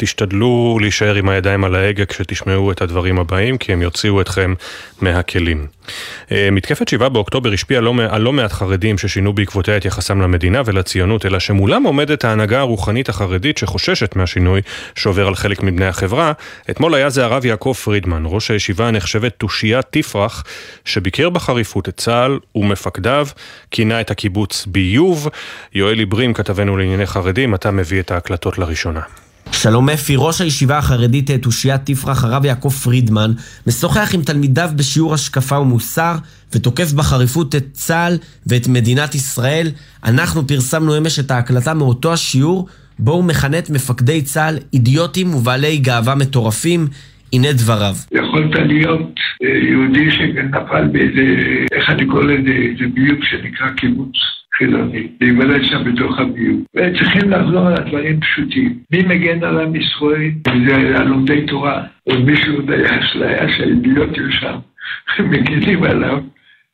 תשתדלו להישאר עם הידיים על ההגה כשתשמעו את הדברים הבאים, כי הם יוציאו אתכם מהכלים. אה, מתקפת 7 באוקטובר השפיעה לא, על לא מעט חרדים ששינו בעקבותיה את יחסם למדינה ולציונות, אלא שמולם עומדת ההנהגה הרוחנית החרדית שחוששת מהשינוי שעובר על חלק מבני החברה. אתמול היה זה הרב יעקב פרידמן, ראש הישיבה הנחשבת תושייה תפרח, שביקר בחריפות את צה"ל ומפקדיו, כינה את הקיבוץ ביוב. יואל עיברים, כתבנו לענייני חרדים, אתה מביא את ההקלטות לראשונה. שלום אפי, ראש הישיבה החרדית תושיית תפרח, הרב יעקב פרידמן, משוחח עם תלמידיו בשיעור השקפה ומוסר, ותוקף בחריפות את צה"ל ואת מדינת ישראל. אנחנו פרסמנו אמש את ההקלטה מאותו השיעור, בו הוא מכנה את מפקדי צה"ל אידיוטים ובעלי גאווה מטורפים. הנה דבריו. יכולת להיות אה, יהודי שנפל באיזה, איך אני קורא לזה, איזה ביוב שנקרא קיבוץ. חילוני, להיוולד שם בתוך הביוב. וצריכים לחזור על הדברים פשוטים. מי מגן על עם ישראל? זה הלומדי תורה. או מישהו אשליה שהאידיוטים שם *laughs* מגינים עליו.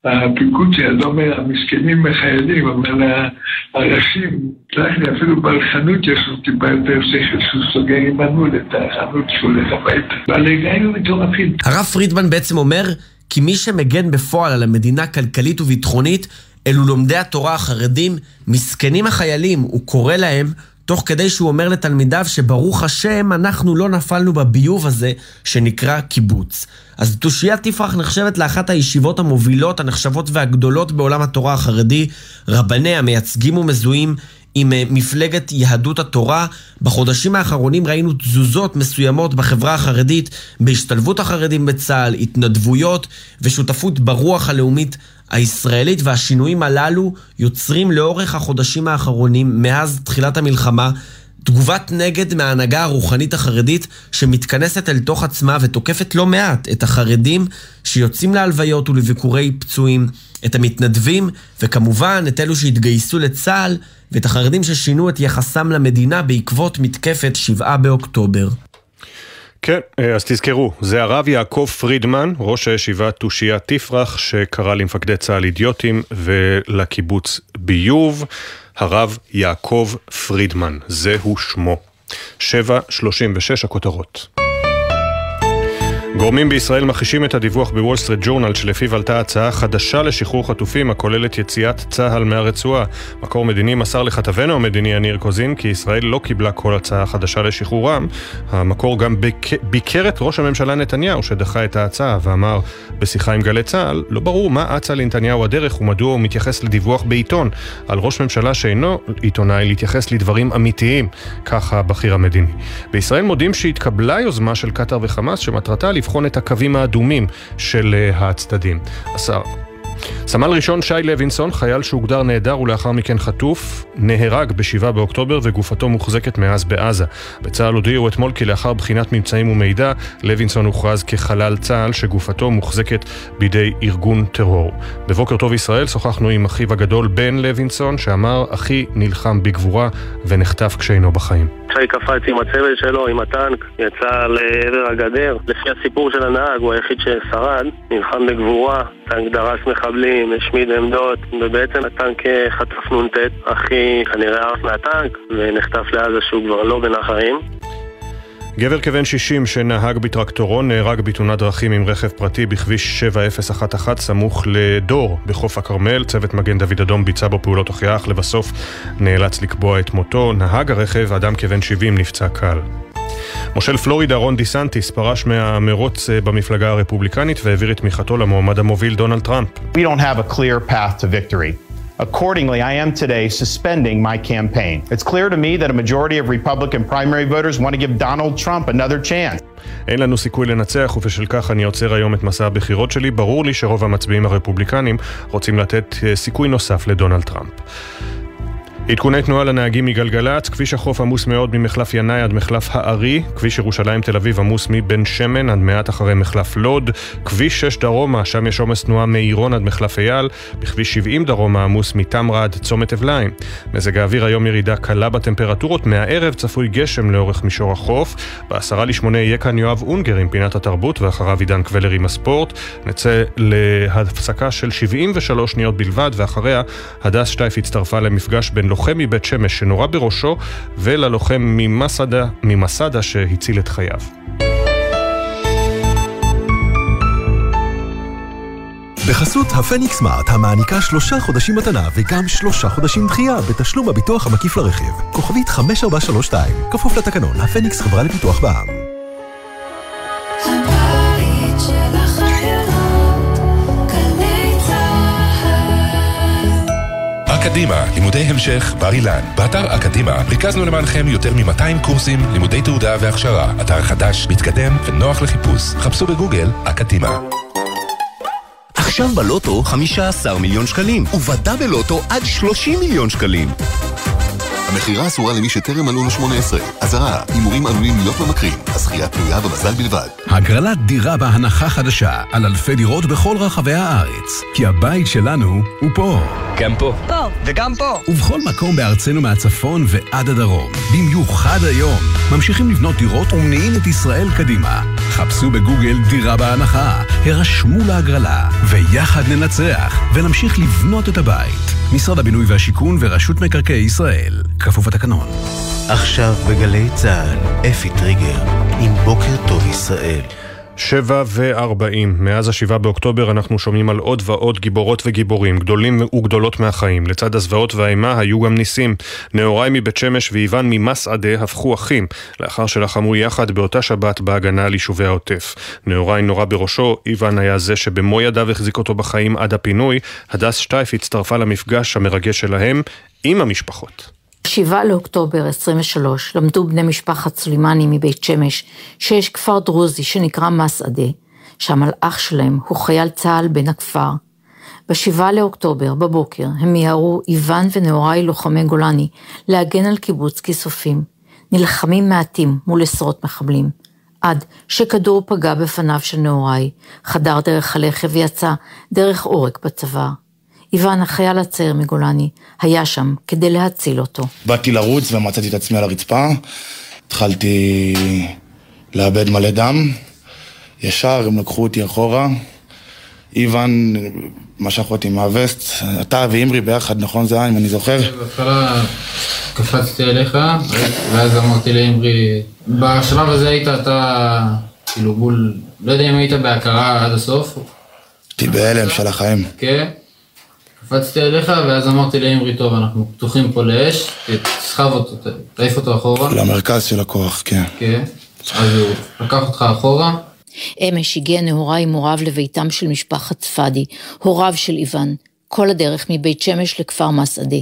הפיקוד שלו אומר, המסכנים החיילים, אומר הראשים, סלח לי, אפילו בעל חנות יש לו טיפה יותר שכל שהוא סוגר עם מנעול את החנות שהוא הולך הביתה. גאים מטורפים. הרב פרידמן בעצם אומר, כי מי שמגן בפועל על המדינה כלכלית וביטחונית אלו לומדי התורה החרדים, מסכנים החיילים, הוא קורא להם, תוך כדי שהוא אומר לתלמידיו שברוך השם, אנחנו לא נפלנו בביוב הזה שנקרא קיבוץ. אז תושיית תפרח נחשבת לאחת הישיבות המובילות, הנחשבות והגדולות בעולם התורה החרדי. רבניה מייצגים ומזוהים עם אה, מפלגת יהדות התורה. בחודשים האחרונים ראינו תזוזות מסוימות בחברה החרדית בהשתלבות החרדים בצה"ל, התנדבויות ושותפות ברוח הלאומית הישראלית, והשינויים הללו יוצרים לאורך החודשים האחרונים, מאז תחילת המלחמה, תגובת נגד מההנהגה הרוחנית החרדית שמתכנסת אל תוך עצמה ותוקפת לא מעט את החרדים שיוצאים להלוויות ולביקורי פצועים, את המתנדבים וכמובן את אלו שהתגייסו לצה"ל ואת החרדים ששינו את יחסם למדינה בעקבות מתקפת 7 באוקטובר. כן, אה, אז תזכרו, זה הרב יעקב פרידמן, ראש הישיבה תושייה תפרח, שקרא למפקדי צה"ל אידיוטים ולקיבוץ ביוב, הרב יעקב פרידמן, זהו שמו. 7.36 הכותרות. גורמים בישראל מכחישים את הדיווח בוול סטריט ג'ורנל שלפיו עלתה הצעה חדשה לשחרור חטופים הכוללת יציאת צה"ל מהרצועה. מקור מדיני מסר לכתבנו המדיני יניר קוזין כי ישראל לא קיבלה כל הצעה חדשה לשחרורם. המקור גם ביק... ביקר את ראש הממשלה נתניהו שדחה את ההצעה ואמר בשיחה עם גלי צה"ל לא ברור מה אצה לנתניהו הדרך ומדוע הוא מתייחס לדיווח בעיתון על ראש ממשלה שאינו עיתונאי להתייחס לדברים אמיתיים, כך הבכיר המדיני. בישראל מודים שהתקבלה יוזמה של קטאר וחמאס שמטרתה לבחון את הקווים האדומים של אה, הצדדים. השר סמל ראשון שי לוינסון, חייל שהוגדר נעדר ולאחר מכן חטוף, נהרג ב-7 באוקטובר וגופתו מוחזקת מאז בעזה. בצה"ל הודיעו אתמול כי לאחר בחינת ממצאים ומידע, לוינסון הוכרז כחלל צה"ל שגופתו מוחזקת בידי ארגון טרור. בבוקר טוב ישראל שוחחנו עם אחיו הגדול בן לוינסון, שאמר, אחי נלחם בגבורה ונחטף כשאינו בחיים. שי קפץ עם הצוות שלו, עם הטנק, יצא לעבר הגדר. לפי הסיפור של הנהג, הוא היחיד ששרד, נלחם בגבורה, טנק דרס מחבלים, השמיד עמדות, ובעצם הטנק חטף נ"ט. אחי כנראה עף מהטנק ונחטף לעזה שהוא כבר לא בין החיים. גבר כבן 60 שנהג בטרקטורו נהרג בתאונת דרכים עם רכב פרטי בכביש 7011 סמוך לדור בחוף הכרמל. צוות מגן דוד אדום ביצע בו פעולות אך לבסוף נאלץ לקבוע את מותו. נהג הרכב, אדם כבן 70, נפצע קל. מושל פלורידה רון דיסנטיס פרש מהמרוץ אה, במפלגה הרפובליקנית והעביר את תמיכתו למועמד המוביל דונלד טראמפ. We don't have a clear path to victory. Accordingly, I am today suspending my campaign. It's clear to me that a majority of Republican primary voters want to give Donald Trump another chance. אין לנו סיכוי לנצח, ובשל כך אני עוצר היום את מסע הבחירות שלי. ברור לי שרוב המצביעים הרפובליקנים רוצים לתת אה, סיכוי נוסף לדונלד טראמפ. עדכוני תנועה לנהגים מגלגלצ, כביש החוף עמוס מאוד ממחלף ינאי עד מחלף הארי, כביש ירושלים תל אביב עמוס מבן שמן עד מעט אחרי מחלף לוד, כביש 6 דרומה, שם יש עומס תנועה מעירון עד מחלף אייל, בכביש 70 דרומה עמוס מתמרה עד צומת אבליים. מזג האוויר היום ירידה קלה בטמפרטורות, מהערב צפוי גשם לאורך מישור החוף, בעשרה לשמונה יהיה כאן יואב אונגר עם פינת התרבות ואחריו עידן קבלר עם הספורט. נצא להפסקה של 73 שניות בלבד ואחריה הדס שטייף הצטרפה למפגש בין לוחם מבית שמש שנורה בראשו וללוחם ממסדה, ממסדה שהציל את חייו. בחסות הפניקס סמארט, המעניקה שלושה חודשים מתנה וגם שלושה חודשים דחייה בתשלום הביטוח המקיף לרכיב. כוכבית 5432, כפוף לתקנון, הפניקס חברה לפיתוח בע"מ. אקדימה, לימודי המשך, בר אילן. באתר אקדימה ריכזנו למענכם יותר מ-200 קורסים, לימודי תעודה והכשרה. אתר חדש, מתקדם ונוח לחיפוש. חפשו בגוגל אקדימה. עכשיו בלוטו 15 מיליון שקלים, ובדאבל לוטו עד 30 מיליון שקלים. המכירה אסורה למי שטרם מלאו לו 18. אזהרה, הימורים עלולים להיות ממכרים. הזכייה תלויה במזל בלבד. הגרלת דירה בהנחה חדשה על אלפי דירות בכל רחבי הארץ. כי הבית שלנו הוא פה. גם פה. פה. וגם פה. ובכל מקום בארצנו מהצפון ועד הדרום. במיוחד היום. ממשיכים לבנות דירות ומניעים את ישראל קדימה. חפשו בגוגל דירה בהנחה, הרשמו להגרלה, ויחד ננצח, ונמשיך לבנות את הבית. משרד הבינוי והשיכון ורשות מקרקעי ישראל. כפוף התקנון. עכשיו בגלי צה"ל, אפי טריגר, עם בוקר טוב ישראל. שבע וארבעים, מאז השבעה באוקטובר אנחנו שומעים על עוד ועוד גיבורות וגיבורים, גדולים וגדולות מהחיים. לצד הזוועות והאימה היו גם ניסים. נאוריי מבית שמש ואיוון ממסעדה הפכו אחים, לאחר שלחמו יחד באותה שבת בהגנה על יישובי העוטף. נאוריי נורה בראשו, איוון היה זה שבמו ידיו החזיק אותו בחיים עד הפינוי. הדס שטייף הצטרפה למפגש המרגש שלהם עם המשפחות. 7 לאוקטובר 23 למדו בני משפחת סולימני מבית שמש שיש כפר דרוזי שנקרא מסעדה, אח שלהם הוא חייל צה"ל בן הכפר. ב-7 לאוקטובר בבוקר הם מיהרו איוון ונאוריי לוחמי גולני להגן על קיבוץ כיסופים. נלחמים מעטים מול עשרות מחבלים. עד שכדור פגע בפניו של נאוריי, חדר דרך הלחם ויצא דרך עורק בצוואר. איוון, החייל הצעיר מגולני, היה שם כדי להציל אותו. באתי לרוץ ומצאתי את עצמי על הרצפה. התחלתי לאבד מלא דם. ישר הם לקחו אותי אחורה. איוון משך אותי מהווסט. אתה ואימרי ביחד, נכון זה היה, אם אני זוכר? בהתחלה קפצתי אליך, ואז אמרתי לאימרי, בשלב הזה היית אתה, כאילו, בול, לא יודע אם היית בהכרה עד הסוף. הייתי בהלם של החיים. כן. קפצתי אליך, ואז אמרתי לאמרי, טוב, אנחנו פתוחים פה לאש, תסחב אותו, תעיף אותו אחורה. למרכז של הכוח, כן. כן, אז הוא לקח אותך אחורה. אמש הגיע נהוראי עם הוריו לביתם של משפחת צפדי, הוריו של איוון, כל הדרך מבית שמש לכפר מסעדה.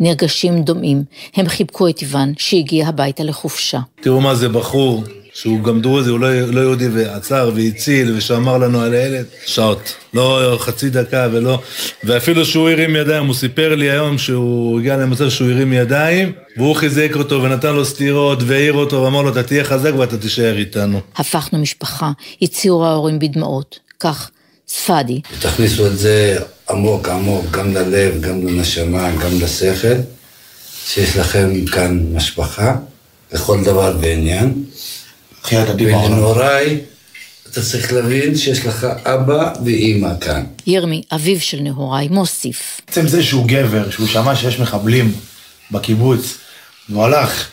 נרגשים דומעים, הם חיבקו את איוון, שהגיע הביתה לחופשה. תראו מה זה בחור, שהוא גם דרוזי, הוא לא, לא יהודי, ועצר והציל ושמר לנו על הילד, שעות. לא חצי דקה ולא... ואפילו שהוא הרים ידיים, הוא סיפר לי היום שהוא הגיע למצב שהוא הרים ידיים, והוא חיזק אותו ונתן לו סטירות והעיר אותו ואמר לו, אתה תהיה חזק ואתה תישאר איתנו. הפכנו משפחה, הציעו ההורים בדמעות, כך ספדי. תכניסו את זה עמוק עמוק, גם ללב, גם לנשמה, גם לשכל, שיש לכם כאן משפחה, לכל דבר ועניין. ולנוראי, אתה צריך להבין שיש לך אבא ואימא כאן. ירמי, אביו של נהוראי, מוסיף. עצם זה שהוא גבר, שהוא שמע שיש מחבלים בקיבוץ, והוא הלך,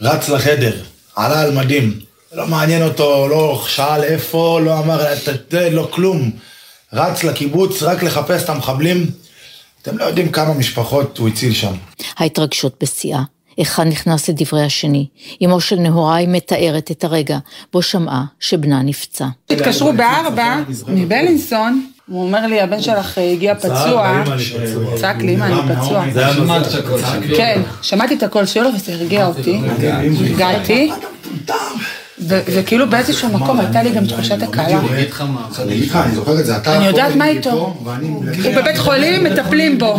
רץ לחדר, עלה על מדים, לא מעניין אותו, לא שאל איפה, לא אמר, לא כלום. רץ לקיבוץ רק לחפש את המחבלים. אתם לא יודעים כמה משפחות הוא הציל שם. ההתרגשות בשיאה. אחד נכנס לדברי השני. אמו של נהוראי מתארת את הרגע בו שמעה שבנה נפצע. התקשרו בארבע מבלינסון, הוא אומר לי, הבן שלך הגיע פצוע, צעק לי, אמא, אני פצוע. זה היה שלו. כן, שמעתי את הקול שלו וזה הרגיע אותי, הגעתי. וכאילו באיזשהו מקום הייתה לי גם תחושת הקלה. אני יודעת מה איתו. הוא בבית חולים, מטפלים בו.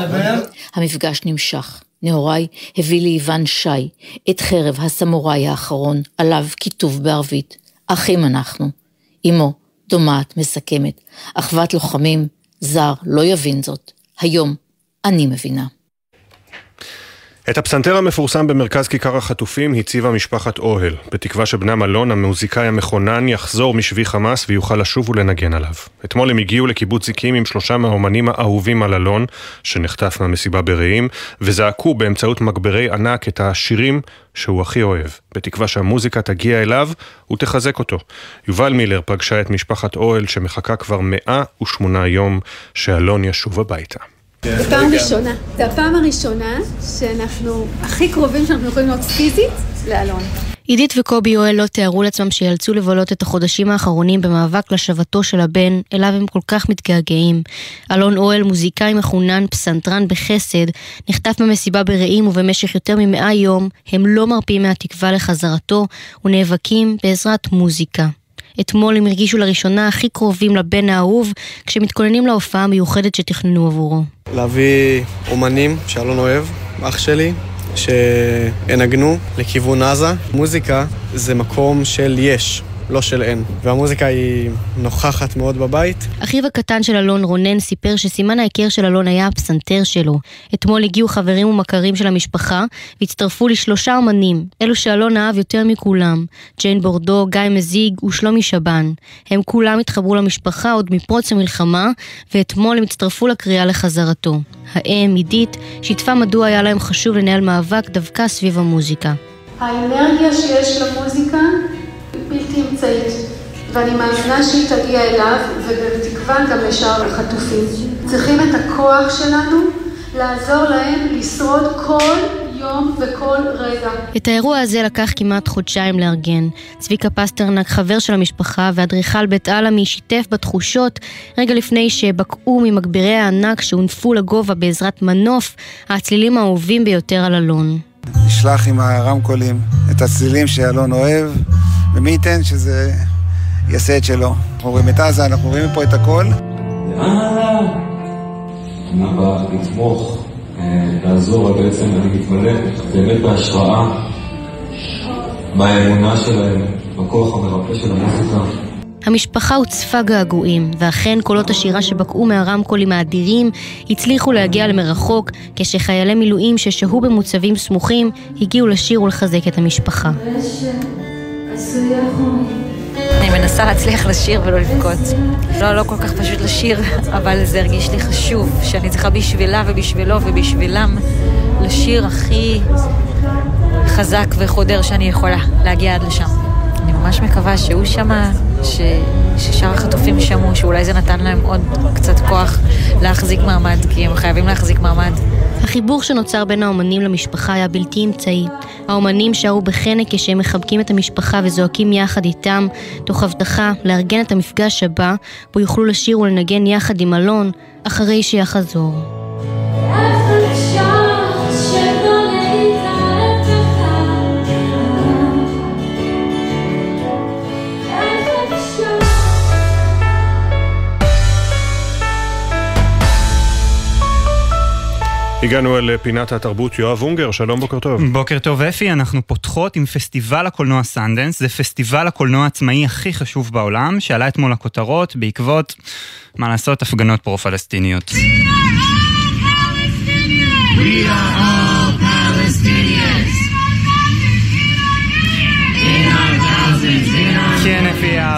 המפגש נמשך. נהוראי הביא ליוון שי את חרב הסמוראי האחרון, עליו כיתוב בערבית, אחים אנחנו. אמו, דומעת, מסכמת, אחוות לוחמים, זר לא יבין זאת. היום אני מבינה. את הפסנתר המפורסם במרכז כיכר החטופים הציבה משפחת אוהל, בתקווה שבנם אלון, המוזיקאי המכונן, יחזור משבי חמאס ויוכל לשוב ולנגן עליו. אתמול הם הגיעו לקיבוץ זיקים עם שלושה מהאומנים האהובים על אלון, שנחטף מהמסיבה ברעים, וזעקו באמצעות מגברי ענק את השירים שהוא הכי אוהב, בתקווה שהמוזיקה תגיע אליו ותחזק אותו. יובל מילר פגשה את משפחת אוהל שמחכה כבר 108 יום שאלון ישוב הביתה. זו פעם ראשונה. זו הפעם הראשונה שאנחנו הכי קרובים שאנחנו יכולים להיות פיזית לאלון. עידית וקובי יואל לא תיארו לעצמם שיאלצו לבלות את החודשים האחרונים במאבק לשבתו של הבן, אליו הם כל כך מתגעגעים. אלון אוהל, מוזיקאי מחונן, פסנתרן בחסד, נחטף במסיבה ברעים ובמשך יותר ממאה יום הם לא מרפים מהתקווה לחזרתו ונאבקים בעזרת מוזיקה. אתמול הם הרגישו לראשונה הכי קרובים לבן האהוב, כשמתכוננים להופעה המיוחדת שתכננו עבורו. להביא אומנים שאלון אוהב, אח שלי, שינגנו לכיוון עזה. מוזיקה זה מקום של יש. לא של אין. והמוזיקה היא נוכחת מאוד בבית. אחיו הקטן של אלון, רונן, סיפר שסימן ההיכר של אלון היה הפסנתר שלו. אתמול הגיעו חברים ומכרים של המשפחה, והצטרפו לשלושה אמנים, אלו שאלון אהב יותר מכולם, ג'יין בורדו, גיא מזיג ושלומי שבן. הם כולם התחברו למשפחה עוד מפרוץ המלחמה, ואתמול הם הצטרפו לקריאה לחזרתו. האם, עידית, שיתפה מדוע היה להם חשוב לנהל מאבק דווקא סביב המוזיקה. האנרגיה שיש למוזיקה בלתי אמצעית, ואני מאמינה שהיא תגיע אליו, ובתקווה גם לשאר החטופים. צריכים את הכוח שלנו לעזור להם לשרוד כל יום וכל רגע. את האירוע הזה לקח כמעט חודשיים לארגן. צביקה פסטרנק, חבר של המשפחה ואדריכל בית עלמי, שיתף בתחושות רגע לפני שבקעו ממגבירי הענק שהונפו לגובה בעזרת מנוף, הצלילים האהובים ביותר על אלון. נשלח עם הרמקולים את הצלילים שאלון אוהב, ומי ייתן שזה יעשה את שלו. אנחנו רואים את עזה, אנחנו רואים פה את הכל. נאבא לתמוך, לעזור, בעצם אני מתמלא באמת בהשראה, באמונה שלהם, בכוח המרפא של המוזיקה. המשפחה הוצפה געגועים, ואכן קולות השירה שבקעו מהרמקולים האדירים הצליחו להגיע למרחוק, כשחיילי מילואים ששהו במוצבים סמוכים הגיעו לשיר ולחזק את המשפחה. אני מנסה להצליח לשיר ולא לבכות. לא, לא כל כך פשוט לשיר, אבל זה הרגיש לי חשוב, שאני צריכה בשבילה ובשבילו ובשבילם לשיר הכי חזק וחודר שאני יכולה, להגיע עד לשם. אני ממש מקווה שהוא שמע, ש... ששאר החטופים שמעו, שאולי זה נתן להם עוד קצת כוח להחזיק מעמד, כי הם חייבים להחזיק מעמד. החיבור שנוצר בין האומנים למשפחה היה בלתי אמצעי. האומנים שרו בחנק כשהם מחבקים את המשפחה וזועקים יחד איתם, תוך הבטחה לארגן את המפגש הבא, בו יוכלו לשיר ולנגן יחד עם אלון, אחרי שיחזור. הגענו אל פינת התרבות יואב אונגר, שלום בוקר טוב. בוקר טוב אפי, אנחנו פותחות עם פסטיבל הקולנוע סנדנס, זה פסטיבל הקולנוע העצמאי הכי חשוב בעולם, שעלה אתמול לכותרות בעקבות, מה לעשות, הפגנות פרו-פלסטיניות. וראה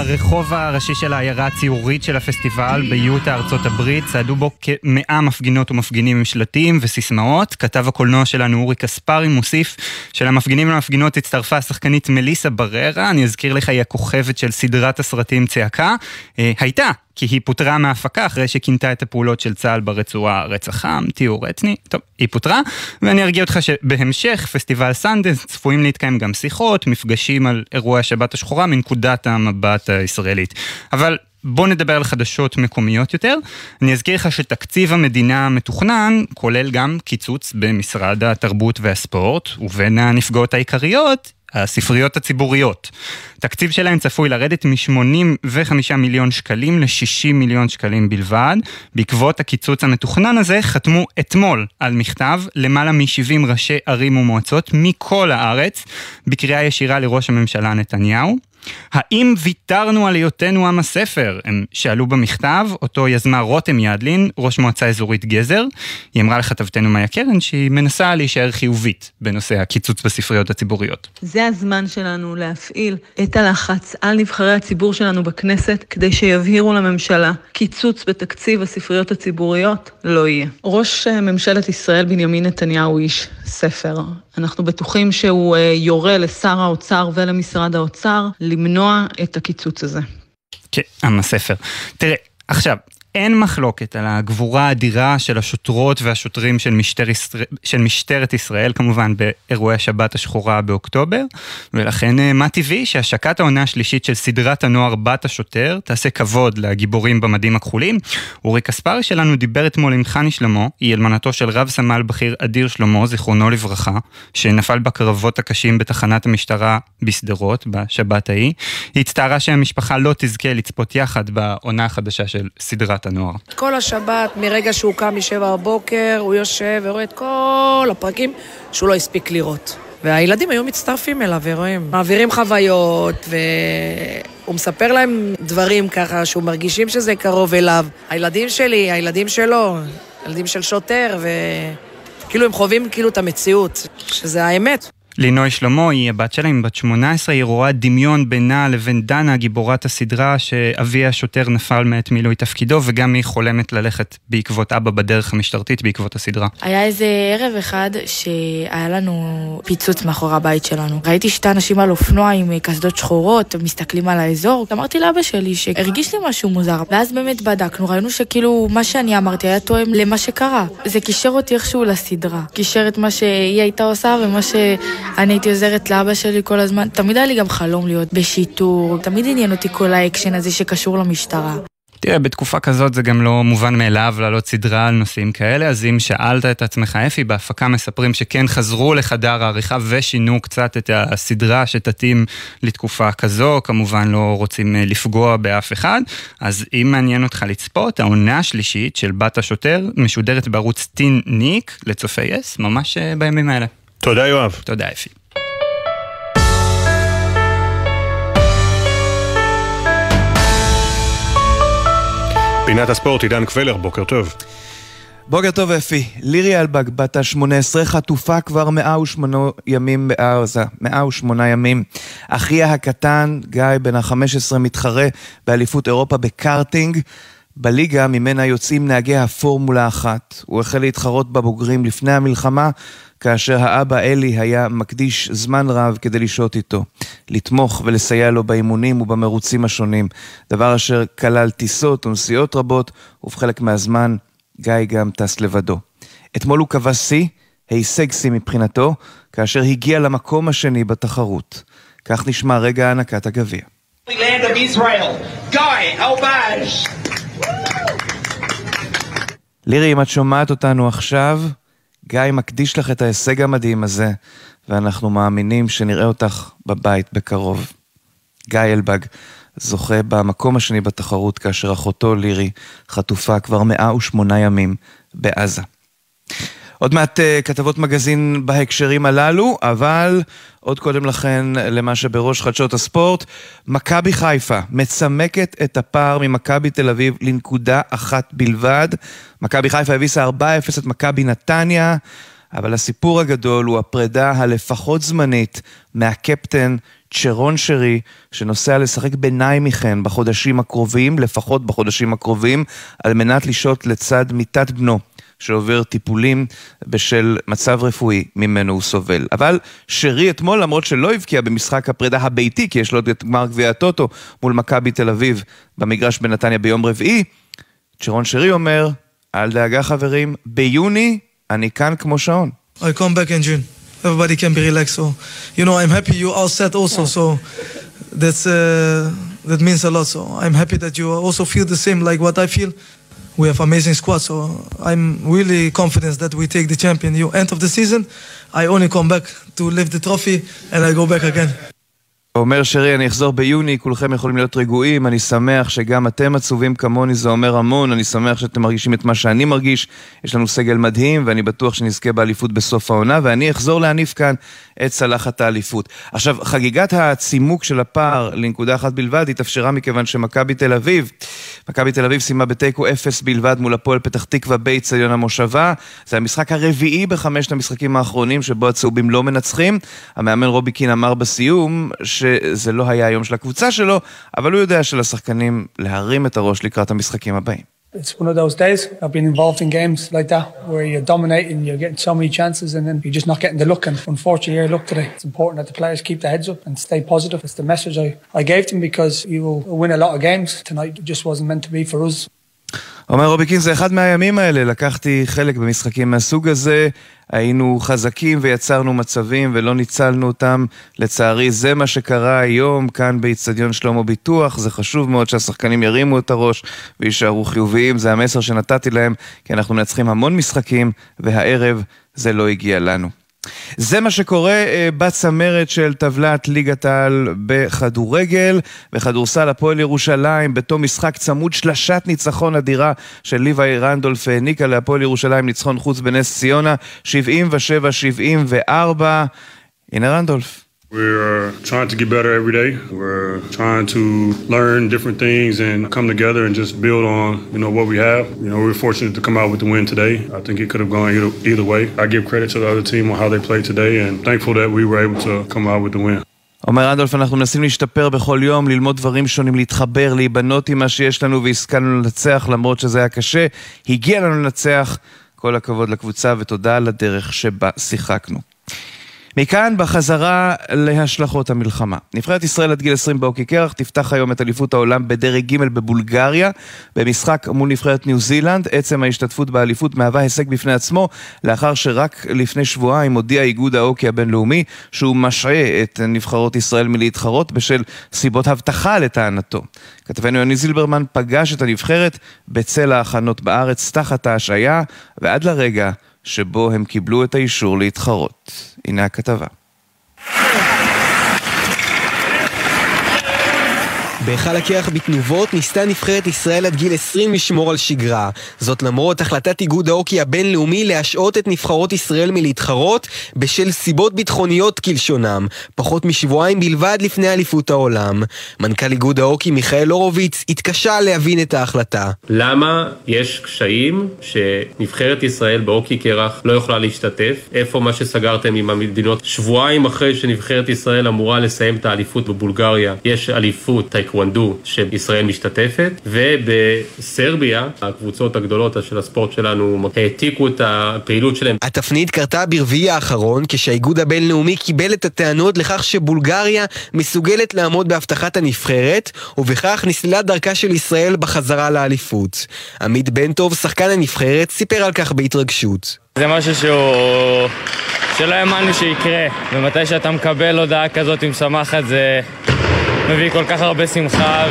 אפי, הרחוב הראשי של העיירה הציורית של הפסטיבל ביוטה, ארצות הברית, צעדו בו כמאה מפגינות ומפגינים עם שלטים וסיסמאות. כתב הקולנוע שלנו אורי קספרי מוסיף שלמפגינים ולמפגינות הצטרפה השחקנית מליסה בררה, אני אזכיר לך, היא הכוכבת של סדרת הסרטים צעקה. אה, הייתה כי היא פוטרה מההפקה אחרי שכינתה את הפעולות של צה"ל ברצועה רצח עם, טיהור אתני, טוב, היא פוטרה, ואני ארגיע אותך שבהמשך פסטיבל סנדנס צפויים להתקיים גם שיחות, מפגשים על אירועי השבת השחורה מנקודת המבט הישראלית. אבל בוא נדבר על חדשות מקומיות יותר. אני אזכיר לך שתקציב המדינה המתוכנן כולל גם קיצוץ במשרד התרבות והספורט, ובין הנפגעות העיקריות הספריות הציבוריות. תקציב שלהן צפוי לרדת מ-85 מיליון שקלים ל-60 מיליון שקלים בלבד. בעקבות הקיצוץ המתוכנן הזה חתמו אתמול על מכתב למעלה מ-70 ראשי ערים ומועצות מכל הארץ, בקריאה ישירה לראש הממשלה נתניהו. האם ויתרנו על היותנו עם הספר? הם שאלו במכתב, אותו יזמה רותם ידלין, ראש מועצה אזורית גזר. היא אמרה לכתבתנו מאיה קרן שהיא מנסה להישאר חיובית בנושא הקיצוץ בספריות הציבוריות. זה הזמן שלנו להפעיל את הלחץ על נבחרי הציבור שלנו בכנסת, כדי שיבהירו לממשלה, קיצוץ בתקציב הספריות הציבוריות לא יהיה. ראש ממשלת ישראל בנימין נתניהו איש ספר. אנחנו בטוחים שהוא יורה לשר האוצר ולמשרד האוצר למנוע את הקיצוץ הזה. כן, עם הספר. תראה, עכשיו, אין מחלוקת על הגבורה האדירה של השוטרות והשוטרים של, משטר ישראל, של משטרת ישראל, כמובן באירועי השבת השחורה באוקטובר, ולכן מה טבעי שהשקת העונה השלישית של סדרת הנוער בת השוטר תעשה כבוד לגיבורים במדים הכחולים. אורי קספרי שלנו דיבר אתמול עם חני שלמה, היא אלמנתו של רב סמל בכיר אדיר שלמה, זיכרונו לברכה, שנפל בקרבות הקשים בתחנת המשטרה בשדרות, בשבת ההיא. היא הצטערה שהמשפחה לא תזכה לצפות יחד בעונה החדשה של סדרת הנוער. כל השבת, מרגע שהוא קם משבע בבוקר, הוא יושב ורואה את כל הפרקים שהוא לא הספיק לראות. והילדים היו מצטרפים אליו ורואים, מעבירים חוויות, והוא מספר להם דברים ככה, שהוא מרגישים שזה קרוב אליו. הילדים שלי, הילדים שלו, הילדים של שוטר, וכאילו הם חווים כאילו את המציאות, שזה האמת. לינוי שלמה היא הבת שלה, היא בת 18, היא רואה דמיון בינה לבין דנה, גיבורת הסדרה, שאבי השוטר נפל מעת מילוי תפקידו, וגם היא חולמת ללכת בעקבות אבא בדרך המשטרתית בעקבות הסדרה. היה איזה ערב אחד שהיה לנו פיצוץ מאחורי הבית שלנו. ראיתי שתי אנשים על אופנוע עם קסדות שחורות, מסתכלים על האזור. אמרתי לאבא שלי שהרגיש לי משהו מוזר, ואז באמת בדקנו, ראינו שכאילו מה שאני אמרתי היה תואם למה שקרה. זה קישר אותי איכשהו לסדרה. קישר את מה שהיא הייתה עושה ומה ש... אני הייתי עוזרת לאבא שלי כל הזמן. תמיד היה לי גם חלום להיות בשיטור, תמיד עניין אותי כל האקשן הזה שקשור למשטרה. תראה, בתקופה כזאת זה גם לא מובן מאליו לעלות סדרה על נושאים כאלה, אז אם שאלת את עצמך, אפי, בהפקה מספרים שכן חזרו לחדר העריכה ושינו קצת את הסדרה שתתאים לתקופה כזו, כמובן לא רוצים לפגוע באף אחד, אז אם מעניין אותך לצפות, העונה השלישית של בת השוטר משודרת בערוץ טין ניק לצופי יס, ממש בימים האלה. תודה יואב. תודה אפי. פינת הספורט, עידן קבלר, בוקר טוב. בוקר טוב אפי, לירי אלבג, בת ה-18, חטופה כבר 108 ימים בעזה, 108 ימים. אחיה הקטן, גיא בן ה-15, מתחרה באליפות אירופה בקארטינג. בליגה ממנה יוצאים נהגי הפורמולה אחת. הוא החל להתחרות בבוגרים לפני המלחמה, כאשר האבא אלי היה מקדיש זמן רב כדי לשהות איתו, לתמוך ולסייע לו באימונים ובמרוצים השונים, דבר אשר כלל טיסות ונסיעות רבות, ובחלק מהזמן גיא גם טס לבדו. אתמול הוא קבע שיא, הישג שיא מבחינתו, כאשר הגיע למקום השני בתחרות. כך נשמע רגע הענקת הגביע. לירי, אם את שומעת אותנו עכשיו, גיא מקדיש לך את ההישג המדהים הזה, ואנחנו מאמינים שנראה אותך בבית בקרוב. גיא אלבג זוכה במקום השני בתחרות, כאשר אחותו לירי חטופה כבר 108 ימים בעזה. עוד מעט uh, כתבות מגזין בהקשרים הללו, אבל עוד קודם לכן למה שבראש חדשות הספורט, מכבי חיפה מצמקת את הפער ממכבי תל אביב לנקודה אחת בלבד. מכבי חיפה הביסה 4-0 את מכבי נתניה, אבל הסיפור הגדול הוא הפרידה הלפחות זמנית מהקפטן צ'רון שרי, שנוסע לשחק ביניים מכן בחודשים הקרובים, לפחות בחודשים הקרובים, על מנת לשהות לצד מיטת בנו. שעובר טיפולים בשל מצב רפואי ממנו הוא סובל. אבל שרי אתמול, למרות שלא הבקיע במשחק הפרידה הביתי, כי יש לו את גמר גביע הטוטו מול מכבי תל אביב במגרש בנתניה ביום רביעי, צ'רון שרי אומר, אל דאגה חברים, ביוני אני כאן כמו שעון. I come back in June. Everybody can be relaxed. So, you know, I'm happy you all set also. So, that's uh, that means a lot. So, I'm happy that you also feel the same like what I feel. We have amazing squad. So I'm really confident that we take the champion. You end of the season, I only come back to lift the trophy and I go back again. אומר שרי, אני אחזור ביוני, כולכם יכולים להיות רגועים, אני שמח שגם אתם עצובים כמוני, זה אומר המון, אני שמח שאתם מרגישים את מה שאני מרגיש, יש לנו סגל מדהים, ואני בטוח שנזכה באליפות בסוף העונה, ואני אחזור להניף כאן את צלחת האליפות. עכשיו, חגיגת הצימוק של הפער לנקודה אחת בלבד התאפשרה מכיוון שמכבי תל אביב, מכבי תל אביב סיימה בתיקו אפס בלבד מול הפועל פתח תקווה באיצטדיון המושבה, זה המשחק הרביעי בחמשת המשחקים האחרונים שבו הצהובים לא מנצחים. המאמן רובי קין אמר בסיום, שזה לא היה היום של הקבוצה שלו, אבל הוא יודע שלשחקנים להרים את הראש לקראת המשחקים הבאים. It's one of those days. I've been involved in games like that where you're dominating, you're getting so many chances, and then you're just not getting the look. And unfortunately, your luck today. It's important that the players keep their heads up and stay positive. It's the message I, I gave them because you will win a lot of games. Tonight just wasn't meant to be for us. אומר רוביקין, זה אחד מהימים האלה, לקחתי חלק במשחקים מהסוג הזה, היינו חזקים ויצרנו מצבים ולא ניצלנו אותם. לצערי, זה מה שקרה היום כאן באיצטדיון שלמה ביטוח. זה חשוב מאוד שהשחקנים ירימו את הראש ויישארו חיוביים, זה המסר שנתתי להם, כי אנחנו מנצחים המון משחקים, והערב זה לא הגיע לנו. זה מה שקורה אה, בצמרת של טבלת ליגת העל בכדורגל. בכדורסל הפועל ירושלים, בתום משחק צמוד שלשת ניצחון אדירה של ליוואי רנדולף העניקה להפועל ירושלים ניצחון חוץ בנס ציונה, 77-74. הנה רנדולף. We're trying to get better every day. We're trying to learn different things and come together and just build on, you know, what we have. You know, we were fortunate to come out with the win today. I think it could have gone either, either way. I give credit to the other team on how they played today and thankful that we were able to come out with the win. אומר רנדולף, אנחנו מנסים להשתפר בכל יום, ללמוד דברים שונים, להתחבר, להיבנות עם מה שיש לנו והשכלנו לנצח למרות שזה היה קשה. הגיע לנו לנצח. כל הכבוד לקבוצה ותודה על הדרך שבה שיחקנו. מכאן בחזרה להשלכות המלחמה. נבחרת ישראל עד גיל 20 באוקי קרח תפתח היום את אליפות העולם בדרג ג' בבולגריה במשחק מול נבחרת ניו זילנד. עצם ההשתתפות באליפות מהווה הישג בפני עצמו לאחר שרק לפני שבועיים הודיע איגוד האוקי הבינלאומי שהוא משעה את נבחרות ישראל מלהתחרות בשל סיבות הבטחה לטענתו. כתבנו יוני זילברמן פגש את הנבחרת בצל ההכנות בארץ תחת ההשעיה ועד לרגע שבו הם קיבלו את האישור להתחרות. הנה הכתבה. בהיכל הקרח בתנובות ניסתה נבחרת ישראל עד גיל 20 לשמור על שגרה. זאת למרות החלטת איגוד ההוקי הבינלאומי להשעות את נבחרות ישראל מלהתחרות בשל סיבות ביטחוניות כלשונם, פחות משבועיים בלבד לפני אליפות העולם. מנכ"ל איגוד ההוקי מיכאל הורוביץ התקשה להבין את ההחלטה. למה יש קשיים שנבחרת ישראל בהוקי קרח לא יכולה להשתתף? איפה מה שסגרתם עם המדינות? שבועיים אחרי שנבחרת ישראל אמורה לסיים את האליפות בבולגריה, יש אליפות טייקוונדו שישראל משתתפת, ובסרביה, הקבוצות הגדולות של הספורט שלנו העתיקו את הפעילות שלהם. התפנית קרתה ברביעי האחרון, כשהאיגוד הבינלאומי קיבל את הטענות לכך שבולגריה מסוגלת לעמוד בהבטחת הנבחרת, ובכך נסללה דרכה של ישראל בחזרה לאליפות. עמית בן טוב, שחקן הנבחרת, סיפר על כך בהתרגשות. זה משהו שהוא... שלא האמנו שיקרה, ומתי שאתה מקבל הודעה כזאת משמחת זה מביא כל כך הרבה שמחה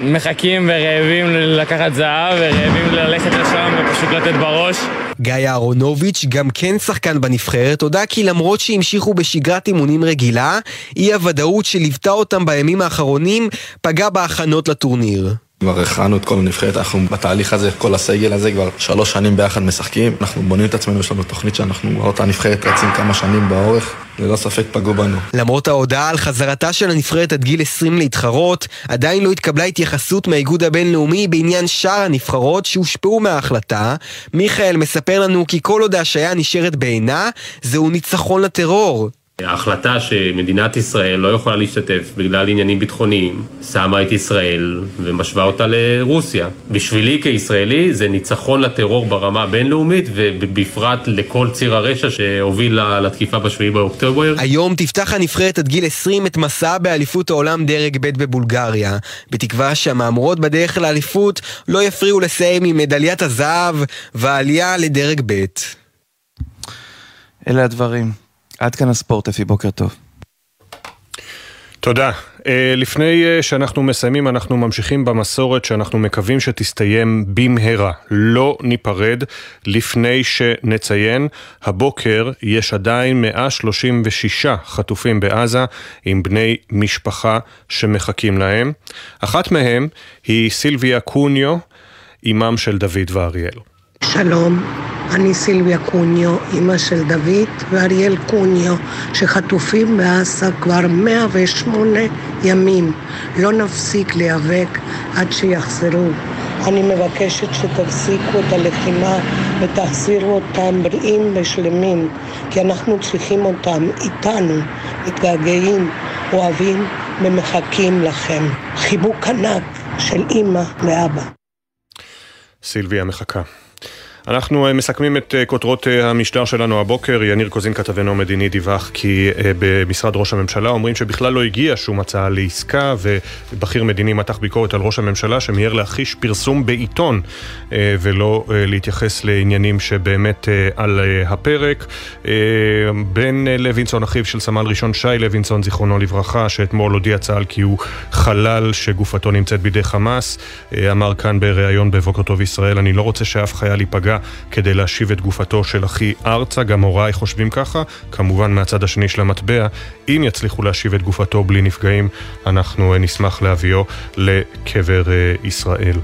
ומחכים ורעבים לקחת זהב ורעבים ללכת לשם ופשוט לתת בראש. גיא אהרונוביץ', גם כן שחקן בנבחרת, הודה כי למרות שהמשיכו בשגרת אימונים רגילה, אי הוודאות שליוותה אותם בימים האחרונים פגע בהכנות לטורניר. כבר הכנו את כל הנבחרת, אנחנו בתהליך הזה, כל הסגל הזה כבר שלוש שנים ביחד משחקים. אנחנו בונים את עצמנו, יש לנו תוכנית שאנחנו, אותה נבחרת רצים כמה שנים באורך, ללא ספק פגעו בנו. למרות ההודעה על חזרתה של הנבחרת עד גיל 20 להתחרות, עדיין לא התקבלה התייחסות מהאיגוד הבינלאומי בעניין שאר הנבחרות שהושפעו מההחלטה. מיכאל מספר לנו כי כל עוד ההשעיה נשארת בעינה, זהו ניצחון לטרור. ההחלטה שמדינת ישראל לא יכולה להשתתף בגלל עניינים ביטחוניים שמה את ישראל ומשווה אותה לרוסיה. בשבילי כישראלי זה ניצחון לטרור ברמה הבינלאומית ובפרט לכל ציר הרשע שהוביל לתקיפה בשביעי באוקטובר. היום תפתח הנבחרת עד גיל 20 את מסעה באליפות העולם דרג ב' בבולגריה, בתקווה שהמהמורות בדרך לאליפות לא יפריעו לסיים עם מדליית הזהב והעלייה לדרג ב'. אלה הדברים. עד כאן הספורט, אפי, בוקר טוב. תודה. אה, לפני אה, שאנחנו מסיימים, אנחנו ממשיכים במסורת שאנחנו מקווים שתסתיים במהרה. לא ניפרד לפני שנציין, הבוקר יש עדיין 136 חטופים בעזה עם בני משפחה שמחכים להם. אחת מהם היא סילביה קוניו, אימם של דוד ואריאל. שלום, אני סילביה קוניו, אימא של דוד ואריאל קוניו, שחטופים בעזה כבר 108 ימים. לא נפסיק להיאבק עד שיחזרו. אני מבקשת שתפסיקו את הלחימה ותחזירו אותם בריאים ושלמים, כי אנחנו צריכים אותם איתנו, מתגעגעים, אוהבים ומחכים לכם. חיבוק ענק של אימא ואבא. סילביה מחכה. אנחנו אה, מסכמים את אה, כותרות אה, המשטר שלנו הבוקר. יניר קוזין, כתבנו המדיני, דיווח כי במשרד ראש הממשלה אומרים שבכלל לא הגיעה שום הצעה לעסקה, ובכיר מדיני מתח ביקורת על ראש הממשלה שמיהר להכחיש פרסום בעיתון ולא להתייחס לעניינים שבאמת על הפרק. בן לוינסון, אחיו של סמל ראשון שי לוינסון, זיכרונו לברכה, שאתמול הודיע צה"ל כי הוא חלל שגופתו נמצאת בידי חמאס, אמר כאן בריאיון בבוקר טוב ישראל, אני לא רוצה שאף חייל ייפגע כדי להשיב את גופתו של אחי ארצה, גם הוריי חושבים ככה, כמובן מהצד השני של המטבע, אם יצליחו להשיב את גופתו בלי נפגעים, אנחנו אה, נשמח להביאו לקבר אה, ישראל.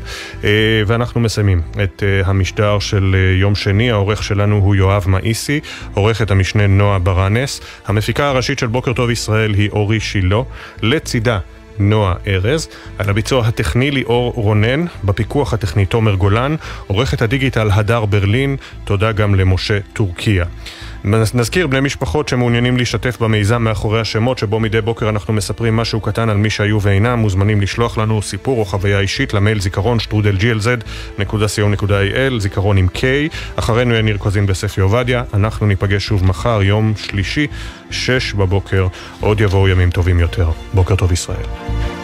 אה, ואנחנו מסיימים את המשדר של יום שני, העורך שלנו הוא יואב מאיסי, עורכת המשנה נועה ברנס, המפיקה הראשית של בוקר טוב ישראל היא אורי שילה, לצידה נועה ארז, על הביצוע הטכני ליאור רונן, בפיקוח הטכני תומר גולן, עורכת הדיגיטל הדר ברלין, תודה גם למשה טורקיה. נזכיר בני משפחות שמעוניינים להשתתף במיזם מאחורי השמות שבו מדי בוקר אנחנו מספרים משהו קטן על מי שהיו ואינם. מוזמנים לשלוח לנו סיפור או חוויה אישית למייל זיכרון שטרודל glz.co.il זיכרון עם K אחרינו יניר קוזין בספי עובדיה. אנחנו ניפגש שוב מחר יום שלישי שש בבוקר. עוד יבואו ימים טובים יותר. בוקר טוב ישראל